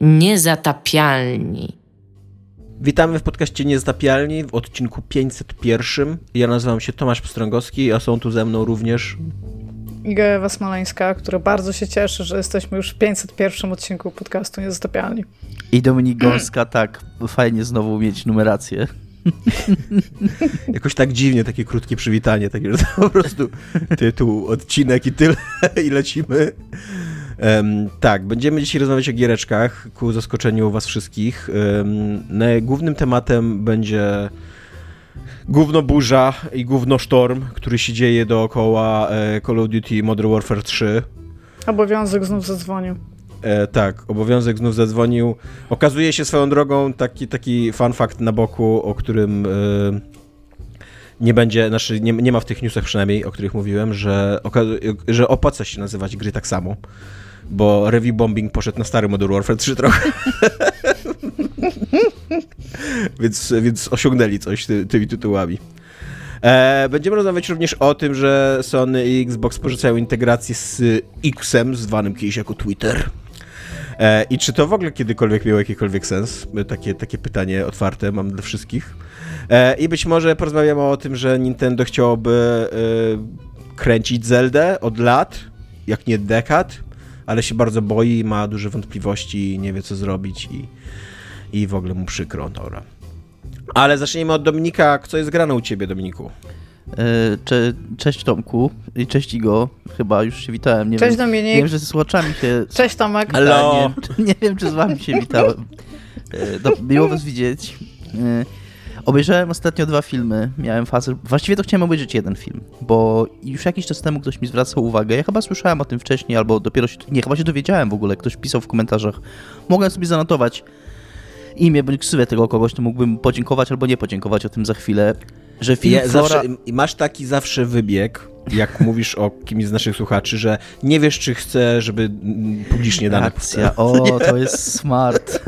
Niezatapialni. Witamy w podcaście Niezatapialni w odcinku 501. Ja nazywam się Tomasz Pstrągowski, a są tu ze mną również Iga Ewa Smoleńska, która bardzo się cieszy, że jesteśmy już w 501 odcinku podcastu Niezatapialni. I Dominik Gąska, tak, fajnie znowu mieć numerację. Jakoś tak dziwnie, takie krótkie przywitanie, takie, że to po prostu tytuł, odcinek i tyle, i lecimy. Um, tak, będziemy dzisiaj rozmawiać o giereczkach, ku zaskoczeniu was wszystkich. Um, głównym tematem będzie gówno burza i gówno sztorm, który się dzieje dookoła e, Call of Duty Modern Warfare 3. Obowiązek znów zadzwonił. E, tak, obowiązek znów zadzwonił. Okazuje się swoją drogą taki, taki fun fact na boku, o którym e, nie będzie, znaczy nie, nie ma w tych newsach przynajmniej, o których mówiłem, że, że opłaca się nazywać gry tak samo, bo review bombing poszedł na stary Modern Warfare 3 trochę. więc, więc osiągnęli coś ty, tymi tytułami. E, będziemy rozmawiać również o tym, że Sony i Xbox porzucają integrację z Xem, zwanym kiedyś jako Twitter. E, I czy to w ogóle kiedykolwiek miało jakikolwiek sens? Takie, takie pytanie otwarte mam dla wszystkich. E, I być może porozmawiamy o tym, że Nintendo chciałoby e, kręcić Zeldę od lat, jak nie dekad, ale się bardzo boi, ma duże wątpliwości, nie wie co zrobić i, i w ogóle mu przykro. Dobra. Ale zacznijmy od Dominika. Co jest grane u ciebie, Dominiku? Cze cześć Tomku i cześć Igo. Chyba już się witałem. Nie cześć wiem, Dominik. Nie wiem, że ze słuchaczami się... Cześć Tomek. Hello. Nie, nie, wiem, czy z wami się witałem. Do, miło was widzieć. Obejrzałem ostatnio dwa filmy. Miałem fazę. Właściwie to chciałem obejrzeć jeden film, bo już jakiś czas temu ktoś mi zwracał uwagę. Ja chyba słyszałem o tym wcześniej, albo dopiero się. Nie, chyba się dowiedziałem w ogóle. Ktoś pisał w komentarzach. Mogłem sobie zanotować imię bądź ksywę tego kogoś, to mógłbym podziękować albo nie podziękować o tym za chwilę. Że film ja, Flora... zawsze, masz taki zawsze wybieg, jak mówisz o kimś z naszych słuchaczy, że nie wiesz, czy chce, żeby publicznie dane Akcja. O, to jest smart.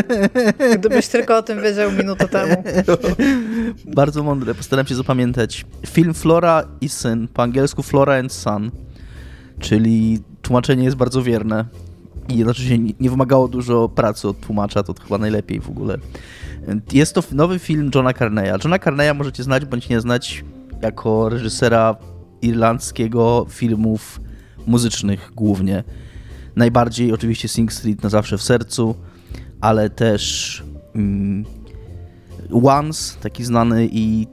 Gdybyś tylko o tym wiedział minutę temu. Bardzo mądre, postaram się zapamiętać. Film Flora i Syn, po angielsku Flora and Son, czyli tłumaczenie jest bardzo wierne i oczywiście nie wymagało dużo pracy od tłumacza, to chyba najlepiej w ogóle. Jest to nowy film Johna Carneya. Johna Carneya możecie znać bądź nie znać jako reżysera irlandzkiego filmów muzycznych głównie. Najbardziej oczywiście Sing Street na zawsze w sercu, ale też mm, Once, taki znany i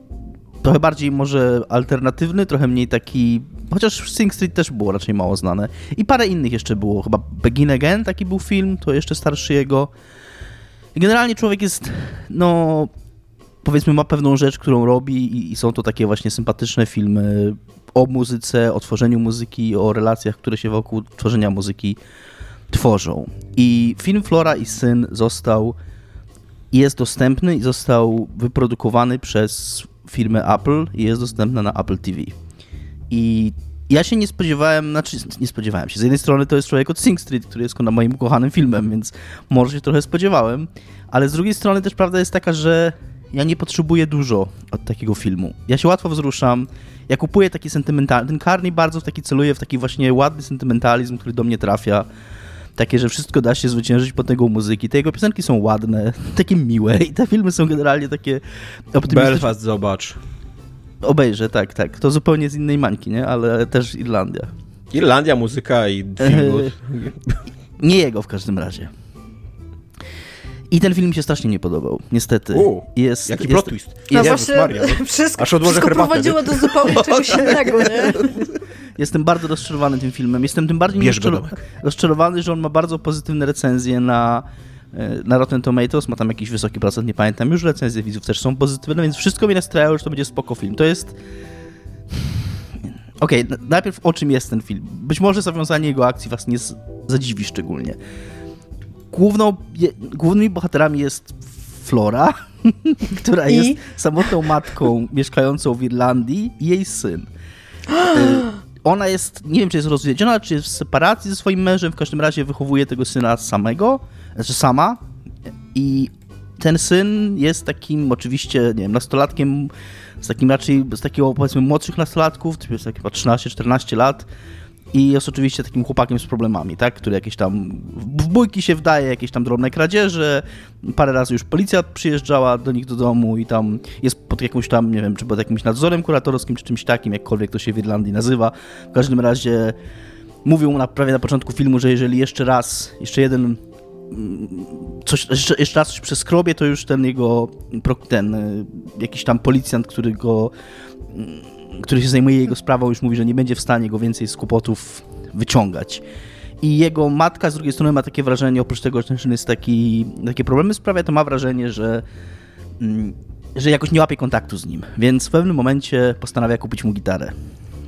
trochę bardziej może alternatywny, trochę mniej taki Chociaż Sing Street też było raczej mało znane. I parę innych jeszcze było. Chyba Begin Again taki był film, to jeszcze starszy jego. Generalnie człowiek jest, no, powiedzmy, ma pewną rzecz, którą robi, i, i są to takie właśnie sympatyczne filmy o muzyce, o tworzeniu muzyki, o relacjach, które się wokół tworzenia muzyki tworzą. I film Flora i Syn został, jest dostępny i został wyprodukowany przez firmę Apple i jest dostępny na Apple TV. I ja się nie spodziewałem, znaczy nie spodziewałem się. Z jednej strony to jest człowiek od Sing Street, który jest moim ukochanym filmem, więc może się trochę spodziewałem, ale z drugiej strony też prawda jest taka, że ja nie potrzebuję dużo od takiego filmu. Ja się łatwo wzruszam, ja kupuję taki sentymentalny, ten Carney bardzo w taki celuje, w taki właśnie ładny sentymentalizm, który do mnie trafia. Takie, że wszystko da się zwyciężyć po tego muzyki. Te jego piosenki są ładne, takie miłe i te filmy są generalnie takie optymistyczne. Belfast, zobacz. Obejrzę, tak, tak. To zupełnie z innej mańki, nie? Ale też Irlandia. Irlandia, muzyka i film. nie jego w każdym razie. I ten film mi się strasznie nie podobał, niestety. U, jest, jaki jest, plot twist. No jest, właśnie, Maria, no. wszystko, aż wszystko prowadziło do zupełnie czegoś innego, nie? Jestem bardzo rozczarowany tym filmem. Jestem tym bardziej rozczarowany, że on ma bardzo pozytywne recenzje na E, na Rotten Tomatoes, ma tam jakiś wysoki procent, nie pamiętam już, recenzje widzów też są pozytywne, więc wszystko mi nastrajało, że to będzie spoko film. To jest... Okej, okay, najpierw o czym jest ten film. Być może zawiązanie jego akcji was nie zadziwi szczególnie. Główną, je, głównymi bohaterami jest Flora, która I? jest samotną matką mieszkającą w Irlandii i jej syn. E, ona jest, nie wiem czy jest rozwiedziona, czy jest w separacji ze swoim mężem, w każdym razie wychowuje tego syna samego znaczy sama i ten syn jest takim oczywiście, nie wiem, nastolatkiem, z takim raczej, z takiego powiedzmy młodszych nastolatków, to jest chyba 13-14 lat i jest oczywiście takim chłopakiem z problemami, tak? Który jakieś tam w bójki się wdaje, jakieś tam drobne kradzieże. Parę razy już policja przyjeżdżała do nich do domu i tam jest pod jakąś tam, nie wiem, czy pod jakimś nadzorem kuratorskim, czy czymś takim, jakkolwiek to się w Irlandii nazywa. W każdym razie mówią na, prawie na początku filmu, że jeżeli jeszcze raz, jeszcze jeden coś, jeszcze, jeszcze raz coś przeskrobie, to już ten jego, ten y, jakiś tam policjant, który go, mm, który się zajmuje jego sprawą, już mówi, że nie będzie w stanie go więcej z kłopotów wyciągać. I jego matka z drugiej strony ma takie wrażenie, oprócz tego, że ten jest taki, takie problemy sprawia, to ma wrażenie, że, mm, że jakoś nie łapie kontaktu z nim. Więc w pewnym momencie postanawia kupić mu gitarę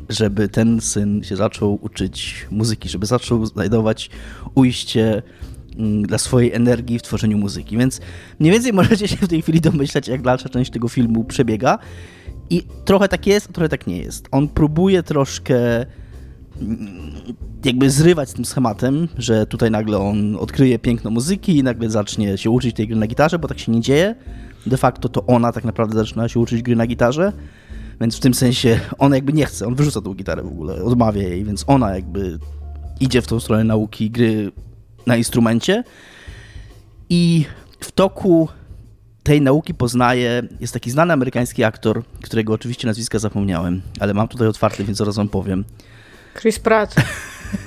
żeby ten syn się zaczął uczyć muzyki, żeby zaczął znajdować ujście Mm, dla swojej energii w tworzeniu muzyki. Więc mniej więcej możecie się w tej chwili domyślać, jak dalsza część tego filmu przebiega. I trochę tak jest, a trochę tak nie jest. On próbuje troszkę mm, jakby zrywać z tym schematem, że tutaj nagle on odkryje piękno muzyki i nagle zacznie się uczyć tej gry na gitarze, bo tak się nie dzieje. De facto to ona tak naprawdę zaczyna się uczyć gry na gitarze, więc w tym sensie on jakby nie chce, on wyrzuca tą gitarę w ogóle, odmawia jej, więc ona jakby idzie w tą stronę nauki gry na instrumencie i w toku tej nauki poznaje, jest taki znany amerykański aktor, którego oczywiście nazwiska zapomniałem, ale mam tutaj otwarty, więc zaraz wam powiem. Chris Pratt.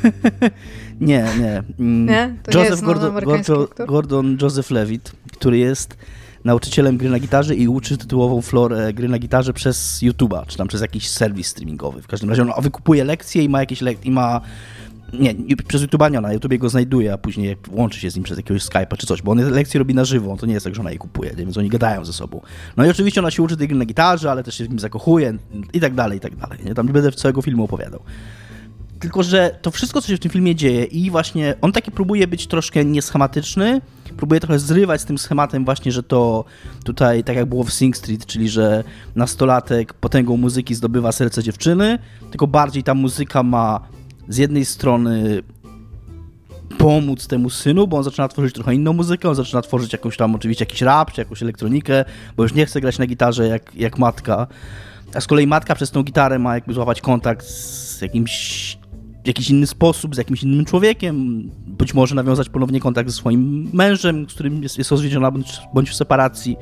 nie, nie. Mm, nie? To Joseph nie Gordon, Gordon, Gordon Joseph Levitt, który jest nauczycielem gry na gitarze i uczy tytułową florę gry na gitarze przez YouTube'a, czy tam przez jakiś serwis streamingowy. W każdym razie on wykupuje lekcje i ma jakieś lek i ma nie, przez YouTube'a nie, na YouTubie go znajduje, a później łączy się z nim przez jakiegoś Skype'a czy coś, bo on lekcje robi na żywo, to nie jest tak, że ona je kupuje, więc oni gadają ze sobą. No i oczywiście ona się uczy tej gry na gitarze, ale też się z nim zakochuje i tak dalej, i tak dalej. Nie? Tam nie będę całego filmu opowiadał. Tylko, że to wszystko, co się w tym filmie dzieje i właśnie on taki próbuje być troszkę nieschematyczny, próbuje trochę zrywać z tym schematem właśnie, że to tutaj, tak jak było w Sing Street, czyli że nastolatek potęgą muzyki zdobywa serce dziewczyny, tylko bardziej ta muzyka ma z jednej strony pomóc temu synu, bo on zaczyna tworzyć trochę inną muzykę, on zaczyna tworzyć jakąś tam oczywiście jakiś rap, czy jakąś elektronikę, bo już nie chce grać na gitarze jak, jak matka. A z kolei matka przez tą gitarę ma jakby złapać kontakt z jakimś w jakiś inny sposób, z jakimś innym człowiekiem, być może nawiązać ponownie kontakt ze swoim mężem, z którym jest, jest rozwiedziona bądź, bądź w separacji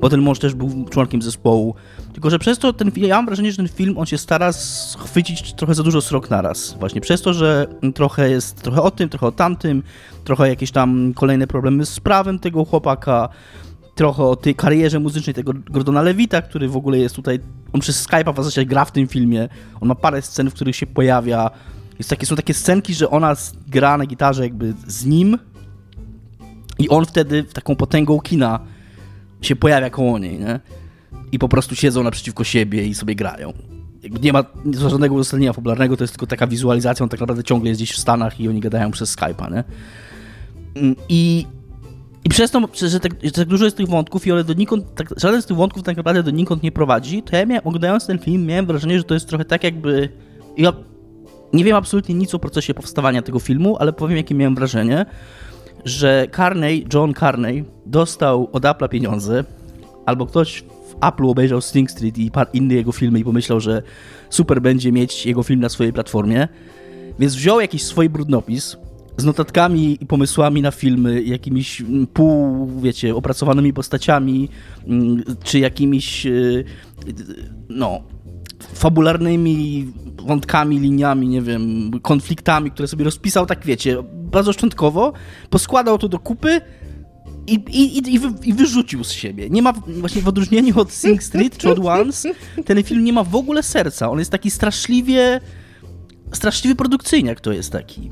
bo ten mąż też był członkiem zespołu. Tylko, że przez to ten film, ja mam wrażenie, że ten film, on się stara schwycić trochę za dużo srok naraz. Właśnie przez to, że trochę jest trochę o tym, trochę o tamtym, trochę jakieś tam kolejne problemy z prawem tego chłopaka, trochę o tej karierze muzycznej tego Gordona Lewita, który w ogóle jest tutaj, on przez Skype'a w zasadzie gra w tym filmie, on ma parę scen, w których się pojawia, jest takie, są takie scenki, że ona gra na gitarze jakby z nim i on wtedy taką potęgą kina się pojawia koło niej, nie? I po prostu siedzą naprzeciwko siebie i sobie grają. Nie ma żadnego uzasadnienia popularnego, to jest tylko taka wizualizacja, on tak naprawdę ciągle jest gdzieś w Stanach i oni gadają przez Skype'a, nie? Mm, I, i przez to, że tak, że tak dużo jest tych wątków i one donikąd, tak, żaden z tych wątków tak naprawdę donikąd nie prowadzi, to ja miałem, oglądając ten film miałem wrażenie, że to jest trochę tak jakby... Ja nie wiem absolutnie nic o procesie powstawania tego filmu, ale powiem jakie miałem wrażenie, że Carney, John Carney dostał od Apple'a pieniądze, albo ktoś w Apple'u obejrzał Sting Street i inne jego filmy i pomyślał, że super będzie mieć jego film na swojej platformie, więc wziął jakiś swój brudnopis z notatkami i pomysłami na filmy, jakimiś mm, pół, wiecie, opracowanymi postaciami, mm, czy jakimiś, y, no, fabularnymi wątkami, liniami, nie wiem, konfliktami, które sobie rozpisał, tak wiecie, bardzo szczątkowo, poskładał to do kupy i, i, i, i, wyrzucił z siebie. Nie ma, właśnie w odróżnieniu od Sing Street czy od Once, ten film nie ma w ogóle serca. On jest taki straszliwie, produkcyjny, jak to jest taki.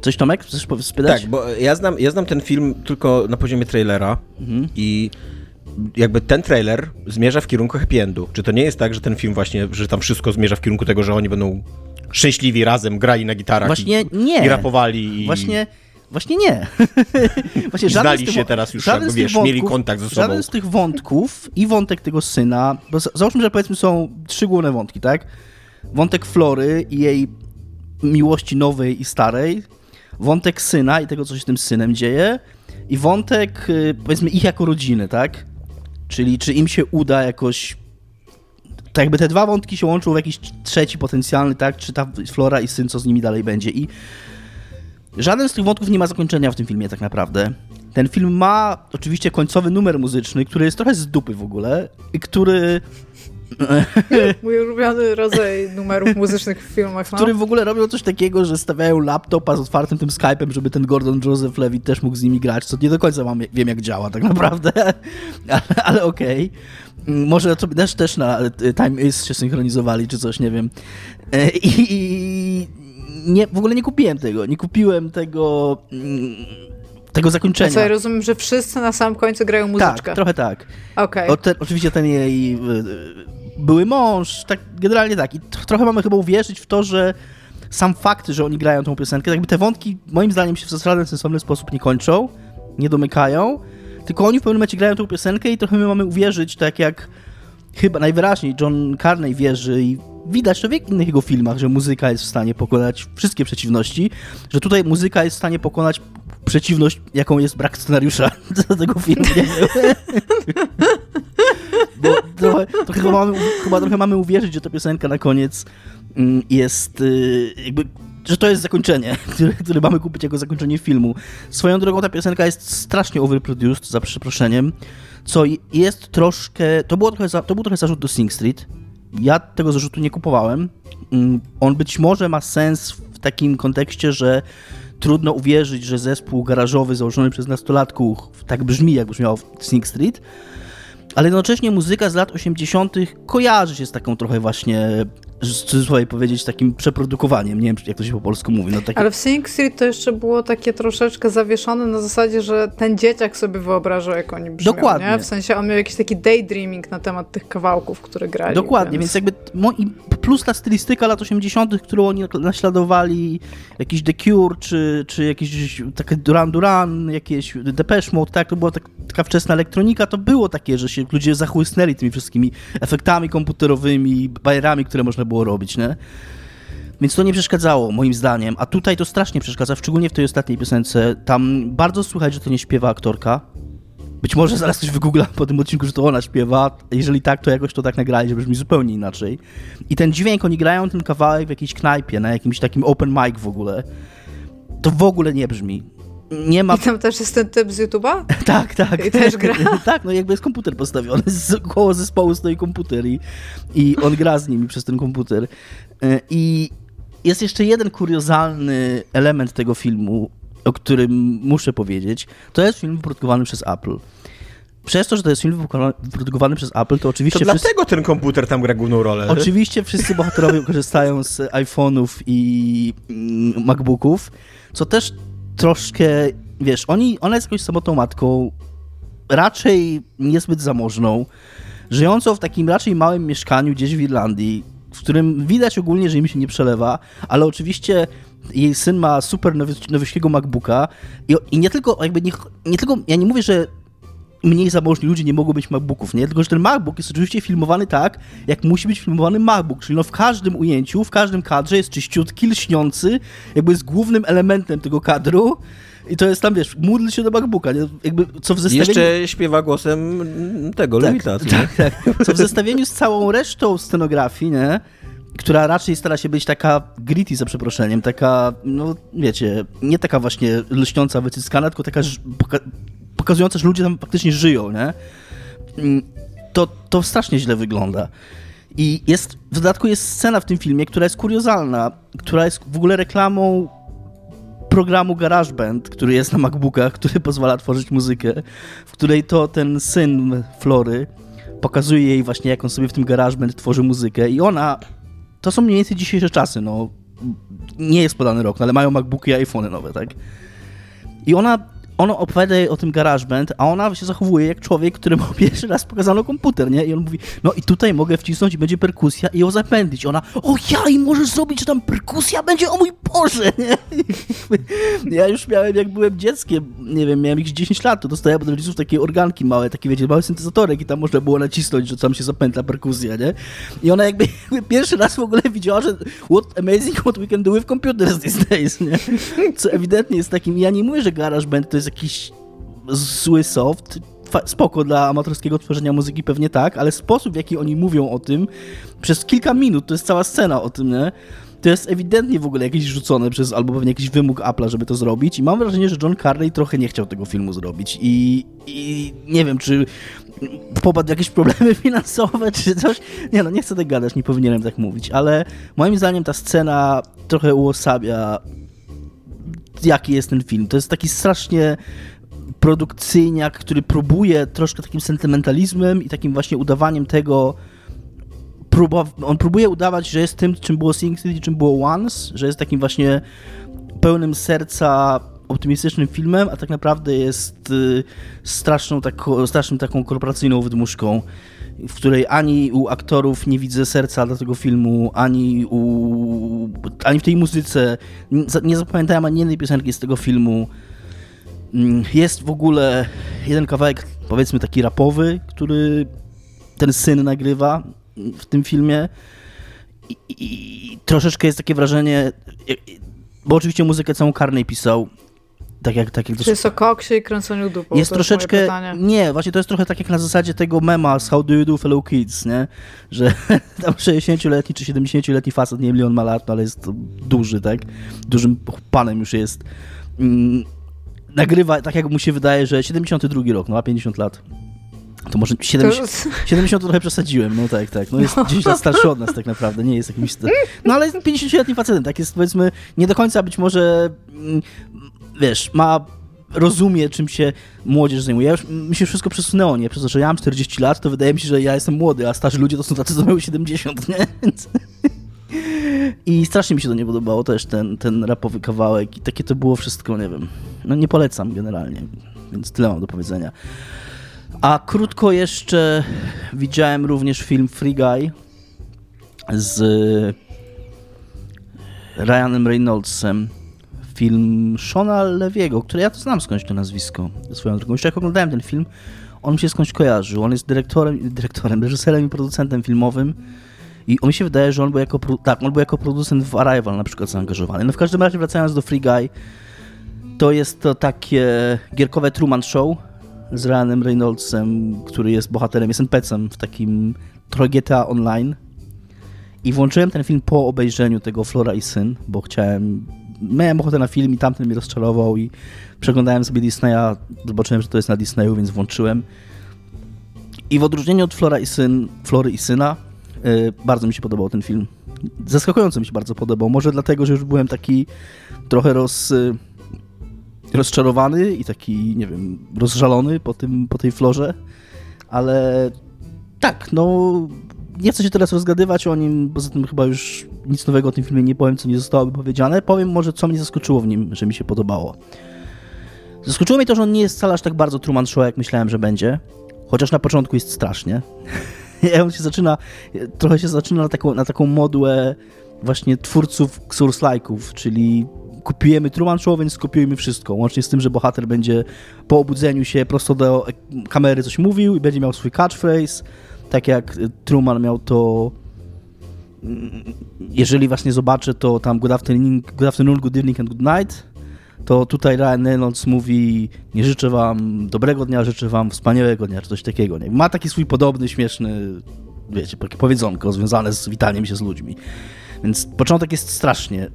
Coś Tomek? Chcesz spytać? Tak, bo ja znam, ja znam ten film tylko na poziomie trailera mhm. i jakby ten trailer zmierza w kierunku happy endu. Czy to nie jest tak, że ten film właśnie, że tam wszystko zmierza w kierunku tego, że oni będą szczęśliwi razem, grali na gitarach właśnie i, nie. i rapowali? I... Właśnie... Właśnie nie. Właśnie Znali się teraz już, jakby, wiesz, wątków, mieli kontakt ze sobą. Żaden z tych wątków i wątek tego syna, bo załóżmy, że powiedzmy są trzy główne wątki, tak? Wątek Flory i jej miłości nowej i starej, wątek syna i tego, co się z tym synem dzieje i wątek, y, powiedzmy, ich jako rodziny, tak? Czyli czy im się uda jakoś tak jakby te dwa wątki się łączą w jakiś trzeci potencjalny, tak? Czy ta Flora i syn, co z nimi dalej będzie. I żaden z tych wątków nie ma zakończenia w tym filmie tak naprawdę. Ten film ma oczywiście końcowy numer muzyczny, który jest trochę z dupy w ogóle i który Mój ulubiony rodzaj numerów muzycznych w filmach. No. którym w ogóle robią coś takiego, że stawiają laptopa z otwartym tym Skype'em, żeby ten Gordon Joseph Levitt też mógł z nimi grać, co nie do końca mam, wiem jak działa tak naprawdę, ale, ale okej. Mm, Może to też, też na e, Time Is się synchronizowali, czy coś, nie wiem. E, I, i nie, w ogóle nie kupiłem tego, nie kupiłem tego mm, tego zakończenia. co, ja rozumiem, że wszyscy na samym końcu grają muzyczkę. tak, trochę tak. Okej. O, ten, oczywiście ten jej y, były mąż, tak generalnie tak. I trochę mamy chyba uwierzyć w to, że sam fakt, że oni grają tą piosenkę, tak jakby te wątki moim zdaniem się w żaden sensowny sposób nie kończą, nie domykają, tylko oni w pewnym momencie grają tą piosenkę i trochę my mamy uwierzyć, tak jak chyba najwyraźniej John Carney wierzy i widać to w innych jego filmach, że muzyka jest w stanie pokonać wszystkie przeciwności, że tutaj muzyka jest w stanie pokonać przeciwność, jaką jest brak scenariusza do tego filmu. Bo trochę, chyba, mamy, chyba trochę mamy uwierzyć, że ta piosenka na koniec mm, jest y, jakby że to jest zakończenie, które, które mamy kupić jako zakończenie filmu. Swoją drogą ta piosenka jest strasznie overproduced, za przeproszeniem, co jest troszkę, to, było trochę za, to był trochę zarzut do Sing Street. Ja tego zarzutu nie kupowałem. Mm, On być może ma sens w takim kontekście, że trudno uwierzyć, że zespół garażowy założony przez nastolatków tak brzmi, jak brzmiał w Sing Street, ale jednocześnie muzyka z lat 80. kojarzy się z taką trochę właśnie, w cudzysłowie powiedzieć, takim przeprodukowaniem. Nie wiem, jak to się po polsku mówi. No, takie, Ale w Sing Street to jeszcze było takie troszeczkę zawieszone na zasadzie, że ten dzieciak sobie wyobrażał, jak oni brzmią, Dokładnie. Nie? W sensie on miał jakiś taki daydreaming na temat tych kawałków, które grali. Dokładnie, więc jakby mo- i plus ta stylistyka lat 80., którą oni naśladowali, jakiś The Cure, czy, czy jakieś takie Duran Duran, jakieś Depeche Mode, tak, to była tak, taka wczesna elektronika, to było takie, że się ludzie zachłysnęli tymi wszystkimi efektami komputerowymi, bajerami, które można było robić, nie? Więc to nie przeszkadzało, moim zdaniem. A tutaj to strasznie przeszkadza, szczególnie w tej ostatniej piosence. Tam bardzo słychać, że to nie śpiewa aktorka. Być może zaraz ktoś wygoogla po tym odcinku, że to ona śpiewa. Jeżeli tak, to jakoś to tak nagrali, że brzmi zupełnie inaczej. I ten dźwięk, oni grają ten kawałek w jakiejś knajpie, na jakimś takim open mic w ogóle. To w ogóle nie brzmi. Nie ma... I tam też jest ten typ z YouTube'a? Tak, tak. I też gra? tak, no jakby jest komputer postawiony, z, koło zespołu stoi komputer i, i on gra z nimi przez ten komputer. E, I jest jeszcze jeden kuriozalny element tego filmu, o którym muszę powiedzieć. To jest film wyprodukowany przez Apple. Przez to, że to jest film wyprodukowany- przez Apple, to To oczywiście wszyscy, dlatego ten komputer tam gra główną rolę. Oczywiście wszyscy bohaterowie korzystają z iPhone'ów i mm, MacBooków, co też troszkę, wiesz, oni, ona jest jakąś samotną matką, raczej niezbyt zamożną, żyjącą w takim raczej małym mieszkaniu gdzieś w Irlandii, w którym widać ogólnie, że im się nie przelewa, ale oczywiście jej syn ma super nowy, nowieśkiego MacBooka i, i nie tylko jakby nie, nie tylko, ja nie mówię, że mniej zamożni ludzie nie mogą mieć MacBooków, nie? Tylko, że ten MacBook jest oczywiście filmowany tak, jak musi być filmowany MacBook, czyli no w każdym ujęciu, w każdym kadrze jest czyściutki, lśniący, jakby jest głównym elementem tego kadru i to jest tam, wiesz, módl się do MacBooka, nie? Jakby, co w zestawieniu... jeszcze śpiewa głosem tego, Tak, Lewita. tak, tak. Co w zestawieniu z całą resztą scenografii, nie? Która raczej stara się być taka gritty, za przeproszeniem, taka, no wiecie, nie taka właśnie lśniąca, wyciskana, tylko taka poka- pokazująca, że ludzie tam faktycznie żyją, nie? Mm, To, to strasznie źle wygląda. I jest, w dodatku jest scena w tym filmie, która jest kuriozalna, która jest w ogóle reklamą programu GarageBand, który jest na MacBookach, który pozwala tworzyć muzykę, w której to ten syn Flory pokazuje jej właśnie, jak on sobie w tym GarageBand tworzy muzykę i ona, to są mniej więcej dzisiejsze czasy, no, nie jest podany rok, no, ale mają MacBooki i iPhony nowe, tak? I ona, ona opowiada jej o tym GarageBand, a ona się zachowuje jak człowiek, któremu pierwszy raz pokazano komputer, nie? I on mówi, no i tutaj mogę wcisnąć i będzie perkusja i ją zapędzić. Ona, o ja i możesz zrobić, że tam perkusja będzie, o mój Boże, nie? Ja już miałem, jak byłem dzieckiem, nie wiem, miałem jakieś 10 lat, to dostałem od rodziców takie organki małe, takie wiecie, mały syntezatorek i tam można było nacisnąć, że tam się zapętla perkusja, nie? I ona jakby pierwszy raz w ogóle widziała, że what amazing what we can do with computers these days, nie? Co ewidentnie jest takim, ja nie mówię, że GarageBand to jest jakiś zły soft, spoko dla amatorskiego tworzenia muzyki, pewnie tak, ale sposób, w jaki oni mówią o tym, przez kilka minut, to jest cała scena o tym, nie? To jest ewidentnie w ogóle jakieś rzucone przez, albo pewnie jakiś wymóg Apple'a, żeby to zrobić i mam wrażenie, że John Carney trochę nie chciał tego filmu zrobić i, i nie wiem, czy popadł w jakieś problemy finansowe, czy coś. Nie no, nie chcę tak gadać, nie powinienem tak mówić, ale moim zdaniem ta scena trochę uosabia jaki jest ten film. To jest taki strasznie produkcyjniak, który próbuje troszkę takim sentymentalizmem i takim właśnie udawaniem tego, on próbuje udawać, że jest tym, czym było Sing City, czym było Once, że jest takim właśnie pełnym serca optymistycznym filmem, a tak naprawdę jest y, straszną, tako, straszną taką korporacyjną wydmuszką, w której ani u aktorów nie widzę serca dla tego filmu, ani, u, ani w tej muzyce. Nie, zapamiętałem ani jednej piosenki z tego filmu. Mm, Jest w ogóle jeden kawałek, powiedzmy taki rapowy, który ten syn nagrywa w tym filmie. I, i, i troszeczkę jest takie wrażenie, bo oczywiście muzykę całą Karnej pisał, tak jak, tak jak Czy jest o koksie i kręceniu dupą? jest troszeczkę. Jest nie, właśnie to jest trochę tak jak na zasadzie tego mema z How Do You Do Fellow Kids, nie? Że tam 60-letni czy 70-letni facet, nie wiem on ma lat, no ale jest duży, tak? Dużym panem już jest. Mm, nagrywa tak jak mu się wydaje, że 72 rok, no ma 50 lat. To może To 70, jest- 70 to trochę przesadziłem, no tak, tak. No jest 10 lat starszy od nas tak naprawdę, nie jest jakimś... No ale jest 50-letnim facetem, tak jest powiedzmy nie do końca być może, mm, wiesz, ma rozumie, czym się młodzież zajmuje. Ja już, mi się wszystko przesunęło, nie? Przez to, że ja mam 40 lat, to wydaje mi się, że ja jestem młody, a starzy ludzie to są tacy, co mają 70, nie? I strasznie mi się to nie podobało też, ten, ten rapowy kawałek i takie to było wszystko, nie wiem. No nie polecam generalnie, więc tyle mam do powiedzenia. A krótko jeszcze widziałem również film Free Guy z Ryanem Reynoldsem. Film Shona Lewiego, który ja to znam skądś to nazwisko swoją drogą. Jeszcze jak oglądałem ten film, on mi się skądś kojarzył. On jest dyrektorem, dyrektorem, reżyserem i producentem filmowym. I on mi się wydaje, że on był jako, tak, on był jako producent w Arrival na przykład zaangażowany. No w każdym razie wracając do Free Guy, to jest to takie gierkowe Truman Show z Ryanem Reynoldsem, który jest bohaterem, jest NPC-em w takim trochę GTA Online. I włączyłem ten film po obejrzeniu tego Flora i Syn, bo chciałem... Miałem ochotę na film i tamten mnie rozczarował i przeglądałem sobie Disneya, zobaczyłem, że to jest na Disneyu, więc włączyłem. I w odróżnieniu od Flora i Syn, Flory i Syna, yy, bardzo mi się podobał ten film. Zaskakująco mi się bardzo podobał. Może dlatego, że już byłem taki trochę roz... Yy, rozczarowany i taki, nie wiem, rozżalony po, tym, po tej florze, ale tak, no nie chcę się teraz rozgadywać o nim, poza tym chyba już nic nowego o tym filmie nie powiem, co nie zostało powiedziane. Powiem może, co mnie zaskoczyło w nim, że mi się podobało. Zaskoczyło mnie to, że on nie jest wcale aż tak bardzo Truman Show, jak myślałem, że będzie, chociaż na początku jest strasznie. on się zaczyna, trochę się zaczyna na taką, na taką modłę właśnie twórców Source-like'ów, czyli kopiujemy Truman Show, więc kopiujmy wszystko. Łącznie z tym, że bohater będzie po obudzeniu się prosto do kamery coś mówił i będzie miał swój catchphrase, tak jak Truman miał to jeżeli właśnie zobaczę, to tam good afternoon, good, afternoon, good evening and good night, to tutaj Ryan Reynolds mówi nie życzę wam dobrego dnia, życzę wam wspaniałego dnia, czy coś takiego. Nie? Ma taki swój podobny, śmieszny, wiecie, takie powiedzonko związane z witaniem się z ludźmi. Więc początek jest strasznie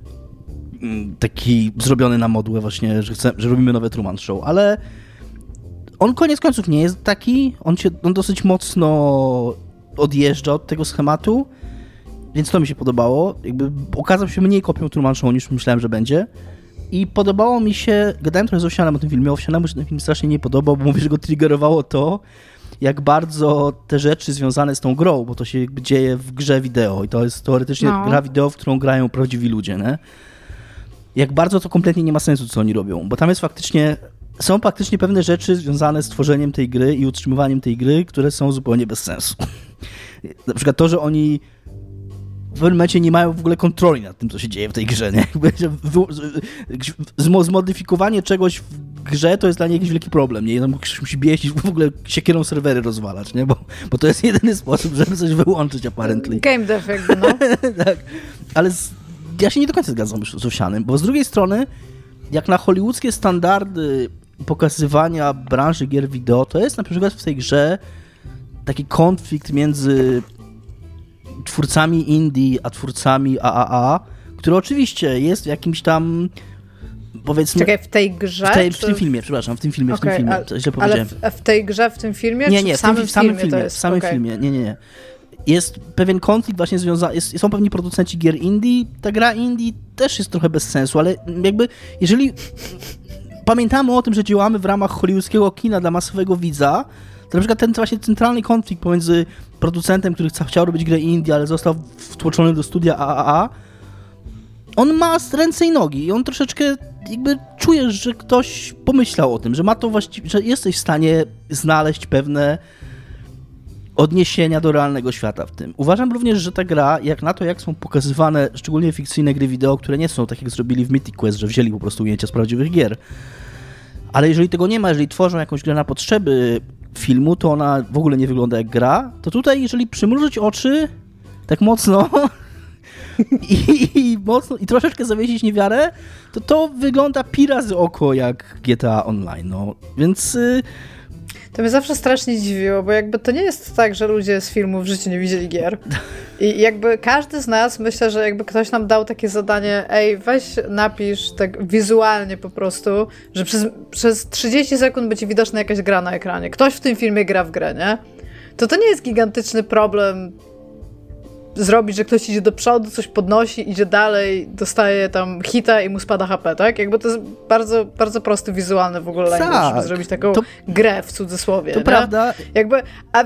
taki zrobiony na modłę właśnie, że, że robimy nowe Truman Show, ale on koniec końców nie jest taki, on, się, on dosyć mocno odjeżdża od tego schematu, więc to mi się podobało. Jakby okazał się mniej kopią Truman Show niż myślałem, że będzie. I podobało mi się, gadałem trochę z Owsianem o tym filmie, Owsianemu się ten film strasznie nie podobał, bo mówię, że go triggerowało to, jak bardzo te rzeczy związane z tą grą, bo to się jakby dzieje w grze wideo i to jest teoretycznie No. gra wideo, w którą grają prawdziwi ludzie, nie? jak bardzo to kompletnie nie ma sensu, co oni robią, bo tam jest faktycznie, są faktycznie pewne rzeczy związane z tworzeniem tej gry i utrzymywaniem tej gry, które są zupełnie bez sensu. Na przykład to, że oni w pewnym momencie nie mają w ogóle kontroli nad tym, co się dzieje w tej grze, nie? Zmodyfikowanie czegoś w grze to jest dla nich jakiś wielki problem, nie? Tam ktoś musi bieść i w ogóle siekierą serwery rozwalać, nie? Bo, bo to jest jedyny sposób, żeby coś wyłączyć apparently. Game jakby, no. tak. Ale z, ja się nie do końca zgadzam z Owsianym, bo z drugiej strony, jak na hollywoodzkie standardy pokazywania branży gier wideo to jest na przykład w tej grze taki konflikt między twórcami indie a twórcami AAA, który oczywiście jest w jakimś tam powiedzmy... Czekaj, w tej grze? W, tej, czy... w tym filmie, przepraszam, w tym filmie, okay, w tym filmie, a, źle ale powiedziałem. w, w, tej grze, w tym filmie, nie, nie, w samym, w samym filmie, filmie, w samym okay. filmie, nie, nie, nie. Jest pewien konflikt właśnie związany, są pewni producenci gier indie, ta gra indie też jest trochę bez sensu, ale jakby jeżeli pamiętamy o tym, że działamy w ramach hollywoodzkiego kina dla masowego widza, to na przykład ten właśnie centralny konflikt pomiędzy producentem, który chciał robić grę indie, ale został wtłoczony do studia AAA, on ma ręce i nogi i on troszeczkę jakby czujesz, że ktoś pomyślał o tym, że ma to właściwie, że jesteś w stanie znaleźć pewne odniesienia do realnego świata w tym. Uważam również, że ta gra, jak na to, jak są pokazywane szczególnie fikcyjne gry wideo, które nie są tak jak zrobili w Mythic Quest, że wzięli po prostu ujęcia z prawdziwych gier. Ale jeżeli tego nie ma, jeżeli tworzą jakąś grę na potrzeby filmu, to ona w ogóle nie wygląda jak gra, to tutaj jeżeli przymrużyć oczy tak mocno i, i, mocno i troszeczkę zawiesić niewiarę, to to wygląda pi razy oko jak GTA Online, no. Więc... Y to mnie zawsze strasznie dziwiło, bo jakby to nie jest tak, że ludzie z filmu w życiu nie widzieli gier. I jakby każdy z nas, myślę, że jakby ktoś nam dał takie zadanie, ej, weź napisz tak wizualnie po prostu, że przez, przez 30 sekund będzie widoczna jakaś gra na ekranie. Ktoś w tym filmie gra w grę, nie? To to nie jest gigantyczny problem zrobić, że ktoś idzie do przodu, coś podnosi, idzie dalej, dostaje tam hita i mu spada HP, tak? Jakby to jest bardzo, bardzo prosty wizualny w ogóle tak, żeby zrobić taką to, grę w cudzysłowie. To nie? prawda. Jakby, a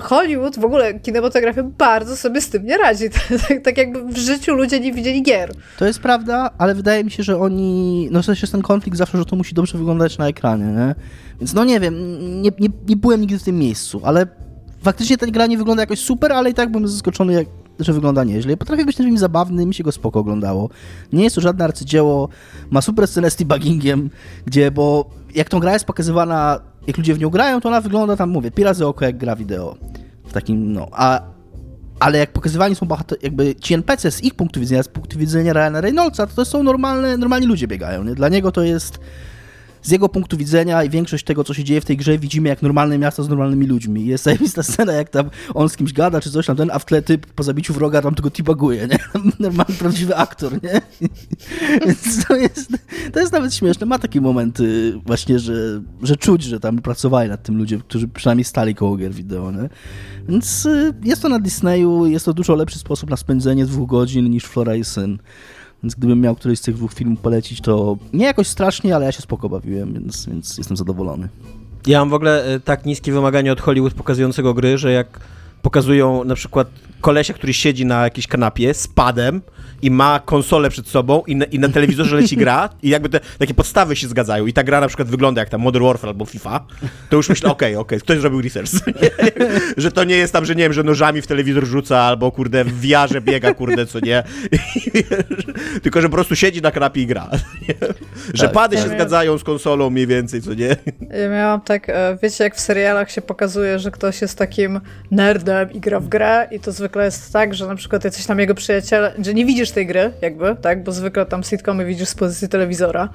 Hollywood, w ogóle kinematografia bardzo sobie z tym nie radzi. tak, tak, jakby w życiu ludzie nie widzieli gier. To jest prawda, ale wydaje mi się, że oni, no w sensie jest ten konflikt zawsze, że to musi dobrze wyglądać na ekranie, nie? Więc no nie wiem, nie, nie, nie byłem nigdy w tym miejscu, ale faktycznie ta gra nie wygląda jakoś super, ale i tak byłem zaskoczony, jak, że wygląda nieźle. Potrafi być tym zabawny, mi się go spoko oglądało. Nie jest to żadne arcydzieło, ma super scenę z debuggingiem, gdzie, bo jak tą gra jest pokazywana, jak ludzie w nią grają, to ona wygląda tam, mówię, pi razy oko jak gra wideo. W takim, no, a ale jak pokazywani są bohater, jakby ci NPC z ich punktu widzenia, z punktu widzenia Ryana Reynoldsa, to to są normalne, normalni ludzie biegają, nie? Dla niego to jest z jego punktu widzenia i większość tego, co się dzieje w tej grze, widzimy jak normalne miasto z normalnymi ludźmi. Jest zajebista scena, jak tam on z kimś gada, czy coś tam, ten, a w tle typ po zabiciu wroga tam tylko tibaguje, nie? Normalny, prawdziwy aktor, nie? Więc to jest, to jest nawet śmieszne. Ma takie momenty właśnie, że, że czuć, że tam pracowali nad tym ludzie, którzy przynajmniej stali koło gier wideo, nie? Więc y, jest to na Disneyu, jest to dużo lepszy sposób na spędzenie dwóch godzin niż Flora i Syn. Więc gdybym miał któryś z tych dwóch filmów polecić, to nie jakoś strasznie, ale ja się spoko bawiłem, więc, więc jestem zadowolony. Ja mam w ogóle e, tak niskie wymagania od Hollywood pokazującego gry, że jak pokazują na przykład kolesia, który siedzi na jakiejś kanapie z padem i ma konsolę przed sobą i na, i na telewizorze leci gra i jakby te takie podstawy się zgadzają i ta gra na przykład wygląda jak tam Modern Warfare albo FIFA, to już myślę, okej, okay, okej, okay, ktoś zrobił research. że to nie jest tam, że nie wiem, że nożami w telewizor rzuca albo kurde w wiarze biega, kurde, co nie. Tylko, że po prostu siedzi na kanapie i gra. że tak, pady się ja zgadzają z konsolą mniej więcej, co nie. Ja miałam tak, e, wiecie, jak w serialach się pokazuje, że ktoś jest takim nerdem i gra w grę i to zwykle jest tak, że na przykład jesteś tam jego przyjaciele, że nie widzisz tej gry, jakby, tak, bo zwykle tam sitcomy widzisz z pozycji telewizora,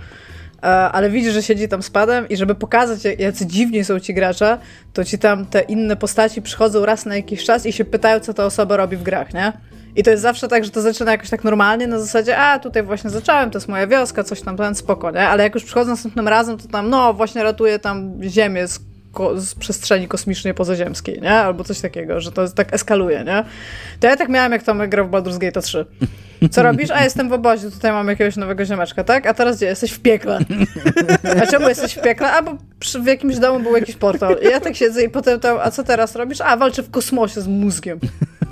e, ale widzisz, że siedzi tam z padem i żeby pokazać, jacy dziwni są ci gracze, to ci tam te inne postaci przychodzą raz na jakiś czas i się pytają, co ta osoba robi w grach, nie? I to jest zawsze tak, że to zaczyna jakoś tak normalnie, na zasadzie, a tutaj właśnie zacząłem, to jest moja wioska, coś tam, ten spoko, nie? Ale jak już przychodzę następnym razem, to tam, no, właśnie ratuję tam ziemię z ko z przestrzeni kosmicznej pozaziemskiej, nie? Albo coś takiego, że to jest, tak eskaluje, nie? To ja tak miałem, jak Tomek grał w Baldur's Gate 3. Co robisz? A jestem w obozie, tutaj mam jakiegoś nowego ziomeczka, tak? A teraz gdzie? Jesteś w piekle. A czemu jesteś w piekle? A, bo przy, w jakimś domu był jakiś portal. I ja tak siedzę i potem tam, a co teraz robisz? A, walczę w kosmosie z mózgiem.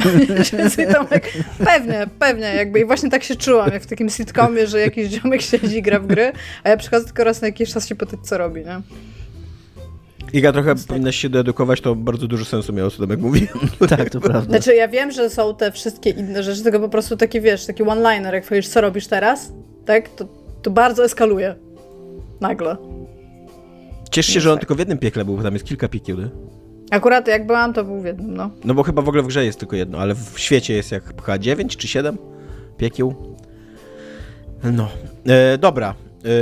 I Tomek, pewnie, pewnie, jakby i właśnie tak się czułam, jak w takim sitcomie, że jakiś ziomek siedzi i gra w gry, a ja przychodzę tylko raz na jakiś czas się pytać, co robi, nie? Iga, trochę tak. powinnaś się doedukować, to bardzo dużo sensu miało, co Tomek mówi. tak, to prawda. Znaczy, ja wiem, że są te wszystkie inne rzeczy, tylko po prostu taki, wiesz, taki one-liner, jak powiesz, co robisz teraz, tak, to, to bardzo eskaluje. Nagle. Ciesz się, że on tak. tylko w jednym piekle był, bo tam jest kilka piekieł, nie? Akurat jak byłam, to był w jednym, no. No bo chyba w ogóle w grze jest tylko jedno, ale w świecie jest jak chyba 9 czy 7 piekieł. No. E, dobra.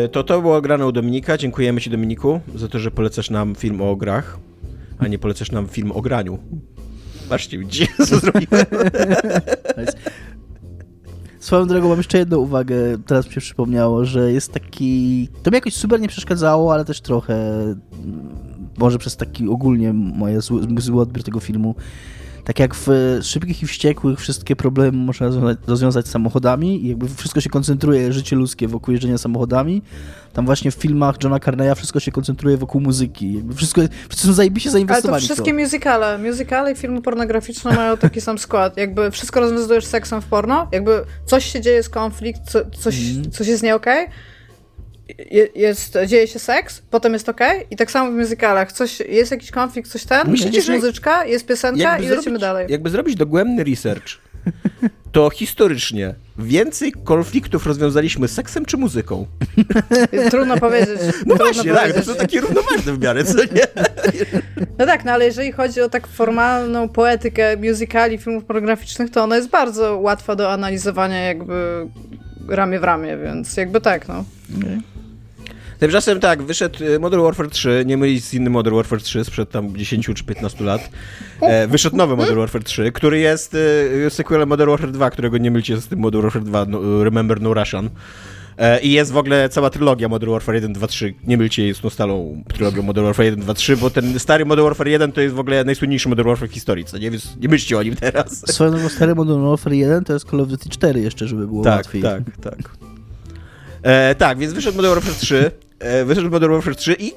Y, to to było grane u Dominika. Dziękujemy ci, Dominiku, za to, że polecasz nam film o grach, a nie polecasz nam film o graniu. Patrzcie, widzicie, co zrobiłem? Swoją drogą mam jeszcze jedną uwagę, teraz mi się przypomniało, że jest taki... To mi jakoś super nie przeszkadzało, ale też trochę, mm, może przez taki ogólnie moje zły, zły odbiór tego filmu. Tak jak w Szybkich i Wściekłych wszystkie problemy można rozwiązać, samochodami i jakby wszystko się koncentruje, życie ludzkie wokół jeżdżenia samochodami, tam właśnie w filmach Johna Carneya wszystko się koncentruje wokół muzyki. Wszystko, wszyscy są zajebiście Ale zainwestowani to w to. wszystkie musicale, musicale i filmy pornograficzne mają taki sam skład. Jakby wszystko rozwiązujesz seksem w porno, jakby coś się dzieje, jest konflikt, co, coś, Mhm. coś jest nie okej, je- jest, dzieje się seks, potem jest okej i tak samo w musicalach. Coś, jest jakiś konflikt, coś ten, Myślicie, jest muzyczka, jest piosenka i lecimy zrobić, dalej. jakby zrobić dogłębny research, to historycznie więcej konfliktów rozwiązaliśmy seksem czy muzyką? Trudno powiedzieć. No trudno właśnie, tak, to powiedzieć. są takie równoważne w miarę, co nie? No tak, no ale jeżeli chodzi o tak formalną poetykę musicali, filmów pornograficznych, to ona jest bardzo łatwa do analizowania jakby ramię w ramię, więc jakby tak, no. Tymczasem tak, wyszedł y, Modern Warfare 3, nie mylić z innym Modern Warfare 3 sprzed tam 10 czy 15 lat. E, wyszedł nowy Modern Warfare 3, który jest y, sequelem Modern Warfare 2, którego nie mylicie z tym Modern Warfare 2, no, Remember No Russian. E, I jest w ogóle cała trylogia Modern Warfare 1, 2, 3. Nie mylcie jej z tą stalą trylogią Modern Warfare 1, 2, 3, bo ten stary Modern Warfare 1 to jest w ogóle najsłynniejszy Modern Warfare w historii, co nie? Więc nie myślcie o nim teraz. Swoją drogą stary Modern Warfare 1 to jest Call of Duty 4 jeszcze, żeby było Tak, łatwiej. tak, tak. E, tak, więc wyszedł Modern Warfare 3, e, wyszedł Modern Warfare 3 i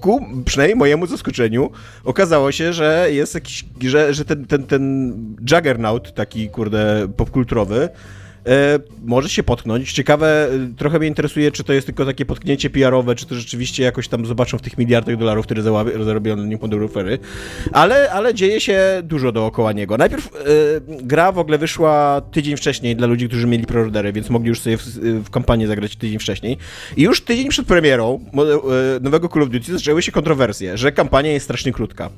ku przynajmniej mojemu zaskoczeniu okazało się, że jest jakiś, że, że ten, ten, ten juggernaut taki, kurde, popkulturowy e, może się potknąć. Ciekawe, e, trochę mnie interesuje, czy to jest tylko takie potknięcie PR-owe, czy to rzeczywiście jakoś tam zobaczą w tych miliardach dolarów, które zarobiono na nim Warfare. Ale, ale dzieje się dużo dookoła niego. Najpierw e, gra w ogóle wyszła tydzień wcześniej dla ludzi, którzy mieli preordery, więc mogli już sobie w, w zagrać tydzień wcześniej. I już tydzień przed premierą e, nowego Call of Duty zaczęły się kontrowersje, że kampania jest strasznie krótka.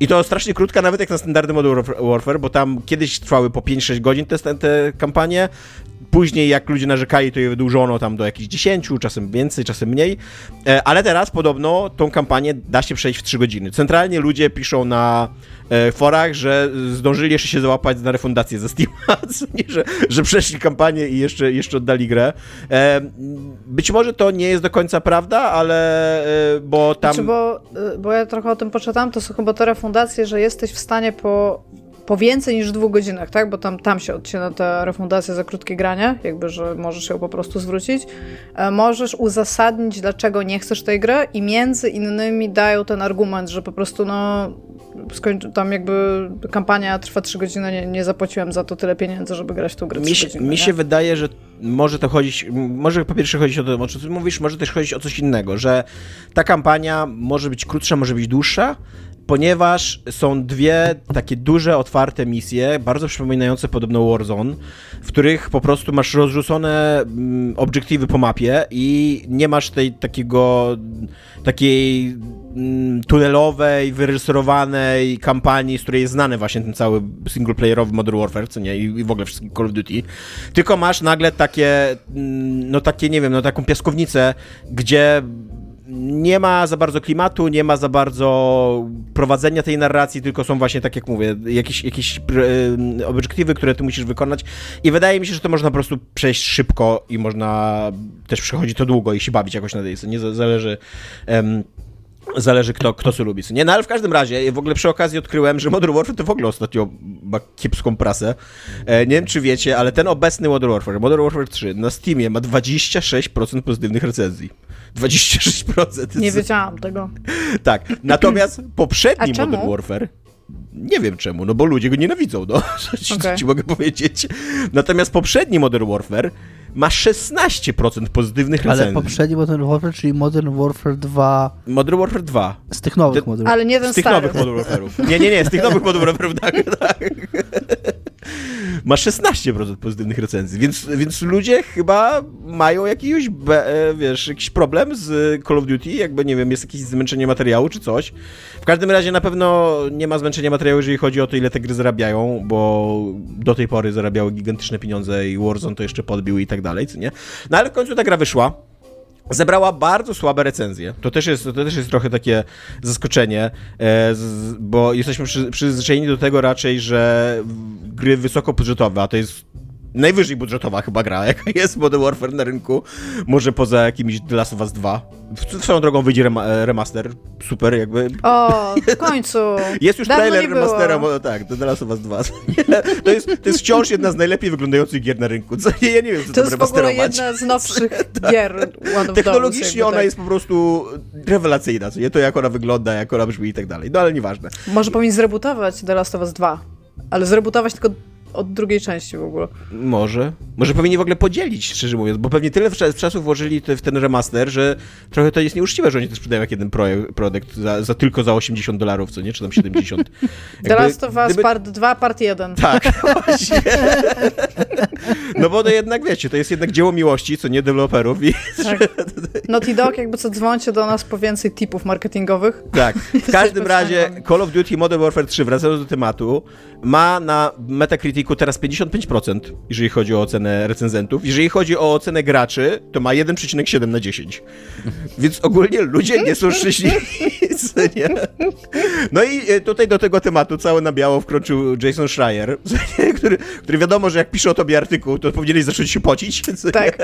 I to strasznie krótka nawet jak na standardy Modern Warf- Warfare, bo tam kiedyś trwały po 5-6 godzin te, te kampanie. Później, jak ludzie narzekali, to je wydłużono tam do jakichś 10, czasem więcej, czasem mniej. E, Ale teraz podobno tą kampanię da się przejść w 3 godziny. Centralnie ludzie piszą na e, forach, że zdążyli jeszcze się załapać na refundację ze Steam, że, że przeszli kampanię i jeszcze, jeszcze oddali grę. E, Być może to nie jest do końca prawda, ale bo tam... Znaczy, bo, bo ja trochę o tym poczytałam, to są chyba te refundacje, że jesteś w stanie po, po więcej niż dwóch godzinach, tak? Bo tam, tam się odcina ta refundacja za krótkie granie, jakby, że możesz ją po prostu zwrócić. E, Możesz uzasadnić, dlaczego nie chcesz tej gry i między innymi dają ten argument, że po prostu no skończy, tam jakby kampania trwa trzy godziny, nie, nie zapłaciłem za to tyle pieniędzy, żeby grać w tą grę Mi się, godziny, mi się wydaje, że może to chodzić, może po pierwsze chodzić o to, o czym ty mówisz, może też chodzić o coś innego, że ta kampania może być krótsza, może być dłuższa, ponieważ są dwie takie duże, otwarte misje, bardzo przypominające podobno Warzone, w których po prostu masz rozrzucone mm, obiektywy po mapie i nie masz tej takiego, takiej mm, tunelowej, wyreżyserowanej kampanii, z której jest znany właśnie ten cały singleplayerowy Modern Warfare, co nie, i, i w ogóle wszystkie Call of Duty, tylko masz nagle takie, mm, no takie, nie wiem, no taką piaskownicę, gdzie nie ma za bardzo klimatu, nie ma za bardzo prowadzenia tej narracji, tylko są właśnie, tak jak mówię, jakieś, jakieś e, obiektywy, które ty musisz wykonać i wydaje mi się, że to można po prostu przejść szybko i można też przechodzić to długo i się bawić jakoś na tej nie Z- zależy... em, Zależy kto, kto co lubi. Nie, no ale w każdym razie, w ogóle przy okazji odkryłem, że Modern Warfare to w ogóle ostatnio ma kiepską prasę. E, nie wiem, czy wiecie, ale ten obecny Modern Warfare, Modern Warfare 3 na Steamie ma 26% pozytywnych recenzji. 26%. Nie wiedziałam tego. Tak. Natomiast poprzedni? Modern Warfare nie wiem czemu, no bo ludzie go nienawidzą, no. Co ci, co Okej. ci mogę powiedzieć. Natomiast poprzedni Modern Warfare ma 16% pozytywnych recenzji. Ale poprzedni Modern Warfare, czyli Modern Warfare 2 Modern Warfare 2. z tych nowych Modern Ale nie ten Z tych stary. nowych Modern Warfare'ów. Nie, nie, nie, z tych nowych Modern Warfare'ów, tak, tak. Ma 16% pozytywnych recenzji, więc, więc ludzie chyba mają jakiś, e, wiesz, jakiś problem z Call of Duty, jakby, nie wiem, jest jakieś zmęczenie materiału czy coś. W każdym razie na pewno nie ma zmęczenia materiału, jeżeli chodzi o to, ile te gry zarabiają, bo do tej pory zarabiały gigantyczne pieniądze i Warzone to jeszcze podbił i tak dalej, co nie? No ale w końcu ta gra wyszła. Zebrała bardzo słabe recenzje. To też jest, to też jest trochę takie zaskoczenie, e, bo jesteśmy przy, przyzwyczajeni do tego raczej, że gry wysokobudżetowe, a to jest najwyżej budżetowa chyba gra, jaka jest Modern Warfare na rynku, może poza jakimiś The Last of Us 2. W- Swoją drogą wyjdzie rema e, remaster, super jakby. O, w końcu. Jest już Dawno trailer remastera, mo- tak, The Last of Us 2. to, jest, to jest wciąż jedna z najlepiej wyglądających gier na rynku. Co, ja nie wiem, co To jest w ogóle remasterować. jedna z nowszych gier of Those, Technologicznie ona tak. jest po prostu rewelacyjna, co nie? To jak ona wygląda, jak ona brzmi i tak dalej. No ale nieważne. Może powinien zrebootować The Last of Us 2, ale zrebootować tylko od drugiej części w ogóle. Może. Może powinni w ogóle podzielić, szczerze mówiąc, bo pewnie tyle czasów włożyli w ten remaster, że trochę to jest nieuczciwe, że oni to sprzedają jak jeden produkt za, za tylko za 80 dolarów, co nie? Czy tam 70. The Jakby Last of Us gdyby- Part 2, Part 1. Tak, właśnie. No bo to jednak, wiecie, to jest jednak dzieło miłości, co nie deweloperów Tak. Naughty Dog, jakby co dzwońcie do nas po więcej tipów marketingowych. Tak. W każdym razie. Call of Duty Modern Warfare 3, wracając do tematu, ma na Metacriticu teraz 55%, jeżeli chodzi o ocenę recenzentów. Jeżeli chodzi o ocenę graczy, to ma 1,7 na 10. Więc ogólnie ludzie nie są szczęśliwi. Nie? No i e, tutaj do tego tematu całe na biało wkroczył Jason Schreier, który, który wiadomo, że jak pisze o tobie artykuł, to powinieneś zacząć się pocić. Tak.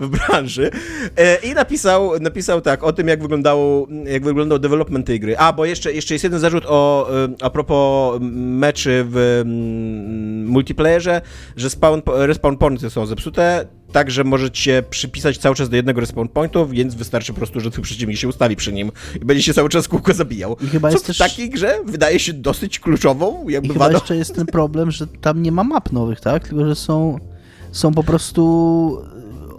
w branży e, i napisał, napisał tak o tym, jak wyglądało, jak wyglądał development tej gry. A, bo jeszcze, jeszcze jest jeden zarzut o, e, a propos meczy w mm, multiplayerze, że spawn, respawn pointy są zepsute, tak, że możecie przypisać cały czas do jednego respawn pointu, więc wystarczy po prostu, że twój przeciwnik się ustawi przy nim i będzie się cały czas kółko zabijał. I chyba Co jest w też- takiej grze wydaje się dosyć kluczową, I jakby chyba wadą. jeszcze jest ten problem, że tam nie ma map nowych, tak? Tylko, że są, są po prostu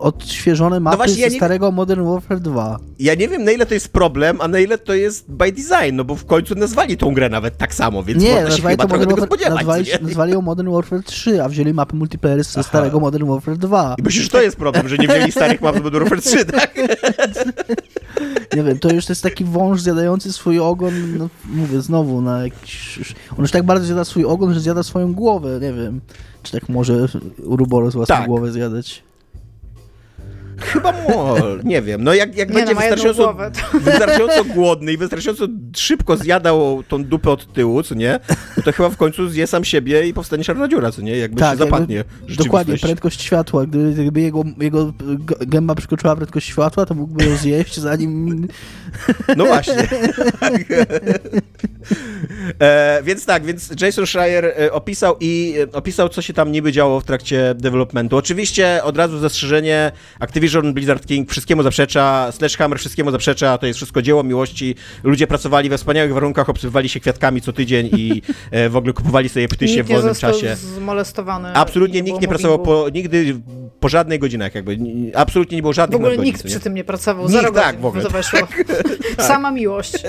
odświeżone mapy właśnie ja ze nie- starego Modern Warfare 2. Ja nie wiem, na ile to jest problem, a na ile to jest by design, no bo w końcu nazwali tą grę nawet tak samo, więc Nie, można się nazwali chyba trochę Modern tego Warfare, spodziewać. nazwali, nie? nazwali ją Modern Warfare 3, a wzięli mapy multiplayer ze Aha. starego Modern Warfare 2. I myślisz, że to jest problem, że nie wzięli starych map do Modern Warfare 3, tak? Nie wiem, to już to jest taki wąż zjadający swój ogon, no, mówię znowu, na jakiś... On już tak bardzo zjada swój ogon, że zjada swoją głowę, nie wiem. Czy tak może Uruboros własną Tak. głowę zjadać? Chyba mo, nie wiem. No jak, jak Nie, będzie no, wystarczająco, głowę, to... wystarczająco głodny i wystarczająco szybko zjadał tą dupę od tyłu, co nie? No to chyba w końcu zje sam siebie i powstanie czarna dziura, co nie? Jakby się zapadnie jakby- Tak, Dokładnie, prędkość światła. Gdyby, gdyby jego, jego gęba przekroczyła prędkość światła, to mógłby ją zjeść, zanim... No właśnie. e, więc tak, więc Jason Schreier e, opisał i e, opisał, co się tam niby działo w trakcie developmentu. Oczywiście od razu zastrzeżenie, Activision Blizzard King wszystkiemu zaprzecza, Sledgehammer wszystkiemu zaprzecza, to jest wszystko dzieło miłości. Ludzie pracowali we wspaniałych warunkach, obsywali się kwiatkami co tydzień i e, w ogóle kupowali sobie ptysie w wolnym czasie. zmolestowany. Absolutnie nikt nie pracował po, nigdy po żadnej godzinach jakby. Ni- Absolutnie nie było W żadnych ogóle nadgodzin, nikt przy tym nie pracował. Nikt, Zero tak, w ogóle, to weszło. Sama miłość.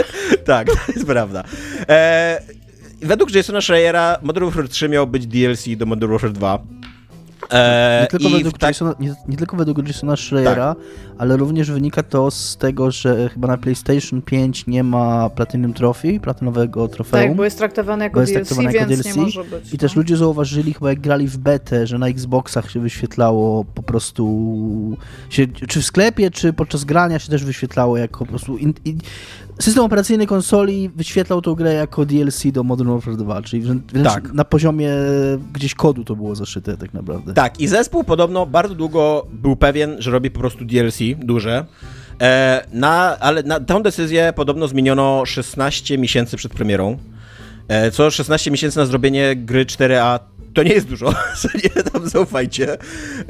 Tak, to jest prawda. E, według Jasona Schreiera Modern Warfare 3 miał być DLC do Modern Warfare 2. E, Nie tylko, i według tak, Jasona, nie, nie tylko według Jasona Schreiera, ale również wynika to z tego, że chyba na PlayStation 5 nie ma Platinum Trophy, platynowego trofeum. Tak, bo jest traktowany jako Bo jest DLC, traktowane jako więc DLC nie może być. I też no. ludzie zauważyli, chyba jak grali w betę, że na Xboxach się wyświetlało po prostu, się, czy w sklepie, czy podczas grania się też wyświetlało jako po prostu... In, in, system operacyjny konsoli wyświetlał tą grę jako DLC do Modern Warfare 2, czyli wręcz, Tak. na poziomie gdzieś kodu to było zaszyte tak naprawdę. tak, i zespół podobno bardzo długo był pewien, że robi po prostu DLC duże. E, na, ale na tą decyzję podobno zmieniono 16 miesięcy przed premierą. E, co 16 miesięcy na zrobienie gry 4A to nie jest dużo, nie tam zaufajcie.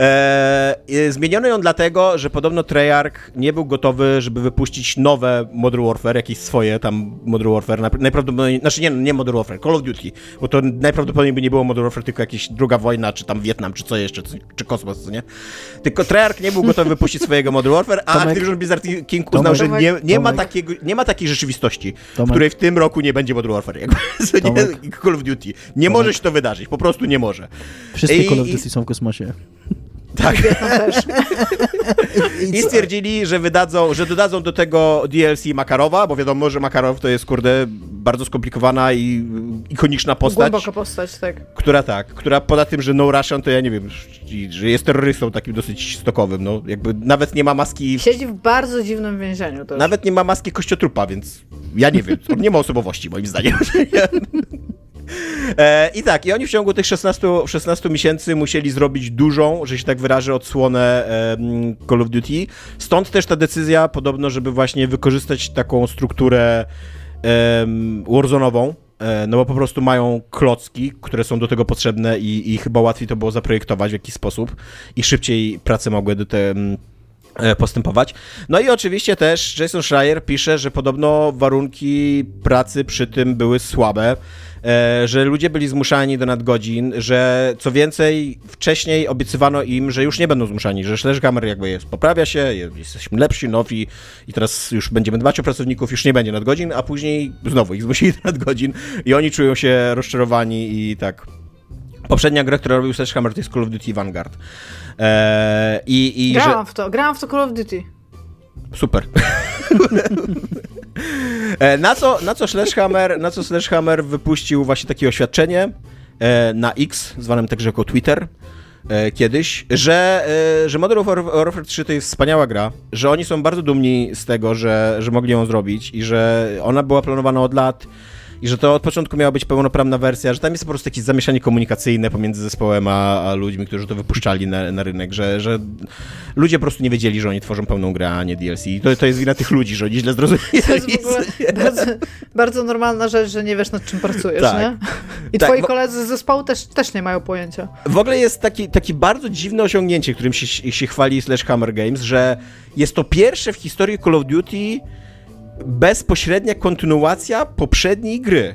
E, zmieniono ją dlatego, że podobno Treyarch nie był gotowy, żeby wypuścić nowe Modern Warfare, jakieś swoje tam Modern Warfare, najpra- najprawdopodobniej, znaczy nie, nie Modern Warfare, Call of Duty, bo to najprawdopodobniej by nie było Modern Warfare, tylko jakaś druga wojna, czy tam Wietnam, czy co jeszcze, czy, czy kosmos, co nie? Tylko Treyarch nie był gotowy wypuścić swojego Modern Warfare, a Tomek- Activision Blizzard King uznał, że nie, nie, ma Tomek- takiego, nie ma takiej rzeczywistości, w Tomek- której w tym roku nie będzie Modern Warfare, jakby, nie? Tomek- Call of Duty. Nie może się to wydarzyć, po prostu nie może. Wszystkie I- Call of i- Duty są w kosmosie. Tak. I stwierdzili, że wydadzą, że dodadzą do tego DLC Makarowa, bo wiadomo, że Makarow to jest kurde bardzo skomplikowana i ikoniczna postać. Głęboka postać, tak. Która tak, która poza tym, że No Russian, to ja nie wiem, że jest terrorystą takim dosyć stokowym, no jakby nawet nie ma maski... Siedzi w bardzo dziwnym więzieniu też. Nawet nie ma maski kościotrupa, więc ja nie wiem, on nie ma osobowości moim zdaniem. E, I tak, i oni w ciągu tych 16, 16 miesięcy musieli zrobić dużą, że się tak wyrażę, odsłonę Call of Duty. Stąd też ta decyzja, podobno, żeby właśnie wykorzystać taką strukturę Warzone'ową, e, no bo po prostu mają klocki, które są do tego potrzebne i, i chyba łatwiej to było zaprojektować w jakiś sposób i szybciej prace mogły do te e, postępować. No i oczywiście też Jason Schreier pisze, że podobno warunki pracy przy tym były słabe, że ludzie byli zmuszani do nadgodzin, że co więcej wcześniej obiecywano im, że już nie będą zmuszani, że Sledgehammer jakby jest, poprawia się, jest, jesteśmy lepsi, nowi i teraz już będziemy dbać o pracowników, już nie będzie nadgodzin, a później znowu ich zmusili do nadgodzin i oni czują się rozczarowani i tak Poprzednia gra, którą robił Sledgehammer, to jest Call of Duty Vanguard. Eee, i, i grałam że... w to, grałam w to Call of Duty. Super. e, na, co, na, co Sledgehammer, na co Sledgehammer wypuścił właśnie takie oświadczenie e, na X, zwanym także jako Twitter, e, kiedyś, że, że Modern Warfare 3 to jest wspaniała gra, że oni są bardzo dumni z tego, że, że mogli ją zrobić i że ona była planowana od lat i że to od początku miała być pełnoprawna wersja, że tam jest po prostu jakieś zamieszanie komunikacyjne pomiędzy zespołem a, a ludźmi, którzy to wypuszczali na, na rynek, że, że ludzie po prostu nie wiedzieli, że oni tworzą pełną grę, a nie DLC. I to, to jest wina tych ludzi, że oni źle zrozumieli. To jest w ogóle bardzo, bardzo normalna rzecz, że nie wiesz nad czym pracujesz, Tak. nie? I Tak, twoi koledzy z zespołu też, też nie mają pojęcia. W ogóle jest taki, taki bardzo dziwne osiągnięcie, którym się, się chwali Sledgehammer Games, że jest to pierwsze w historii Call of Duty bezpośrednia kontynuacja poprzedniej gry.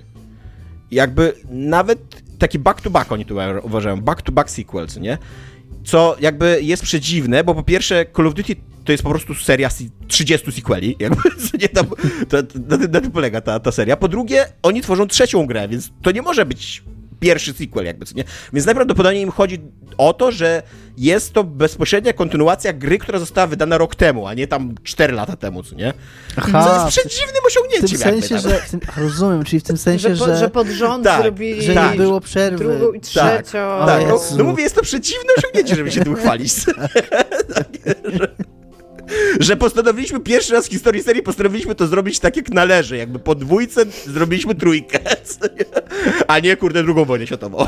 Jakby nawet taki back-to-back oni tu uważają, back-to-back sequels, nie? Co jakby jest przedziwne, bo po pierwsze Call of Duty to jest po prostu seria si- 30 sequeli, jakby, nie tam, to, na tym polega ta, ta seria. Po drugie, oni tworzą trzecią grę, więc to nie może być pierwszy sequel jakby, co nie? Więc najprawdopodobniej im chodzi o to, że jest to bezpośrednia kontynuacja gry, która została wydana rok temu, a nie tam 4 lata temu, co nie? Aha, Co jest w przedziwnym tym osiągnięciem sensie, jakby, że... W tym, rozumiem, czyli w tym sensie, Że, że, po, że pod rząd Tak, zrobili że tak. nie było przerwy. drugą i Tak, trzecią. Tak, no, Jezu. no mówię, jest to przedziwne osiągnięcie, żeby się tym chwalić. Takie, że, że postanowiliśmy pierwszy raz w historii serii, postanowiliśmy to zrobić tak jak należy, jakby po dwójce zrobiliśmy trójkę, a nie kurde drugą wojnę światową.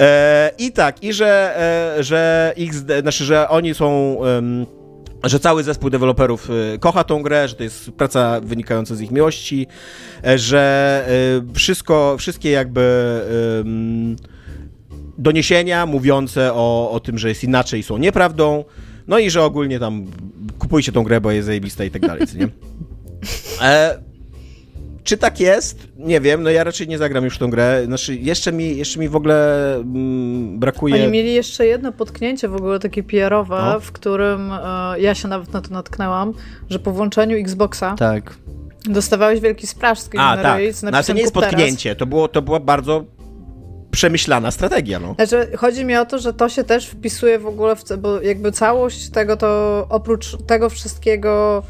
E, I tak, i że, e, że XD, znaczy, że oni są... że cały zespół deweloperów e, kocha tą grę, że to jest praca wynikająca z ich miłości, że wszystko, wszystkie jakby doniesienia mówiące o, o tym, że jest inaczej są nieprawdą, no i że ogólnie tam kupujcie tą grę, bo jest zajebista i tak dalej, co nie? E, czy tak jest? Nie wiem, no ja raczej nie zagram już w tą grę. Znaczy, jeszcze mi, jeszcze mi w ogóle mm, brakuje... Oni mieli jeszcze jedno potknięcie w ogóle takie PR-owe, No. w którym e, ja się nawet na to natknęłam, że po włączeniu Xboxa Tak. dostawałeś wielki A, na tak. z No, ale to napisem nie jest potknięcie, to, było, to była bardzo przemyślana strategia, no. Znaczy, chodzi mi o to, że to się też wpisuje w ogóle, w, bo jakby całość tego to oprócz tego wszystkiego,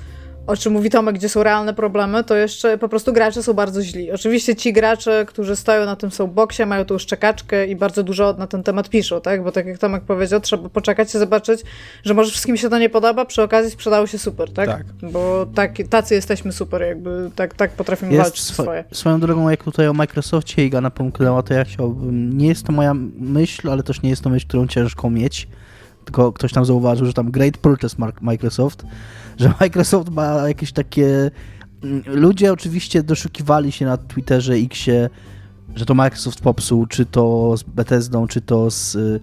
o czym mówi Tomek, gdzie są realne problemy, to jeszcze po prostu gracze są bardzo źli. Oczywiście ci gracze, którzy stoją na tym soapboxie, mają tu szczekaczkę i bardzo dużo na ten temat piszą, tak? Bo tak jak Tomek powiedział, trzeba poczekać i zobaczyć, że może wszystkim się to nie podoba, przy okazji sprzedało się super, tak? Tak. Bo tak, tacy jesteśmy super, jakby tak, tak potrafimy Jest walczyć swo- swoje. swoją drogą, jak tutaj o Microsoftie Iga napomknęła, to ja chciałbym, nie jest to moja myśl, ale też nie jest to myśl, którą ciężko mieć, tylko ktoś tam zauważył, że tam great purchase Microsoft, że Microsoft ma jakieś takie... mm, Ludzie oczywiście doszukiwali się na Twitterze, Xie, że to Microsoft popsuł, czy to z Bethesdą, czy to z y,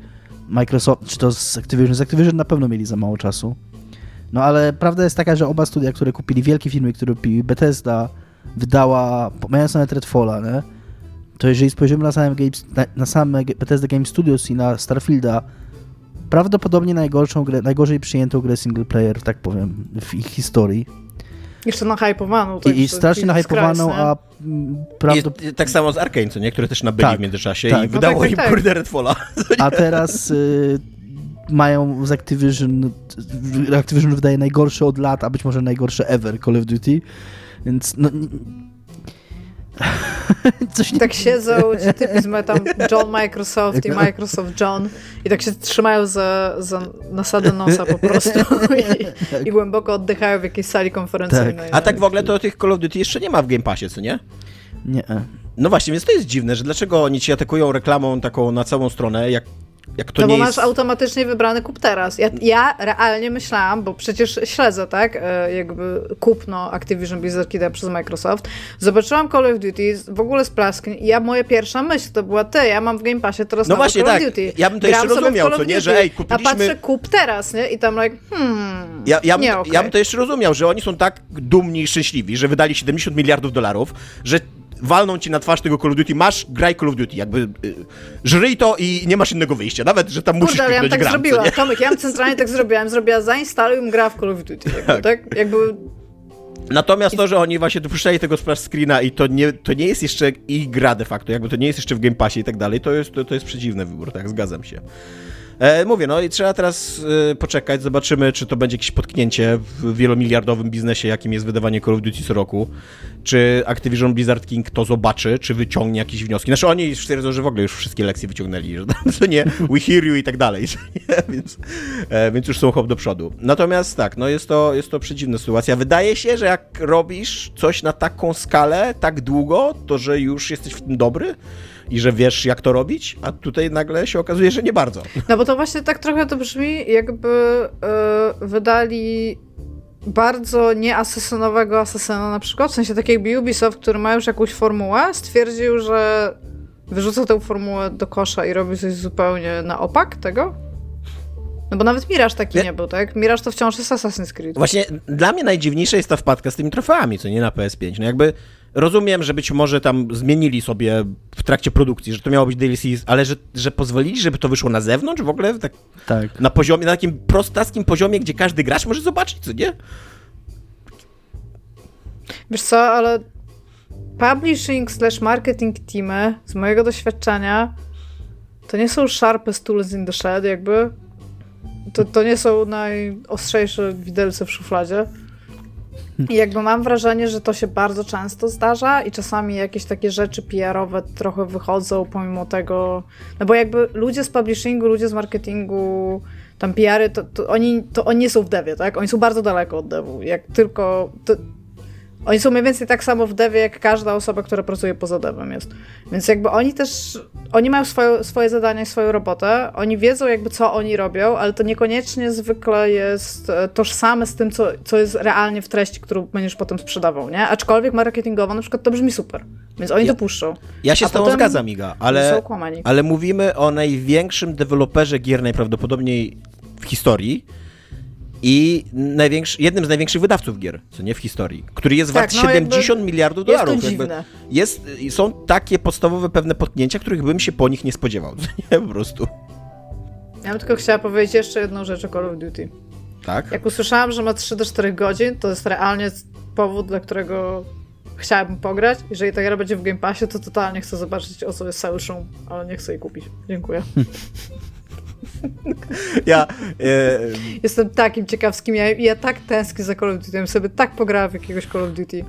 Microsoft, czy to z Activision. Z Activision na pewno mieli za mało czasu. No ale prawda jest taka, że oba studia, które kupili, wielkie firmy, które kupili, Bethesda wydała, mając nawet Redfalla, nie? to jeżeli spojrzymy na same, games, na, na same Bethesda Game Studios i na Starfielda, prawdopodobnie najgorszą grę, najgorzej przyjętą grę single player, tak powiem, w ich historii. Jeszcze nahypowaną. I, tak, i to strasznie nahypowaną, a prawdopodobnie... I, tak samo z Arkane, co nie? Które też nabyli Tak, w międzyczasie tak. i wydało No tak, im tak, tak. kurde Redfalla. A teraz y, mają z Activision, Activision wydaje najgorsze od lat, a być może najgorsze ever Call of Duty, więc no, Coś nie... Tak siedzą ci typi z tam John Microsoft i Microsoft John i tak się trzymają za, za nasadę nosa po prostu i, i głęboko oddychają w jakiejś sali konferencyjnej. Tak. A tak w ogóle to tych Call of Duty jeszcze nie ma w Game Passie, co nie? Nie. No właśnie, więc to jest dziwne, że dlaczego oni ci atakują reklamą taką na całą stronę, jak, jak to no bo jest... masz automatycznie wybrany kup teraz. Ja, ja realnie myślałam, bo przecież śledzę, tak, e, jakby kupno Activision Blizzard Kida przez Microsoft. Zobaczyłam Call of Duty, w ogóle z plaskń i ja, moja pierwsza myśl to była, ty, ja mam w Game Passie teraz No właśnie, Call tak. of Duty. Ja bym to Gram jeszcze rozumiał, co nie, że ej, A kupiliśmy- patrzę, kup teraz, nie? I tam like, hmm, Ja, ja, bym, nie okej. ja bym to jeszcze rozumiał, że oni są tak dumni i szczęśliwi, że wydali 70 miliardów dolarów, że walną ci na twarz tego Call of Duty, masz, graj Call of Duty, jakby y, żryj to i nie masz innego wyjścia, nawet, że tam musisz Kurde, ja bym tak gram, co zrobiła. nie? Tomek, ja bym centralnie tak zrobiła. Ja bym zrobiła zainstaluj i grała w Call of Duty. Jakby, Tak. tak. Jakby Natomiast to, że oni właśnie dopuszczali tego splash screena i to nie, to nie jest jeszcze ich gra de facto, jakby to nie jest jeszcze w Game Passie i tak dalej, to jest, to, to jest przedziwny wybór, tak, zgadzam się. E, mówię, no i trzeba teraz e, poczekać, zobaczymy, czy to będzie jakieś potknięcie w wielomiliardowym biznesie, jakim jest wydawanie Call of Duty co roku. Czy Activision Blizzard King to zobaczy, czy wyciągnie jakieś wnioski. Znaczy oni już twierdzą, że w ogóle już wszystkie lekcje wyciągnęli, że co nie, we hear you i tak dalej? Więc, e, więc już są hop do przodu. Natomiast tak, no jest to, jest to przedziwna sytuacja. Wydaje się, że jak robisz coś na taką skalę, tak długo, to że już jesteś w tym dobry i że wiesz, jak to robić, a tutaj nagle się okazuje, że nie bardzo. No bo to właśnie tak trochę to brzmi, jakby e, wydali bardzo nieasesynowego asesyna na przykład, w sensie tak jakby Ubisoft, który ma już jakąś formułę, stwierdził, że wyrzuca tę formułę do kosza i robi coś zupełnie na opak tego. No bo nawet Miraż taki Nie. nie był, tak? Miraż to wciąż jest Assassin's Creed. Właśnie dla mnie najdziwniejsza jest ta wpadka z tymi trofeami, co nie na PS5. No jakby rozumiem, że być może tam zmienili sobie w trakcie produkcji, że to miało być DLC, ale że, że pozwolili, żeby to wyszło na zewnątrz w ogóle tak Tak. na poziomie, na takim prostackim poziomie, gdzie każdy gracz może zobaczyć, co nie? Wiesz co, ale publishing slash marketing teamy, z mojego doświadczenia, to nie są sharpest tools in the shed, jakby. To, to nie są najostrzejsze widelce w szufladzie. I jakby mam wrażenie, że to się bardzo często zdarza i czasami jakieś takie rzeczy PR-owe trochę wychodzą pomimo tego, no bo jakby ludzie z publishingu, ludzie z marketingu, tam PR-y, to, to, oni, to oni nie są w devie, tak? Oni są bardzo daleko od devu. Jak tylko... To, oni są mniej więcej tak samo w devie, jak każda osoba, która pracuje poza devem jest. Więc jakby oni też, oni mają swoje, swoje zadania i swoją robotę, oni wiedzą jakby co oni robią, ale to niekoniecznie zwykle jest e, tożsame z tym, co, co jest realnie w treści, którą będziesz potem sprzedawał, nie? Aczkolwiek marketingowo na przykład to brzmi super, więc oni Ja- to puszczą. Ja się A z tobą zgadzam, Iga, ale, ale mówimy o największym deweloperze gier najprawdopodobniej w historii i jednym z największych wydawców gier, co nie w historii, który jest Tak, wart no jakby 70 miliardów jest dolarów. dziwne. jest, są takie podstawowe pewne potknięcia, których bym się po nich nie spodziewał. Nie, po prostu. Ja bym tylko chciała powiedzieć jeszcze jedną rzecz o Call of Duty. Tak? Jak usłyszałam, że ma 3 do 4 godzin, to jest realnie powód, dla którego chciałabym pograć. Jeżeli ta gra będzie w Game Passie, to totalnie chcę zobaczyć, o co jest cały szum, ale nie chcę jej kupić. Dziękuję. Ja, e, Jestem takim ciekawskim, ja, ja tak tęsknię za Call of Duty, ja sobie tak pograła w jakiegoś Call of Duty.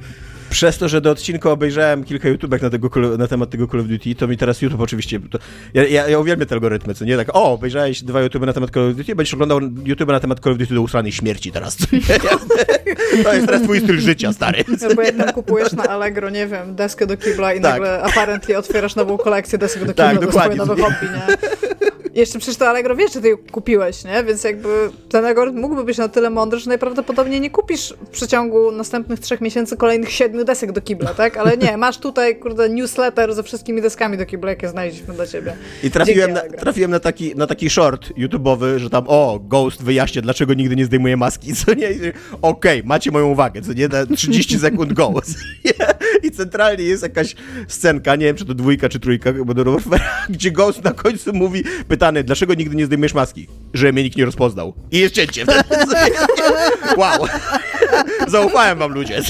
przez to, że do odcinka obejrzałem kilka YouTubek na, tego, na temat tego Call of Duty, to mi teraz YouTube oczywiście... To, ja, ja, ja uwielbiam te algorytmy, co nie? Tak, o, obejrzałeś dwa YouTube na temat Call of Duty, będziesz oglądał YouTube na temat Call of Duty do usranej śmierci teraz. nie? to jest teraz twój styl życia, stary. No bo tam kupujesz na Allegro, nie wiem, deskę do kibla i Tak. nagle apparently otwierasz nową kolekcję desek do Tak, kibla, twoje dokładnie. nowe hobby, nie? Jeszcze przecież to Allegro wiesz, że ty ją kupiłeś, nie? Więc jakby ten algorytm mógłby być na tyle mądry, że najprawdopodobniej nie kupisz w przeciągu następnych trzech miesięcy kolejnych siedmiu desek do kibla, tak? Ale nie, masz tutaj, kurde, newsletter ze wszystkimi deskami do kibla, jakie znaleźliśmy dla ciebie. I trafiłem na, trafiłem na taki, na taki short YouTube'owy, że tam, o, Ghost wyjaśnia, dlaczego nigdy nie zdejmuje maski, co nie? Okej, macie moją uwagę, co nie? Na 30 sekund Ghost. I centralnie jest jakaś scenka, nie wiem, czy to dwójka, czy trójka, bo do Warfare'a, gdzie Ghost na końcu mówi, pytany, dlaczego nigdy nie zdejmujesz maski? Że mnie nikt nie rozpoznał. I jest cięcie. wow. Zaufałem wam, ludzie.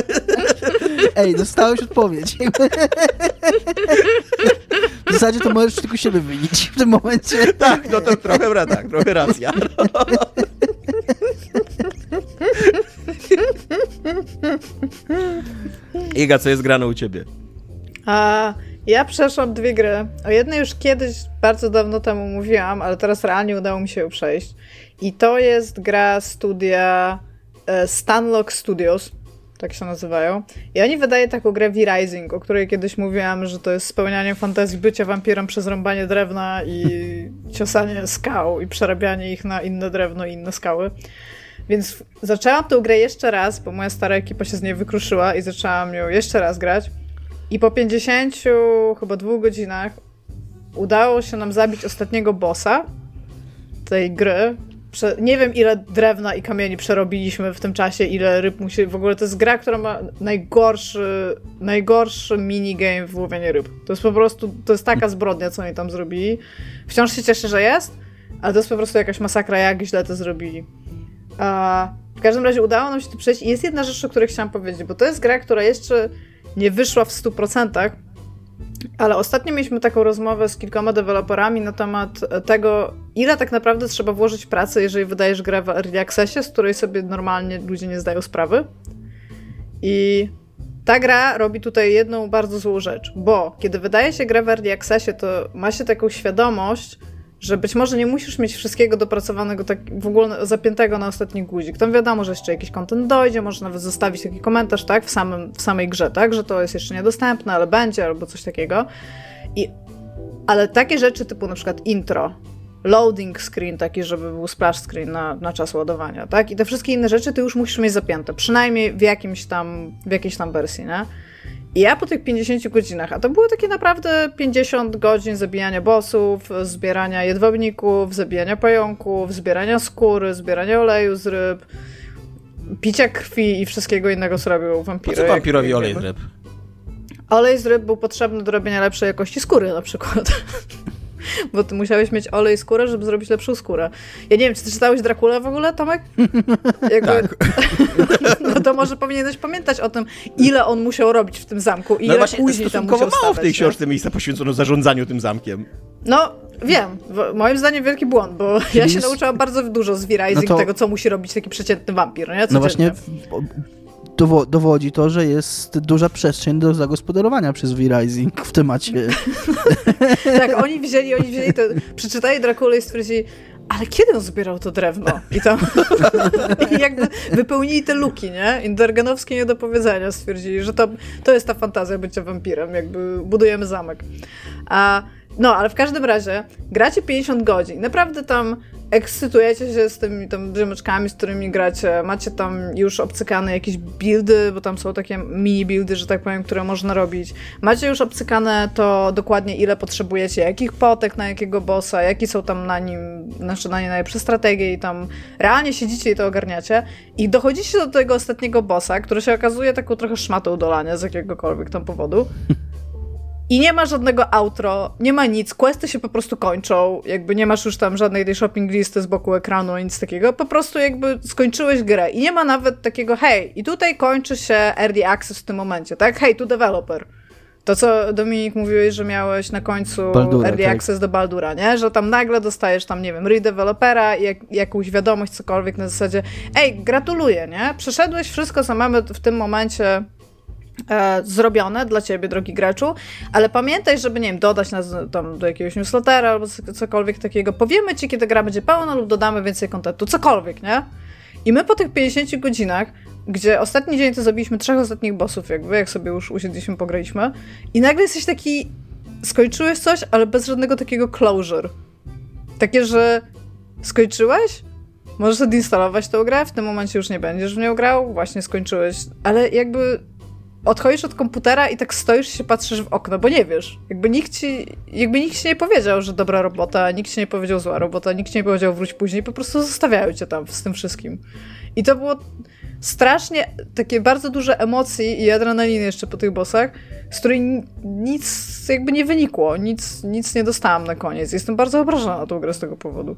Ej, dostałeś odpowiedź. W zasadzie to możesz tylko siebie wynić w tym momencie. Tak, no to trochę, tak, trochę racja. Iga, co jest grane u ciebie? A ja przeszłam dwie gry. O jednej już kiedyś, bardzo dawno temu mówiłam, ale teraz realnie udało mi się ją przejść. I to jest gra studia e, Stanlock Studios, tak się nazywają. I oni wydają taką grę V-Rising, o której kiedyś mówiłam, że to jest spełnianie fantazji bycia wampirem przez rąbanie drewna i ciosanie skał i przerabianie ich na inne drewno i inne skały. Więc zaczęłam tę grę jeszcze raz, bo moja stara ekipa się z niej wykruszyła i zaczęłam ją jeszcze raz grać. I po 50 chyba dwóch godzinach udało się nam zabić ostatniego bossa tej gry. Prze nie wiem, ile drewna i kamieni przerobiliśmy w tym czasie, ile ryb musi. W ogóle to jest gra, która ma najgorszy, najgorszy minigame w łowieniu ryb. To jest po prostu, to jest taka zbrodnia, co oni tam zrobili. Wciąż się cieszę, że jest, ale to jest po prostu jakaś masakra, jak źle to zrobili. A w każdym razie udało nam się to przejść i jest jedna rzecz, o której chciałam powiedzieć, bo to jest gra, która jeszcze nie wyszła w 100%, ale ostatnio mieliśmy taką rozmowę z kilkoma deweloperami na temat tego, ile tak naprawdę trzeba włożyć pracy, jeżeli wydajesz grę w Early Accessie, z której sobie normalnie ludzie nie zdają sprawy. I ta gra robi tutaj jedną bardzo złą rzecz, bo kiedy wydaje się grę w Early Accessie, to ma się taką świadomość, że być może nie musisz mieć wszystkiego dopracowanego, tak w ogóle zapiętego na ostatni guzik. Tam wiadomo, że jeszcze jakiś kontent dojdzie, może nawet zostawić taki komentarz, tak, w, samym, w samej grze, tak, że to jest jeszcze niedostępne, ale będzie, albo coś takiego. I, ale takie rzeczy typu na przykład intro, loading screen taki, żeby był splash screen na, na czas ładowania, tak, i te wszystkie inne rzeczy ty już musisz mieć zapięte, przynajmniej w jakimś tam, w jakiejś tam wersji, nie? I ja po tych 50 godzinach, a to było takie naprawdę 50 godzin zabijania bossów, zbierania jedwabników, zabijania pająków, zbierania skóry, zbierania oleju z ryb, picia krwi i wszystkiego innego, co robią wampiry. Po co wampirowi olej z ryb? Olej z ryb był potrzebny do robienia lepszej jakości skóry na przykład. Bo ty musiałeś mieć olej skórę, żeby zrobić lepszą skórę. Ja nie wiem, czy ty czytałeś Drakulę w ogóle, Tomek? Jakby... Tak. no to może powinieneś pamiętać o tym, ile on musiał robić w tym zamku i no ile właśnie, później tam musiał mało w tej książce miejsca poświęcono zarządzaniu tym zamkiem. No, wiem. Moim zdaniem wielki błąd, bo Czyli ja się jest... nauczyłam bardzo dużo z V-Rising no to... tego, co musi robić taki przeciętny wampir, nie? No właśnie dowodzi to, że jest duża przestrzeń do zagospodarowania przez V-Rising w temacie. tak, oni wzięli, oni wzięli to, przeczytali Drakulę i stwierdzili, ale kiedy on zbierał to drewno? I tam i jakby wypełnili te luki, nie? Intergenowskie niedopowiedzenia stwierdzili, że to, to jest ta fantazja bycia wampirem, jakby budujemy zamek. A no, ale w każdym razie gracie 50 godzin. Naprawdę tam ekscytujecie się z tymi tam ziomeczkami, z którymi gracie. Macie tam już obcykane jakieś buildy, bo tam są takie mini buildy, że tak powiem, które można robić. Macie już obcykane to dokładnie ile potrzebujecie, jakich potek na jakiego bossa, jakie są tam na nim, znaczy na nie najlepsze strategie i tam realnie siedzicie i to ogarniacie. I dochodzicie do tego ostatniego bossa, który się okazuje taką trochę szmatą dolania z jakiegokolwiek tam powodu. I nie ma żadnego outro, nie ma nic, questy się po prostu kończą, jakby nie masz już tam żadnej tej shopping listy z boku ekranu, nic takiego, po prostu jakby skończyłeś grę i nie ma nawet takiego hej, i tutaj kończy się early access w tym momencie, tak? Hej, tu developer. To, co Dominik mówiłeś, że miałeś na końcu Baldura, early tak. access do Baldura, nie? Że tam nagle dostajesz tam, nie wiem, redevelopera i jak, jakąś wiadomość, cokolwiek na zasadzie ej, gratuluję, nie? Przeszedłeś wszystko, co mamy w tym momencie e, zrobione dla ciebie, drogi graczu, ale pamiętaj, żeby, nie wiem, dodać nas tam do jakiegoś newslettera albo cokolwiek takiego. Powiemy ci, kiedy gra będzie pełna lub dodamy więcej kontentu, cokolwiek, nie? I my po tych 50 godzinach, gdzie ostatni dzień to zabiliśmy trzech ostatnich bossów, jakby, jak sobie już usiedliśmy, pograliśmy, i nagle jesteś taki, skończyłeś coś, ale bez żadnego takiego closure. Takie, że skończyłeś, możesz odinstalować tę grę, w tym momencie już nie będziesz w nią grał, właśnie skończyłeś, ale jakby odchodzisz od komputera i tak stoisz się patrzysz w okno, bo nie wiesz. Jakby nikt ci, jakby nikt ci nie powiedział, że dobra robota, nikt ci nie powiedział zła robota, nikt ci nie powiedział wróć później, po prostu zostawiają cię tam z tym wszystkim. I to było strasznie takie bardzo duże emocji i adrenaliny jeszcze po tych bossach, z której nic jakby nie wynikło, nic, nic nie dostałam na koniec. Jestem bardzo obrażona na tą grę z tego powodu.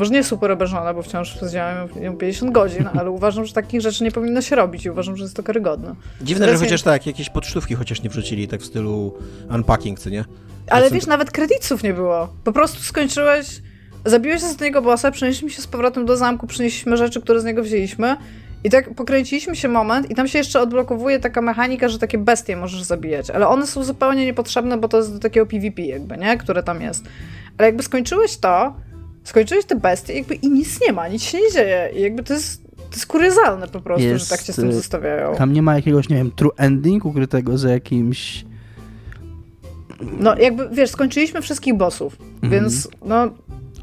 Może nie super obrażona, bo wciąż siedziałem ją 50 godzin, ale uważam, że takich rzeczy nie powinno się robić i uważam, że jest to karygodne. Dziwne, Teraz że chociaż tak, jakieś podsztówki chociaż nie wrzucili, tak w stylu unpacking, co nie? Ale wiesz, nawet kredytów nie było. Po prostu skończyłeś, zabiłeś ostatniego bossa, przenieśliśmy się z powrotem do zamku, przynieśliśmy rzeczy, które z niego wzięliśmy I tak pokręciliśmy się moment i tam się jeszcze odblokowuje taka mechanika, że takie bestie możesz zabijać, ale one są zupełnie niepotrzebne, bo to jest do takiego PvP jakby, nie? Które tam jest. Ale jakby skończyłeś to, skończyłeś te bestie jakby i nic nie ma, nic się nie dzieje. I jakby to jest, to jest kuriozalne po prostu, Jest, że tak cię z tym y, zostawiają. Tam nie ma jakiegoś, nie wiem, true ending ukrytego za jakimś... No jakby, wiesz, skończyliśmy wszystkich bossów, więc no...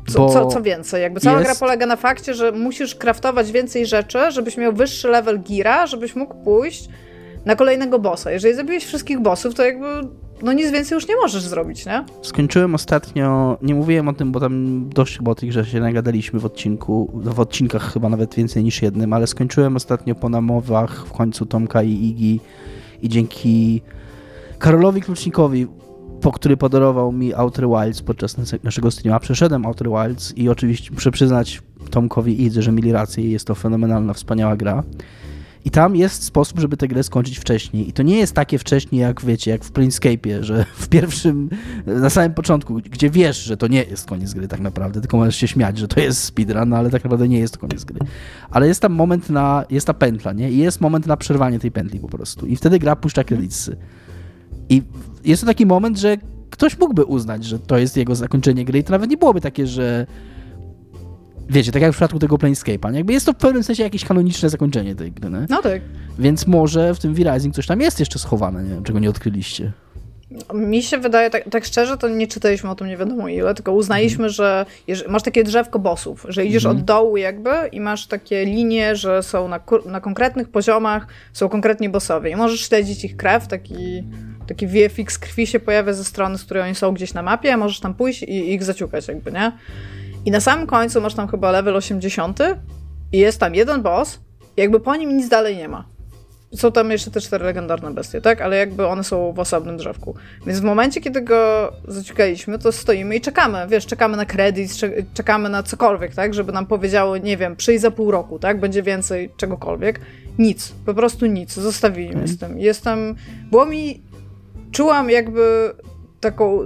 Co, co, co więcej? Jakby cała jest- gra polega na fakcie, że musisz kraftować więcej rzeczy, żebyś miał wyższy level gira, żebyś mógł pójść na kolejnego bossa. Jeżeli zabiłeś wszystkich bossów, to jakby no nic więcej już nie możesz zrobić, nie? Skończyłem ostatnio, nie mówiłem o tym, bo tam dość chyba o grze się nagadaliśmy w odcinku, w odcinkach chyba nawet więcej niż jednym, ale skończyłem ostatnio po namowach w końcu Tomka i Igi i dzięki Karolowi Klucznikowi, po który podarował mi Outer Wilds podczas nas- naszego streama, przeszedłem Outer Wilds i oczywiście muszę przyznać Tomkowi i Idze, że mieli rację jest to fenomenalna, wspaniała gra. I tam jest sposób, żeby tę grę skończyć wcześniej. I to nie jest takie wcześniej, jak wiecie, jak w Planescape'ie, że w pierwszym, na samym początku, gdzie wiesz, że to nie jest koniec gry tak naprawdę, tylko możesz się śmiać, że to jest speedrun, ale tak naprawdę nie jest to koniec gry. Ale jest tam moment na, jest ta pętla, nie? I jest moment na przerwanie tej pętli po prostu. I wtedy gra puszcza kredytsy. I jest to taki moment, że ktoś mógłby uznać, że to jest jego zakończenie gry i to nawet nie byłoby takie, że wiecie, tak jak w przypadku tego Planescape'a, jakby jest to w pewnym sensie jakieś kanoniczne zakończenie tej gry, nie? No tak. Więc może w tym V-Rising coś tam jest jeszcze schowane, nie czego nie odkryliście. Mi się wydaje, tak, tak szczerze, to nie czytaliśmy o tym nie wiadomo ile, tylko uznaliśmy, że jeż- masz takie drzewko bossów, że idziesz Mhm. od dołu jakby i masz takie linie, że są na, na konkretnych poziomach, są konkretni bossowie i możesz śledzić ich krew, taki, taki VFX krwi się pojawia ze strony, z której oni są gdzieś na mapie, a możesz tam pójść i ich zaciukać jakby, nie? I na samym końcu masz tam chyba level 80 i jest tam jeden boss i jakby po nim nic dalej nie ma. Są tam jeszcze te cztery legendarne bestie, tak? Ale jakby one są w osobnym drzewku. Więc w momencie, kiedy go zaciukaliśmy, to stoimy i czekamy, wiesz, czekamy na kredyt, cze- czekamy na cokolwiek, tak? Żeby nam powiedziało, nie wiem, przyjdź za pół roku, tak? Będzie więcej czegokolwiek. Nic, po prostu nic. Zostawili mnie Okej. z tym. Jestem... Było mi... Czułam jakby taką,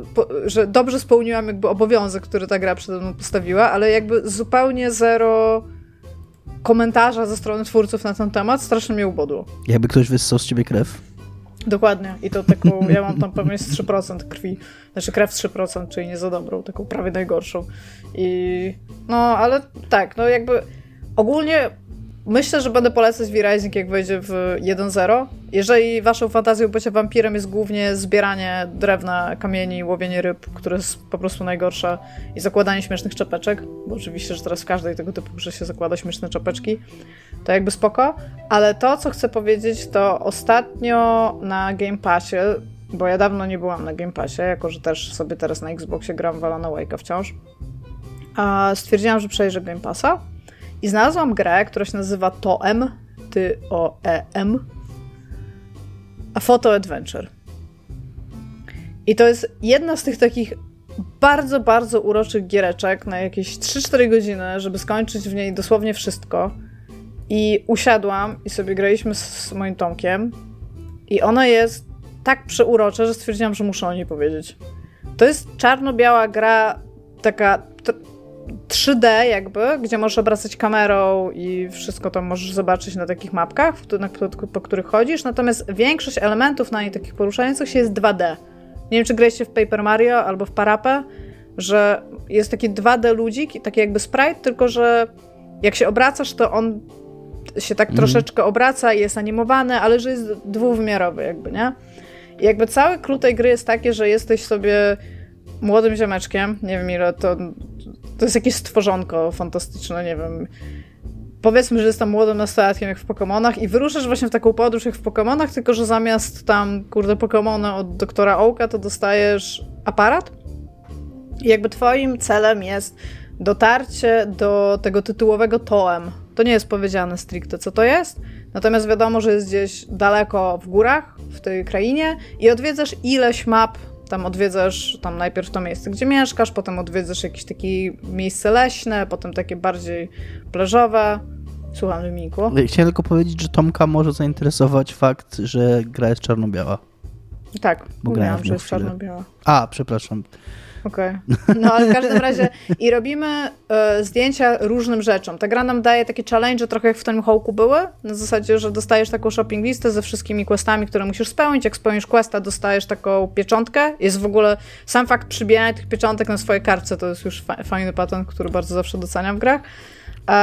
że dobrze spełniłam jakby obowiązek, który ta gra przede mną postawiła, ale jakby zupełnie zero komentarza ze strony twórców na ten temat strasznie mnie ubodło. Jakby ktoś wyssał z ciebie krew. Dokładnie. I to taką, ja mam tam pewnie z 3% krwi. Znaczy krew z 3%, czyli nie za dobrą, taką prawie najgorszą. I no, ale tak, no jakby ogólnie myślę, że będę polecać V-Rising, jak wejdzie w 1.0. Jeżeli waszą fantazją bycia wampirem jest głównie zbieranie drewna, kamieni, łowienie ryb, które jest po prostu najgorsze i zakładanie śmiesznych czapeczek, bo oczywiście, że teraz w każdej tego typu grze się zakłada śmieszne czapeczki, to jakby spoko. Ale to, co chcę powiedzieć, to ostatnio na Game Passie, bo ja dawno nie byłam na Game Passie, jako że też sobie teraz na Xboxie gram w Wake'a wciąż, a stwierdziłam, że przejrzę Game Passa i znalazłam grę, która się nazywa Toem, ty o e m a Photo Adventure. I to jest jedna z tych takich bardzo, bardzo uroczych giereczek na jakieś 3-4 godziny, żeby skończyć w niej dosłownie wszystko. I usiadłam i sobie graliśmy z moim Tomkiem. I ona jest tak przeurocza, że stwierdziłam, że muszę o niej powiedzieć. To jest czarno-biała gra, taka 3D jakby, gdzie możesz obracać kamerą i wszystko tam możesz zobaczyć na takich mapkach, na, po, po których chodzisz. Natomiast większość elementów na niej takich poruszających się jest 2D. Nie wiem, czy graliście w Paper Mario albo w Parapę, że jest taki 2D ludzik, taki jakby sprite, tylko że jak się obracasz, to on się tak Mhm. troszeczkę obraca i jest animowany, ale że jest dwuwymiarowy jakby, nie? I jakby cały klucz tej gry jest taki, że jesteś sobie młodym ziomeczkiem, nie wiem ile to... To jest jakieś stworzonko fantastyczne, nie wiem. Powiedzmy, że jestem młodym nastolatkiem jak w Pokémonach i wyruszasz właśnie w taką podróż jak w Pokémonach, tylko że zamiast tam, kurde, Pokémona od doktora Ołka, to dostajesz aparat. I jakby twoim celem jest dotarcie do tego tytułowego toem. To nie jest powiedziane stricte, co to jest, natomiast wiadomo, że jest gdzieś daleko w górach, w tej krainie i odwiedzasz ileś map, tam odwiedzasz tam najpierw to miejsce, gdzie mieszkasz, potem odwiedzasz jakieś takie miejsce leśne, potem takie bardziej plażowe. Słucham, Dominiku. Chciałem tylko powiedzieć, że Tomka może zainteresować fakt, że gra jest czarno-biała. Tak, Bo grałem mówiłam, że jest czarno-biała. A, przepraszam. Okej. No ale w każdym razie i robimy e, zdjęcia różnym rzeczom. Ta gra nam daje takie challenge, trochę jak w tym hołku były, na zasadzie, że dostajesz taką shopping listę ze wszystkimi questami, które musisz spełnić. Jak spełnisz questa, dostajesz taką pieczątkę. Jest w ogóle sam fakt przybijania tych pieczątek na swojej kartce, to jest już fa- fajny patent, który bardzo zawsze doceniam w grach.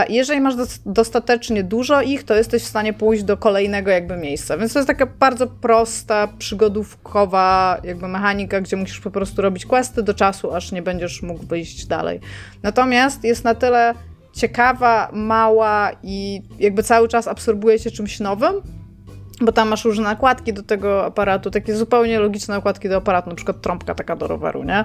Jeżeli masz dos- dostatecznie dużo ich, to jesteś w stanie pójść do kolejnego jakby miejsca. Więc to jest taka bardzo prosta, przygodówkowa jakby mechanika, gdzie musisz po prostu robić questy do czasu, aż nie będziesz mógł wyjść dalej. Natomiast jest na tyle ciekawa, mała i jakby cały czas absorbuje się czymś nowym, bo tam masz różne nakładki do tego aparatu, takie zupełnie logiczne nakładki do aparatu, na przykład trąbka taka do roweru, nie?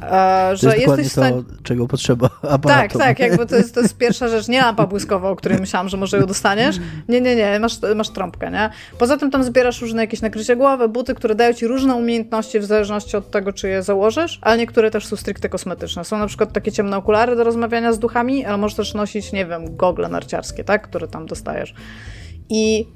To że jest jesteś w stanie... to, czego potrzeba Tak, aparatu. tak, jakby to jest, to jest pierwsza rzecz, nie lampa błyskowa, o której myślałam, że może ją dostaniesz. Nie, nie, nie, masz, masz trąbkę, nie? Poza tym tam zbierasz różne jakieś nakrycie głowy, buty, które dają ci różne umiejętności w zależności od tego, czy je założysz, ale niektóre też są stricte kosmetyczne. Są na przykład takie ciemne okulary do rozmawiania z duchami, ale możesz też nosić, nie wiem, gogle narciarskie, tak? Które tam dostajesz. I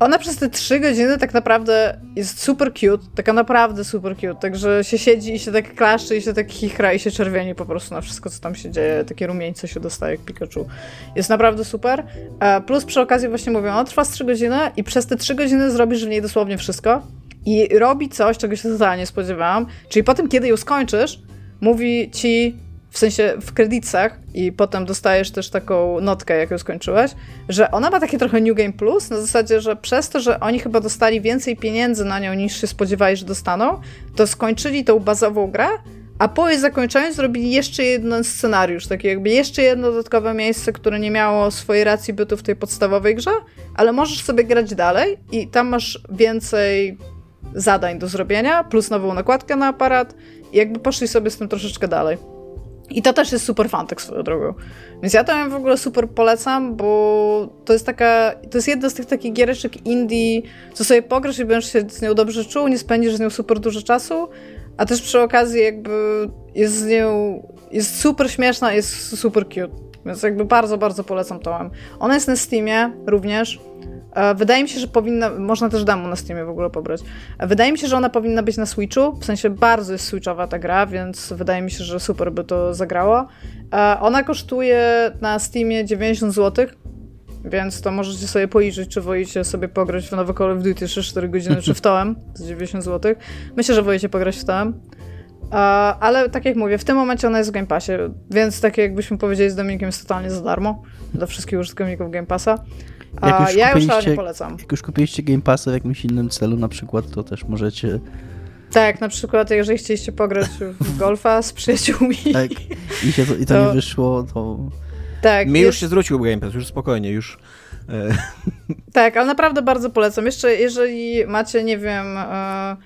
ona przez te trzy godziny tak naprawdę jest super cute, taka naprawdę super cute, także się siedzi i się tak klaszczy i się tak chichra i się czerwieni po prostu na wszystko, co tam się dzieje, takie rumieńce się dostaje jak Pikachu. Jest naprawdę super, E, plus przy okazji właśnie mówię, ona trwa z trzy godziny i przez te trzy godziny zrobisz w niej dosłownie wszystko i robi coś, czego się totalnie nie spodziewałam, czyli po tym, kiedy ją skończysz, mówi ci w sensie w kredytach i potem dostajesz też taką notkę, jak ją skończyłeś, że ona ma takie trochę New Game Plus, na zasadzie, że przez to, że oni chyba dostali więcej pieniędzy na nią niż się spodziewali, że dostaną, to skończyli tą bazową grę, a po jej zakończeniu zrobili jeszcze jeden scenariusz, takie jakby jeszcze jedno dodatkowe miejsce, które nie miało swojej racji bytu w tej podstawowej grze, ale możesz sobie grać dalej i tam masz więcej zadań do zrobienia, plus nową nakładkę na aparat i jakby poszli sobie z tym troszeczkę dalej. I to też jest super fan, tak swoją drogą. Więc ja to w ogóle super polecam, bo to jest taka, to jest jedna z tych takich giereczek indie, co sobie pograsz i będziesz się z nią dobrze czuł, nie spędzisz z nią super dużo czasu, a też przy okazji jakby jest z nią, jest super śmieszna, jest super cute. Więc jakby bardzo, bardzo polecam to. Ona jest na Steamie również. E, Wydaje mi się, że powinna, można też demo na Steamie w ogóle pobrać. E, Wydaje mi się, że ona powinna być na Switchu, w sensie bardzo jest switchowa ta gra, więc wydaje mi się, że super by to zagrało. E, Ona kosztuje na Steamie 90 zł, więc to możecie sobie policzyć, czy wolicie sobie pograć w nowe Call of Duty 3-4 godziny, czy w toem za 90 zł. Myślę, że wolicie pograć w toem. Ale tak jak mówię, w tym momencie ona jest w Game Passie, więc tak jakbyśmy powiedzieli z Dominikiem, jest totalnie za darmo dla wszystkich użytkowników Game Passa. Jak A już ja już szalenie polecam. Jak już kupiliście Game Passa w jakimś innym celu na przykład, to też możecie... Tak, na przykład jeżeli chcieliście pograć w golfa z przyjaciółmi. Tak, i, się to, i to, To- nie wyszło, to... Tak, Mi jest, już się zwrócił Game Pass, już spokojnie, już... E, tak, ale naprawdę bardzo polecam. Jeszcze jeżeli macie, nie wiem, e,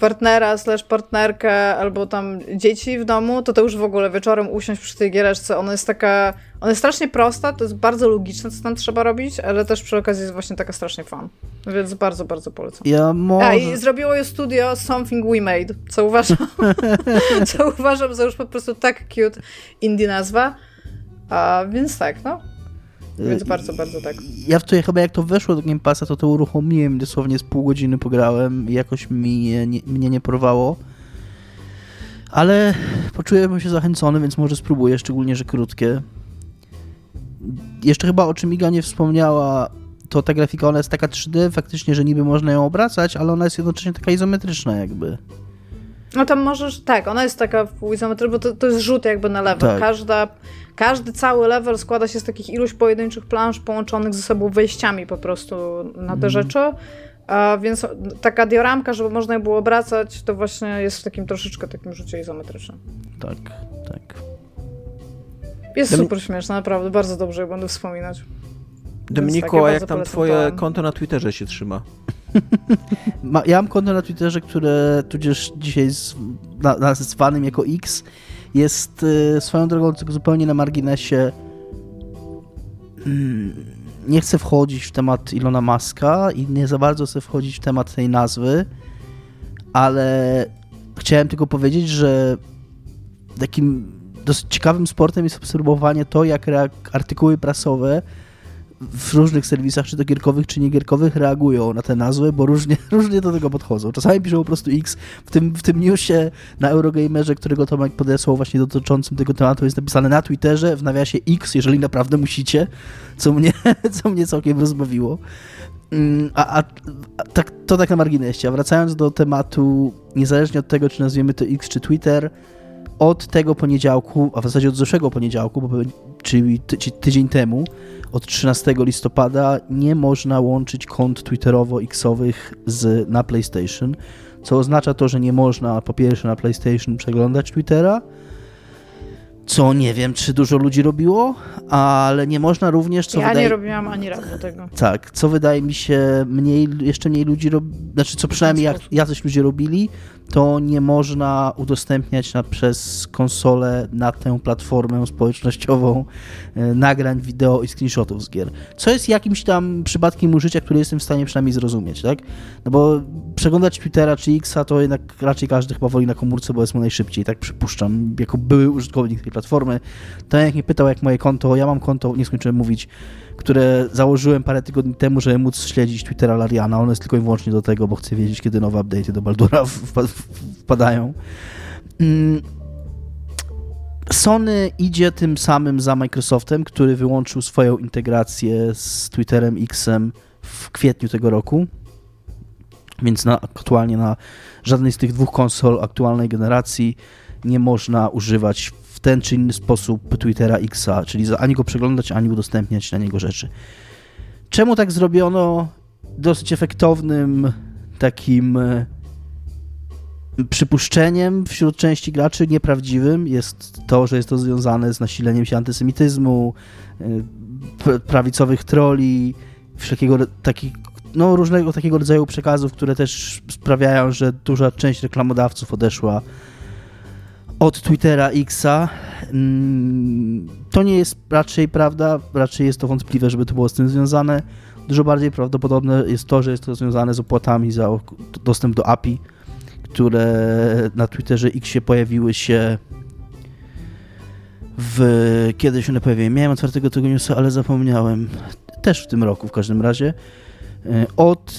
partnera slash partnerkę albo tam dzieci w domu, to to już w ogóle wieczorem usiąść przy tej giereczce. Ona jest taka, ona jest strasznie prosta, to jest bardzo logiczne, co tam trzeba robić, ale też przy okazji jest właśnie taka strasznie fan. Więc bardzo, bardzo polecam. Ja może... A i zrobiło je studio Something We Made, co uważam, co uważam za już po prostu tak cute indie nazwa. A, więc tak, no. Więc bardzo, bardzo tak. Ja w to chyba jak to weszło do Game Passa, to to uruchomiłem, dosłownie z pół godziny pograłem i jakoś mi, nie, mnie nie porwało. Ale poczułem się zachęcony, więc może spróbuję, szczególnie, że krótkie. Jeszcze chyba o czym Iga nie wspomniała, to ta grafika, ona jest taka 3D, faktycznie, że niby można ją obracać, ale ona jest jednocześnie taka izometryczna jakby. No tam możesz, tak, ona jest taka w izometry, bo to, to jest rzut jakby na level. Tak. Każda, każdy cały level składa się z takich iluś pojedynczych plansz połączonych ze sobą wejściami po prostu na te rzeczy. A więc taka dioramka, żeby można je było obracać, to właśnie jest w takim troszeczkę takim rzucie izometrycznym. Tak, tak. Jest Domin- super śmieszna, naprawdę, bardzo dobrze je będę wspominać. Dominiku, a jak tam twoje to. konto na Twitterze się trzyma? Ma, ja mam konto na Twitterze, które tudzież dzisiaj z, na, jako X jest y, swoją drogą tylko zupełnie na marginesie. Mm, nie chcę wchodzić w temat Ilona Maska i nie za bardzo chcę wchodzić w temat tej nazwy, ale chciałem tylko powiedzieć, że takim dosyć ciekawym sportem jest obserwowanie to, jak artykuły prasowe w różnych serwisach, czy to gierkowych, czy niegierkowych, reagują na te nazwy, bo różnie, różnie do tego podchodzą. Czasami piszą po prostu X. W tym, w tym newsie na Eurogamerze, którego Tomek podesłał właśnie dotyczącym tego tematu, jest napisane na Twitterze w nawiasie X, jeżeli naprawdę musicie, co mnie, co mnie całkiem rozbawiło. Mm, a, a, a tak, to tak na marginesie. A wracając do tematu, niezależnie od tego, czy nazwiemy to X czy Twitter, od tego poniedziałku, a w zasadzie od zeszłego poniedziałku, bo, czyli ty, tydzień temu, od 13 listopada, nie można łączyć kont Twitterowo-Xowych z, na PlayStation, co oznacza to, że nie można po pierwsze na PlayStation przeglądać Twittera, co nie wiem, czy dużo ludzi robiło, ale nie można również, co ja wydaje... nie robiłam ani razu tego. Tak, co wydaje mi się mniej, jeszcze mniej ludzi robi, znaczy co przynajmniej jak jacyś ludzie robili, to nie można udostępniać na, przez konsolę na tę platformę społecznościową e, nagrań wideo i screenshotów z gier. Co jest jakimś tam przypadkiem użycia, który jestem w stanie przynajmniej zrozumieć, tak? No bo przeglądać Twittera czy Xa to jednak raczej każdy chyba woli na komórce, bo jest mu najszybciej, tak przypuszczam, jako były użytkownik tej platformy. To jak mnie pytał, jak moje konto, ja mam konto, nie skończyłem mówić, które założyłem parę tygodni temu, żeby móc śledzić Twittera Lariana. Ono jest tylko i wyłącznie do tego, bo chcę wiedzieć, kiedy nowe update'y do Baldura wpadają. Mm. Sony idzie tym samym za Microsoftem, który wyłączył swoją integrację z Twitterem Xem w kwietniu tego roku. Więc na, aktualnie na żadnej z tych dwóch konsol aktualnej generacji nie można używać ten czy inny sposób Twittera Xa, czyli ani go przeglądać, ani udostępniać na niego rzeczy. Czemu tak zrobiono? Dosyć efektownym takim e, przypuszczeniem wśród części graczy nieprawdziwym jest to, że jest to związane z nasileniem się antysemityzmu, e, prawicowych troli, wszelkiego takich no, różnego takiego rodzaju przekazów, które też sprawiają, że duża część reklamodawców odeszła od Twittera Xa. Mm, to nie jest raczej prawda, raczej jest to wątpliwe, żeby to było z tym związane. Dużo bardziej prawdopodobne jest to, że jest to związane z opłatami za dostęp do API, które na Twitterze X pojawiły się w... Kiedyś one pojawiły. Miałem otwartego tego newsa, ale zapomniałem. Też w tym roku w każdym razie. E, od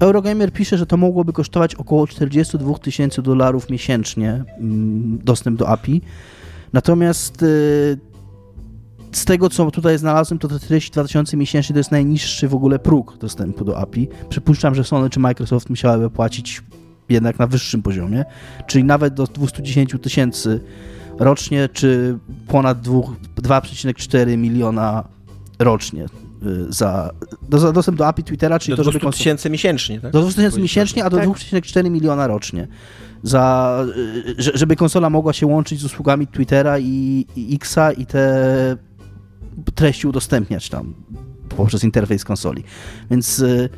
Eurogamer pisze, że to mogłoby kosztować około 42 tysięcy dolarów miesięcznie mm, dostęp do API. Natomiast y, z tego, co tutaj znalazłem, to te 42 tysiące miesięcznie to jest najniższy w ogóle próg dostępu do API. Przypuszczam, że Sony czy Microsoft musiałyby płacić jednak na wyższym poziomie, czyli nawet do 210 tysięcy rocznie, czy ponad 2,4 miliona rocznie. Y, za, do, dostęp do API Twittera, czyli do to, żeby... Do tysięcy miesięcznie, tak? Do 200 tysięcy miesięcznie, a do tak. 2,4 miliona rocznie. Za, y, żeby konsola mogła się łączyć z usługami Twittera i, i Xa i te treści udostępniać tam poprzez interfejs konsoli. Więc y,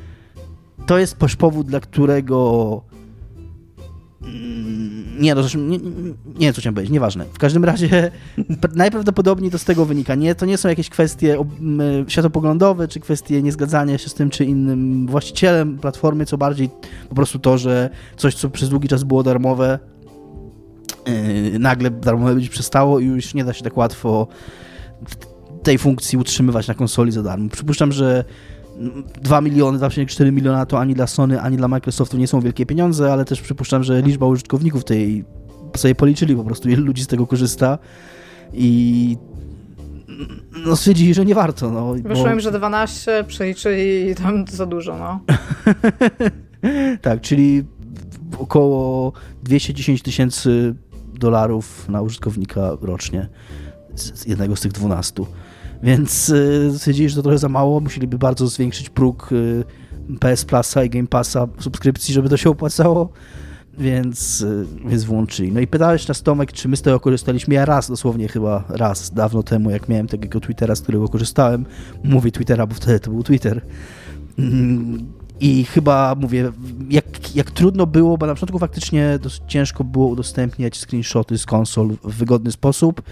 to jest też powód, dla którego nie, no, nie, nie, nie co chciałem powiedzieć, nieważne. W każdym razie najprawdopodobniej to z tego wynika. Nie, to nie są jakieś kwestie światopoglądowe, czy kwestie niezgadzania się z tym czy innym właścicielem platformy, co bardziej po prostu to, że coś, co przez długi czas było darmowe, yy, nagle darmowe być przestało i już nie da się tak łatwo tej funkcji utrzymywać na konsoli za darmo. Przypuszczam, że 2 miliony, 2,4 miliona to ani dla Sony, ani dla Microsoftu nie są wielkie pieniądze, ale też przypuszczam, że liczba użytkowników tej sobie policzyli po prostu, ilu ludzi z tego korzysta i no stwierdzili, że nie warto. No, Wyszło im, że 12 przeliczyli tam za dużo, no. tak, czyli około 210 tysięcy dolarów na użytkownika rocznie z jednego z tych 12. Więc y, stwierdzili, że to trochę za mało, musieliby bardzo zwiększyć próg y, PS Plusa i Game Passa subskrypcji, żeby to się opłacało, więc, y, więc włączyli. No i pytałeś nas, Tomek, czy my z tego korzystaliśmy? Ja raz, dosłownie chyba raz, dawno temu, jak miałem takiego Twittera, z którego korzystałem, mówię Twittera, bo wtedy to był Twitter, mm, i chyba mówię, jak, jak trudno było, bo na początku faktycznie dosyć ciężko było udostępniać screenshoty z konsol w wygodny sposób.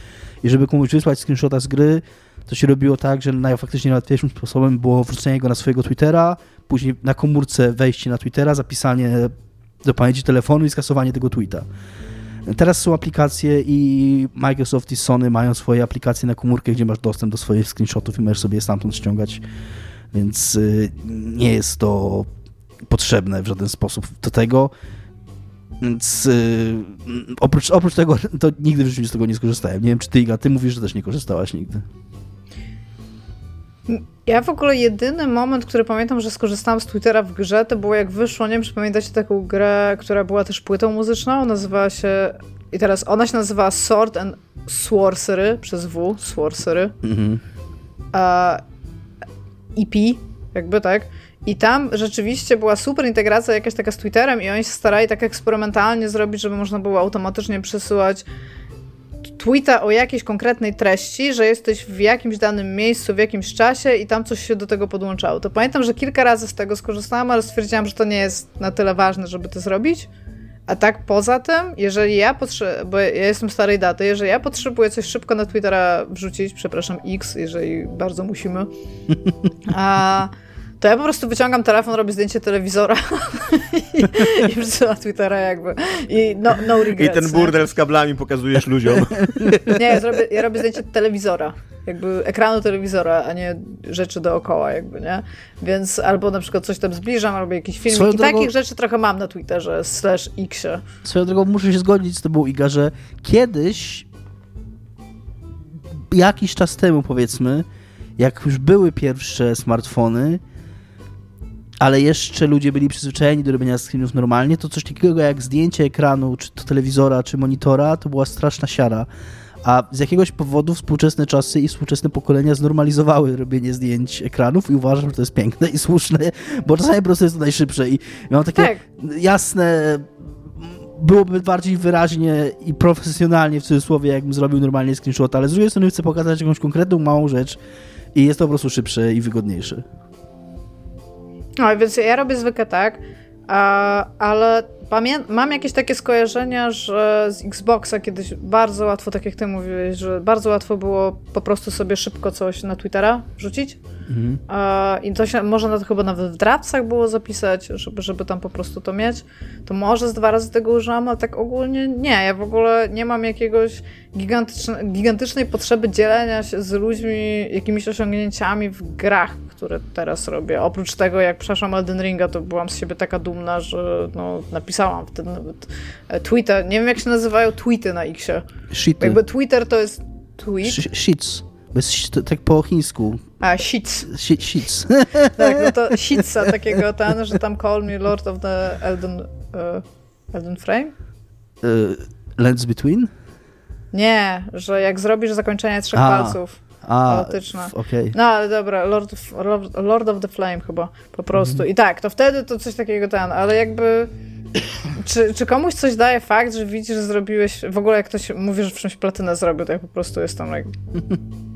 I żeby komuś wysłać screenshota z gry, to się robiło tak, że naj, faktycznie najłatwiejszym sposobem było wrzucenie go na swojego Twittera, później na komórce wejście na Twittera, zapisanie do pamięci telefonu i skasowanie tego tweeta. Teraz są aplikacje i Microsoft i Sony mają swoje aplikacje na komórkę, gdzie masz dostęp do swoich screenshotów i możesz sobie stamtąd ściągać, więc y, nie jest to potrzebne w żaden sposób do tego. Więc y, oprócz, oprócz tego, to nigdy w życiu z tego nie skorzystałem. Nie wiem, czy ty, Iga, ty mówisz, że też nie korzystałaś nigdy. Ja w ogóle jedyny moment, który pamiętam, że skorzystałam z Twittera w grze, to było jak wyszło, nie wiem, czy pamiętacie taką grę, która była też płytą muzyczną, nazywała się, i teraz ona się nazywa Sword and Sorcery, przez W, Sorcery, Mhm. a EP, jakby tak. I tam rzeczywiście była super integracja jakaś taka z Twitterem i oni się starali tak eksperymentalnie zrobić, żeby można było automatycznie przesyłać tweeta o jakiejś konkretnej treści, że jesteś w jakimś danym miejscu, w jakimś czasie i tam coś się do tego podłączało. To pamiętam, że kilka razy z tego skorzystałam, ale stwierdziłam, że to nie jest na tyle ważne, żeby to zrobić. A tak poza tym, jeżeli ja potrzebuję, bo ja jestem starej daty, jeżeli ja potrzebuję coś szybko na Twittera wrzucić, przepraszam, X, jeżeli bardzo musimy, a to ja po prostu wyciągam telefon, robię zdjęcie telewizora i, i wrzucam na Twittera jakby. I no, no I regrets. ten nie? burdel z kablami pokazujesz ludziom. Nie, ja, zrobię, ja robię zdjęcie telewizora, jakby ekranu telewizora, a nie rzeczy dookoła jakby, nie? Więc albo na przykład coś tam zbliżam, albo jakiś Swoją i drogą- takich rzeczy trochę mam na Twitterze, slash Xie. Swoją drogą muszę się zgodzić z tobą, Iga, że kiedyś, jakiś czas temu powiedzmy, jak już były pierwsze smartfony, ale jeszcze ludzie byli przyzwyczajeni do robienia screenów normalnie, to coś takiego jak zdjęcie ekranu, czy to telewizora, czy monitora, to była straszna siara. A z jakiegoś powodu współczesne czasy i współczesne pokolenia znormalizowały robienie zdjęć ekranów i uważam, że to jest piękne i słuszne, bo czasami po prostu jest to najszybsze i mam takie Tak. jasne byłoby bardziej wyraźnie i profesjonalnie w cudzysłowie, jakbym zrobił normalnie screenshot, ale z drugiej strony chcę pokazać jakąś konkretną małą rzecz i jest to po prostu szybsze i wygodniejsze. No, więc ja robię zwykle tak, ale mam jakieś takie skojarzenia, że z Xboxa kiedyś bardzo łatwo, tak jak ty mówiłeś, że bardzo łatwo było po prostu sobie szybko coś na Twittera wrzucić. Mhm. I to się można to chyba nawet w drapsach było zapisać, żeby, żeby tam po prostu to mieć. To może z dwa razy tego użyłam, ale tak ogólnie nie. Ja w ogóle nie mam jakiegoś gigantyczne, gigantycznej potrzeby dzielenia się z ludźmi jakimiś osiągnięciami w grach, które teraz robię. Oprócz tego, jak przeszłam Elden Ringa, to byłam z siebie taka dumna, że no, napisałam wtedy nawet tweeta. Nie wiem, jak się nazywają tweety na Xie. Shity. Jakby Twitter to jest tweet, Sh- Sheets. Bez, tak po chińsku. a sheets. Shi- Sheets. Tak, no to Shitsa takiego ten, że tam call me Lord of the Elden, uh, Elden Frame? Lands Between? Nie, że jak zrobisz zakończenie trzech A, palców. A, Chaotyczne. okej. No ale dobra, Lord of, Lord, of the Flame chyba, po prostu. I tak, to wtedy to coś takiego ten, ale jakby... Czy, czy komuś coś daje fakt, że widzisz, że zrobiłeś... W ogóle jak ktoś mówi, że w czymś platynę zrobił, to ja po prostu jestem like...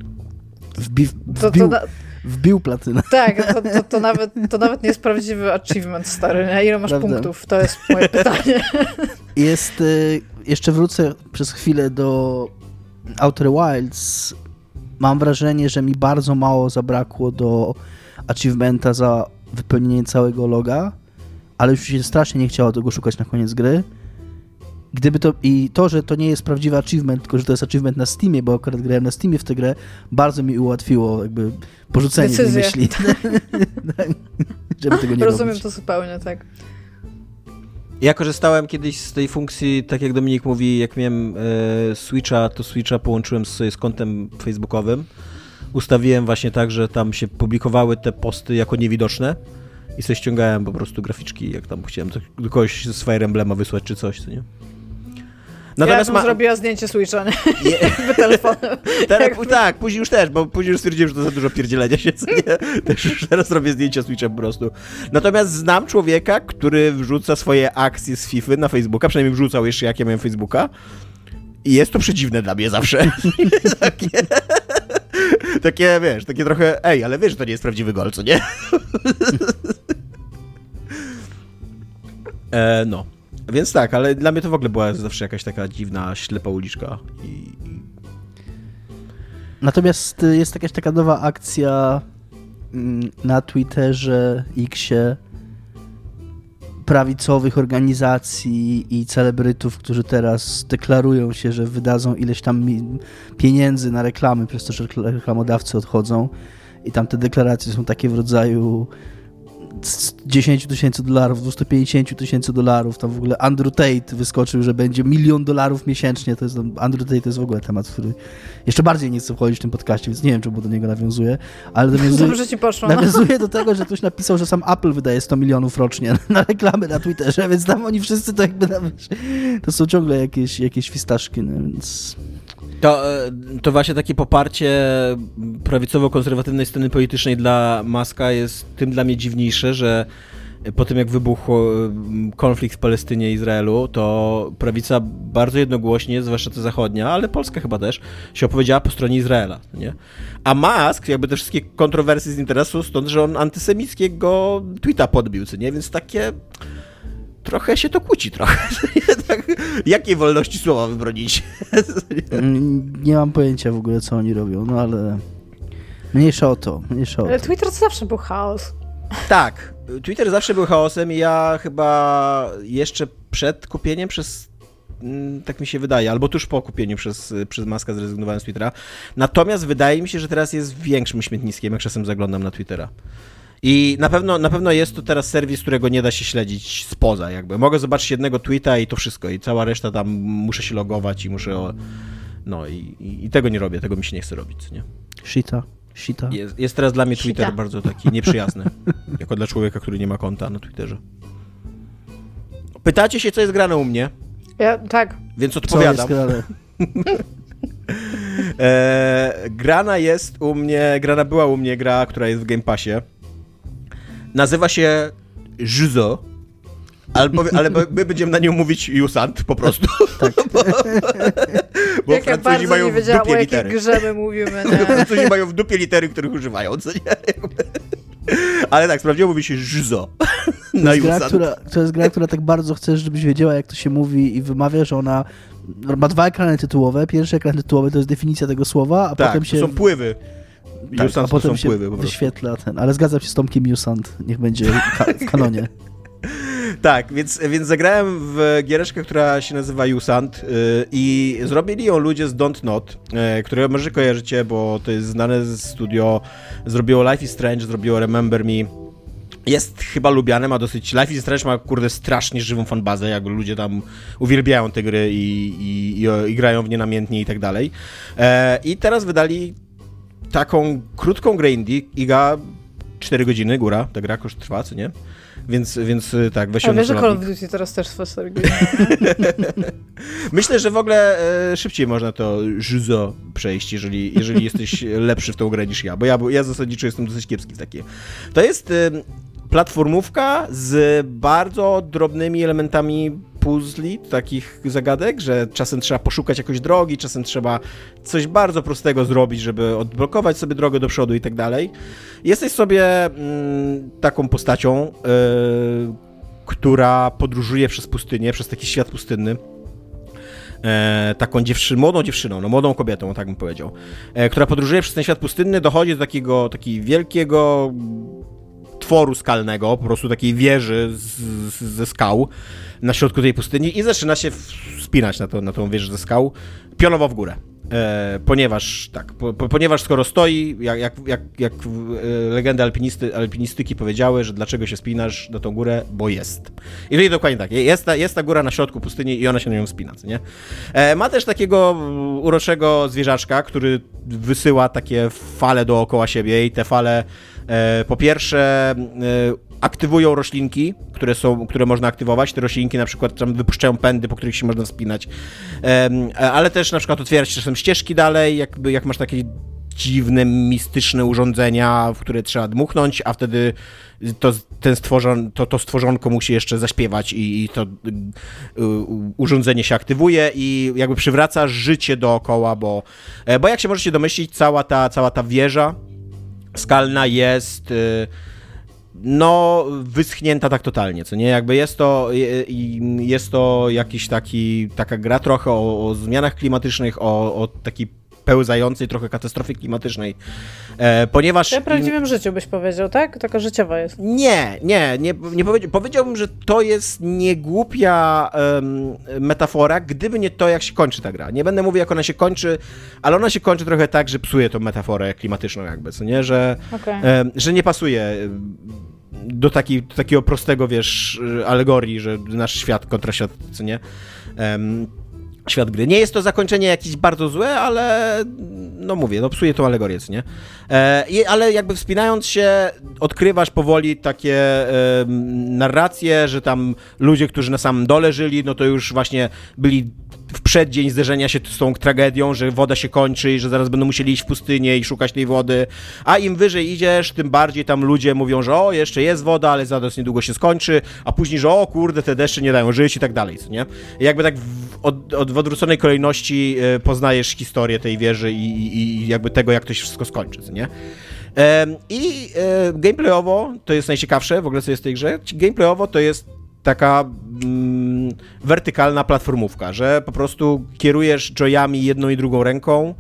Wbi- To, to, wbił, na, wbił platynę. tak, to, to, to, nawet, to nawet nie jest prawdziwy achievement, stary. Nie? Ile masz Prawda. punktów? To jest moje pytanie. Jest, y, jeszcze wrócę przez chwilę do Outer Wilds. Mam wrażenie, że mi bardzo mało zabrakło do achievementa za wypełnienie całego loga, ale już się strasznie nie chciało tego szukać na koniec gry. Gdyby to, I to, że to nie jest prawdziwy achievement, tylko że to jest achievement na Steamie, bo akurat grałem na Steamie w tę grę, bardzo mi ułatwiło jakby porzucenie tej Decyzję. myśli. Żeby tego nie Rozumiem robić. to zupełnie, tak. Ja korzystałem kiedyś z tej funkcji, tak jak Dominik mówi, jak miałem e, Switcha, to Switcha połączyłem sobie z kontem facebookowym. Ustawiłem właśnie tak, że tam się publikowały te posty jako niewidoczne i sobie ściągałem po prostu graficzki, jak tam chciałem do kogoś z Fire Emblema wysłać czy coś, co nie? Natomiast ja ma... zrobiła zdjęcie Switcha, nie? Je... Telefonem. Teraz, tak, później już też, bo później już stwierdziłem, że to za dużo pierdzielenia się, co nie? Też już teraz robię zdjęcia Switchem po prostu. Natomiast znam człowieka, który wrzuca swoje akcje z FIFA na Facebooka, przynajmniej wrzucał jeszcze jak ja miałem Facebooka. I jest to przedziwne dla mnie zawsze. takie, takie, wiesz, takie trochę, ej, ale wiesz, że to nie jest prawdziwy gol, co nie? e, no. Więc tak, ale dla mnie to w ogóle była zawsze jakaś taka dziwna, ślepa uliczka i, Natomiast y, jest jakaś taka nowa akcja mm, na Twitterze, Xie, prawicowych organizacji i celebrytów, którzy teraz deklarują się, że wydadzą ileś tam pieniędzy na reklamy, przez to, że reklamodawcy odchodzą. I tam te deklaracje są takie w rodzaju 10 tysięcy dolarów, 250 tysięcy dolarów, tam w ogóle Andrew Tate wyskoczył, że będzie milion dolarów miesięcznie, to jest, Andrew Tate to jest w ogóle temat, który jeszcze bardziej nie chcę wchodzić w tym podcaście, więc nie wiem, czemu do niego nawiązuje, ale nawiązuje, Dobrze ci poszło, no. nawiązuje do tego, że ktoś napisał, że sam Apple wydaje 100 milionów rocznie na reklamy na Twitterze, więc tam oni wszyscy to jakby nawet, to są ciągle jakieś, jakieś fistaszki, no więc... To, e, to właśnie takie poparcie prawicowo-konserwatywnej sceny politycznej dla Maska jest tym dla mnie dziwniejsze, że po tym jak wybuchł e, konflikt w Palestynie i Izraelu, to prawica bardzo jednogłośnie, zwłaszcza ta zachodnia, ale Polska chyba też, się opowiedziała po stronie Izraela. Nie? A Musk jakby te wszystkie kontrowersje z interesu, stąd, że on antysemickiego tweeta podbił, co nie? Więc takie trochę się to kłóci trochę. tak, jakiej wolności słowa wybronić? nie mam pojęcia w ogóle, co oni robią, no ale mniejsza o to, mniejsza o Ale to. Twitter to zawsze był chaos. Tak, Twitter zawsze był chaosem i ja chyba jeszcze przed kupieniem przez mm, tak mi się wydaje, albo tuż po kupieniu przez, przez Maska zrezygnowałem z Twittera. Natomiast wydaje mi się, że teraz jest większym śmietniskiem, jak czasem zaglądam na Twittera. I na pewno, na pewno jest to teraz serwis, którego nie da się śledzić spoza, jakby. Mogę zobaczyć jednego tweeta i to wszystko, i cała reszta tam muszę się logować i muszę. No i, i, i tego nie robię, tego mi się nie chce robić, nie? Shita. Shita. Jest, jest teraz dla mnie Twitter Shita. bardzo taki nieprzyjazny. jako dla człowieka, który nie ma konta na Twitterze. Pytacie się, co jest grane u mnie, Ja, tak. więc Co odpowiadam. jest grane? E, grana jest u mnie, grana była u mnie gra, która jest w Game Passie. Nazywa się Juzo. Albo, ale my będziemy na nią mówić Jusant po prostu. Tak. bo bo Jak ja Francuzi bardzo mają nie w dupie litery. grze my mówimy, nie? Francuzi mają w dupie litery, których używają, co nie? Ale tak, sprawdziło mówi się. To Na jest, gra, która, to jest gra, która tak bardzo chcesz, żebyś wiedziała, jak to się mówi i wymawia, że ona ma dwa ekrany tytułowe. Pierwszy ekran tytułowy to jest definicja tego słowa, a Tak, potem to się... są pływy. Tak, a Jusant to potem się pływy po wyświetla ten. Ale zgadzam się z Tomkiem Jusant. Niech będzie ka w kanonie. Tak, więc, więc zagrałem w giereczkę, która się nazywa Usant yy, i zrobili ją ludzie z Don't Not, yy, które może kojarzycie, bo to jest znane z studio, zrobiło Life is Strange, zrobiło Remember Me. Jest chyba lubiane, ma dosyć... Life is Strange ma, kurde, strasznie żywą fanbazę, jakby ludzie tam uwielbiają te gry i, i, i, i grają w nie namiętnie i tak dalej. E, I teraz wydali taką krótką grę indie, iga 4 godziny, góra, ta gra koszt trwa, co nie? Więc, więc y, tak, weź ją wiesz, że Call of. Duty teraz też trwa 4 Myślę, że w ogóle e, szybciej można to Juzo przejść, jeżeli, jeżeli jesteś lepszy w tą grę niż ja, bo ja, bo ja zasadniczo jestem dosyć kiepski w takie. To jest e, platformówka z bardzo drobnymi elementami puzli, takich zagadek, że czasem trzeba poszukać jakoś drogi, czasem trzeba coś bardzo prostego zrobić, żeby odblokować sobie drogę do przodu i tak dalej. Jesteś sobie mm, taką postacią, e, która podróżuje przez pustynię, przez taki świat pustynny. E, taką dziewczyną, młodą dziewczyną, no młodą kobietą, tak bym powiedział, e, która podróżuje przez ten świat pustynny, dochodzi do takiego, takiego wielkiego tworu skalnego, po prostu takiej wieży z, z, ze skał na środku tej pustyni i zaczyna się wspinać na, to, na tą wieżę ze skał pionowo w górę. E, ponieważ tak, po, po, ponieważ skoro stoi, jak, jak, jak, jak e, legendy alpinisty, alpinistyki powiedziały, że dlaczego się spinasz na tą górę, bo jest. I tutaj dokładnie tak, jest ta, jest ta góra na środku pustyni i ona się na nią wspina, nie? E, ma też takiego uroczego zwierzaczka, który wysyła takie fale dookoła siebie i te fale e, po pierwsze e, aktywują roślinki, które są, które można aktywować. Te roślinki na przykład tam wypuszczają pędy, po których się można wspinać. Ale też na przykład otwierać czasem ścieżki dalej, jakby jak masz takie dziwne, mistyczne urządzenia, w które trzeba dmuchnąć, a wtedy to, ten stworzon, to, to stworzonko musi jeszcze zaśpiewać i, i to y, y, urządzenie się aktywuje i jakby przywraca życie dookoła, bo, e, bo jak się możecie domyślić, cała ta, cała ta wieża skalna jest y, no wyschnięta tak totalnie, co nie? Jakby jest to, jest to jakiś taki, taka gra trochę o, o zmianach klimatycznych, o, o takiej pełzającej trochę katastrofy klimatycznej. E, ponieważ... W prawdziwym życiu byś powiedział, tak? Taka życiowa jest. Nie, nie, nie, nie powiedział, powiedziałbym, że to jest niegłupia um, metafora, gdyby nie to, jak się kończy ta gra. Nie będę mówił, jak ona się kończy, ale ona się kończy trochę tak, że psuje tą metaforę klimatyczną jakby, co nie? Że, Okej. em, że nie pasuje do, taki, do takiego prostego, wiesz, alegorii, że nasz świat kontra świat, co nie? Świat gry. Nie jest to zakończenie jakieś bardzo złe, ale no mówię, no psuje tą alegorię, nie? E, ale jakby wspinając się, odkrywasz powoli takie e, narracje, że tam ludzie, którzy na samym dole żyli, no to już właśnie byli w przeddzień zderzenia się z tą tragedią, że woda się kończy i że zaraz będą musieli iść w pustynię i szukać tej wody, a im wyżej idziesz, tym bardziej tam ludzie mówią, że o, jeszcze jest woda, ale zaraz niedługo się skończy, a później, że o kurde, te deszcze nie dają żyć i tak dalej, co nie? I jakby tak w, od, od, w odwróconej kolejności e, poznajesz historię tej wieży i, i, i jakby tego, jak to się wszystko skończy, co nie? I e, gameplayowo to jest najciekawsze w ogóle, co jest w tej grze. Gameplayowo to jest taka mm, wertykalna platformówka, że po prostu kierujesz joyami jedną i drugą ręką.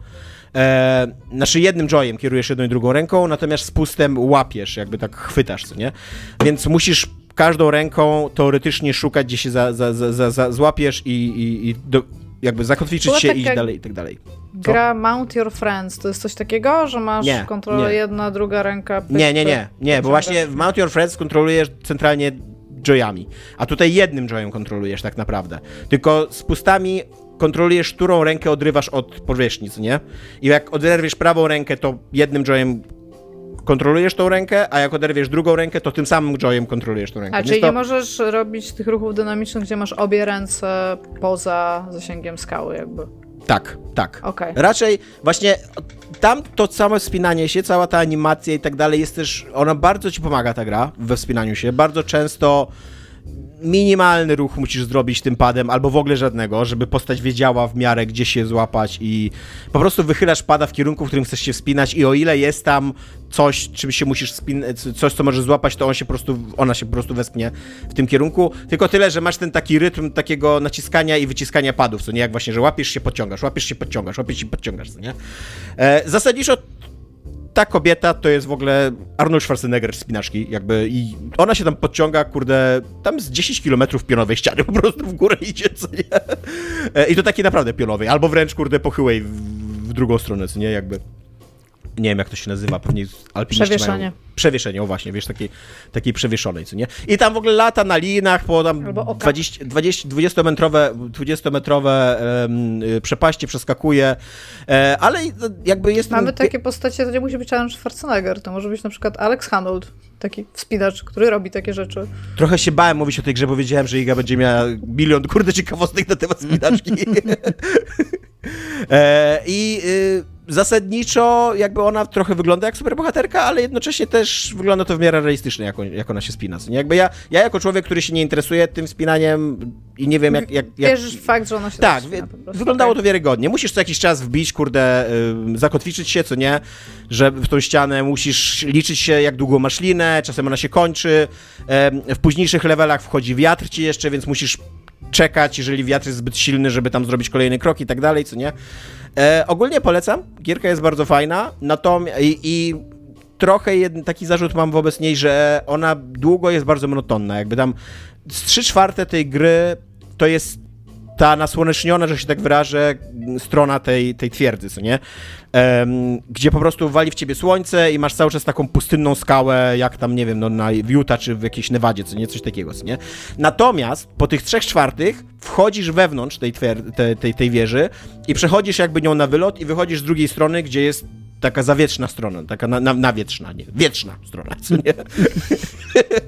E, znaczy jednym joyem kierujesz jedną i drugą ręką, natomiast spustem łapiesz, jakby tak chwytasz, co nie? Więc musisz każdą ręką teoretycznie szukać, gdzie się za, za, za, za, złapiesz i, i, i do, jakby zakotwiczyć Była się, taka- iść dalej i tak dalej. Gra Mount Your Friends, to jest coś takiego, że masz Nie, kontrolę nie. jedna, druga ręka. pyk, Nie, nie, nie, nie, bo właśnie w Mount Your Friends kontrolujesz centralnie joyami, a tutaj jednym joyem kontrolujesz tak naprawdę. Tylko z pustami kontrolujesz, którą rękę odrywasz od powierzchni, co nie? I jak oderwiesz prawą rękę, to jednym joyem kontrolujesz tą rękę, a jak oderwiesz drugą rękę, to tym samym joyem kontrolujesz tą rękę. A Więc czyli to... nie możesz robić tych ruchów dynamicznych, gdzie masz obie ręce poza zasięgiem skały jakby. Tak, tak. Okej. Raczej właśnie tam to samo wspinanie się, cała ta animacja i tak dalej jest też, ona bardzo ci pomaga ta gra we wspinaniu się. Bardzo często minimalny ruch musisz zrobić tym padem, albo w ogóle żadnego, żeby postać wiedziała w miarę, gdzie się złapać i po prostu wychylasz pada w kierunku, w którym chcesz się wspinać i o ile jest tam coś, czym się musisz wspinać, coś, co możesz złapać, to on się po prostu, ona się po prostu wespnie w tym kierunku, tylko tyle, że masz ten taki rytm takiego naciskania i wyciskania padów, co nie, jak właśnie, że łapiesz się, podciągasz, łapiesz się, podciągasz, łapiesz się, podciągasz, co nie? E, zasadniczo ta kobieta to jest w ogóle Arnold Schwarzenegger z spinaczki, jakby i ona się tam podciąga, kurde, tam z 10 km pionowej ściany po prostu w górę idzie, co nie? E, I to takiej naprawdę pionowej, albo wręcz, kurde, pochyłej w, w drugą stronę, co nie, jakby. Nie wiem, jak to się nazywa, pewnie alpiniści Przewieszenie. Mają... Przewieszenie, o właśnie, wiesz, takiej, takiej przewieszonej, co nie? I tam w ogóle lata na linach po tam Albo oka. 20, 20, 20-metrowe 20-metrowe em, y, przepaście przeskakuje, e, ale jakby jest... ten Mamy pie- takie postacie, to nie musi być Arnold Schwarzenegger, to może być na przykład Alex Honnold, taki wspinacz, który robi takie rzeczy. Trochę się bałem mówić o tej grze, bo wiedziałem, że Iga będzie miała milion, kurde, ciekawostek na temat spinaczki. e, I y, zasadniczo jakby ona trochę wygląda jak superbohaterka, ale jednocześnie też wygląda to w miarę realistycznie, jak, on- jak ona się spina. nie? Jakby ja, ja jako człowiek, który się nie interesuje tym spinaniem i nie wiem jak... jak, jak Wierzysz w fakt, że ona się tak, tak prostu. wyglądało Okej. to wiarygodnie. Musisz co jakiś czas wbić, kurde, y, zakotwiczyć się, co nie, że w tą ścianę musisz liczyć się, jak długo masz linę, czasem ona się kończy. W późniejszych levelach wchodzi wiatr ci jeszcze, więc musisz czekać, jeżeli wiatr jest zbyt silny, żeby tam zrobić kolejny krok i tak dalej, co nie. E, ogólnie polecam, gierka jest bardzo fajna, natomiast i, i trochę taki zarzut mam wobec niej, że ona długo jest bardzo monotonna, jakby tam z 3 czwarte tej gry to jest ta nasłoneczniona, że się tak wyrażę, strona tej, tej twierdzy, co nie? Em, gdzie po prostu wali w ciebie słońce i masz cały czas taką pustynną skałę, jak tam, nie wiem, no, na, Utah czy w jakiejś Nevadzie, co nie? Coś takiego, co nie? Natomiast po tych trzech czwartych wchodzisz wewnątrz tej, twier- tej, tej, tej wieży i przechodzisz jakby nią na wylot i wychodzisz z drugiej strony, gdzie jest taka zawietrzna strona, taka na, na, nawietrzna, nie, wietrzna strona, co nie?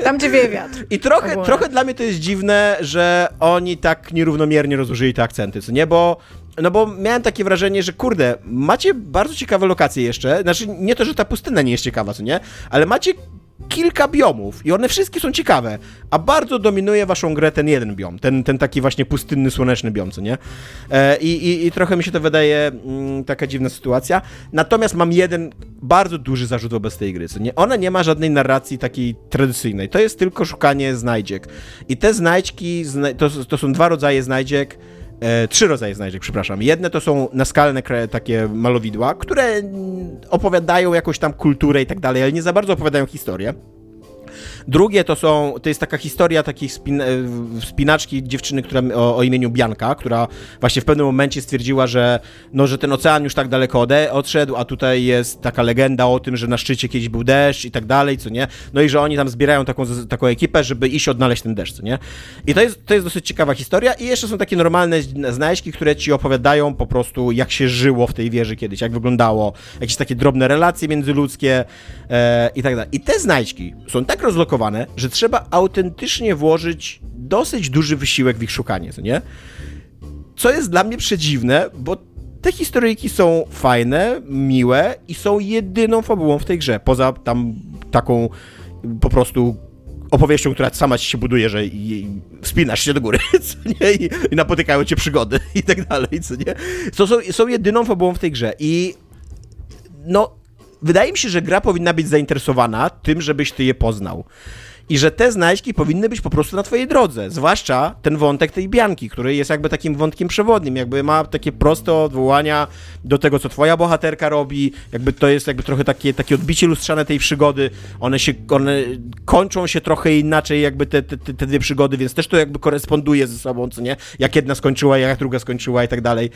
Tam, gdzie wieje wiatr. I trochę, Ogólnie. trochę dla mnie to jest dziwne, że oni tak nierównomiernie rozłożyli te akcenty, co nie? Bo, no bo miałem takie wrażenie, że kurde, macie bardzo ciekawe lokacje jeszcze. Znaczy, nie to, że ta pustynia nie jest ciekawa, co nie? Ale macie kilka biomów i one wszystkie są ciekawe, a bardzo dominuje waszą grę ten jeden biom, ten, ten taki właśnie pustynny, słoneczny biom, co nie? E, i, i, trochę mi się to wydaje mm, taka dziwna sytuacja. Natomiast mam jeden bardzo duży zarzut wobec tej gry, co nie? Ona nie ma żadnej narracji takiej tradycyjnej, to jest tylko szukanie znajdziek. I te znajdźki, zna to, to są dwa rodzaje znajdziek, E, trzy rodzaje znajdziek, przepraszam. Jedne to są naskalne takie malowidła, które mm, opowiadają jakąś tam kulturę i tak dalej, ale nie za bardzo opowiadają historię. Drugie to są, to jest taka historia takiej spin, e, spinaczki dziewczyny, która, o, o, imieniu Bianka, która właśnie w pewnym momencie stwierdziła, że, no, że ten ocean już tak daleko ode, odszedł, a tutaj jest taka legenda o tym, że na szczycie kiedyś był deszcz i tak dalej, co nie? No i że oni tam zbierają taką, taką ekipę, żeby iść odnaleźć ten deszcz, co nie? I to jest, to jest dosyć ciekawa historia i jeszcze są takie normalne znajdźki, które ci opowiadają po prostu, jak się żyło w tej wieży kiedyś, jak wyglądało, jakieś takie drobne relacje międzyludzkie e, i tak dalej. I te znajdźki są tak rozlokowane, że trzeba autentycznie włożyć dosyć duży wysiłek w ich szukanie, co nie? Co jest dla mnie przedziwne, bo te historyjki są fajne, miłe i są jedyną fabułą w tej grze, poza tam taką po prostu opowieścią, która sama ci się buduje, że i wspinasz się do góry, co nie? I, I, napotykają cię przygody i tak dalej, co nie? To są, są jedyną fabułą w tej grze i no wydaje mi się, że gra powinna być zainteresowana tym, żebyś ty je poznał. I że te znajdźki powinny być po prostu na twojej drodze. Zwłaszcza ten wątek tej Bianki, który jest jakby takim wątkiem przewodnim, jakby ma takie proste odwołania do tego, co twoja bohaterka robi, jakby to jest jakby trochę takie, takie odbicie lustrzane tej przygody. One się, one kończą się trochę inaczej jakby te, te, te dwie przygody, więc też to jakby koresponduje ze sobą, co nie? Jak jedna skończyła, jak druga skończyła i tak dalej.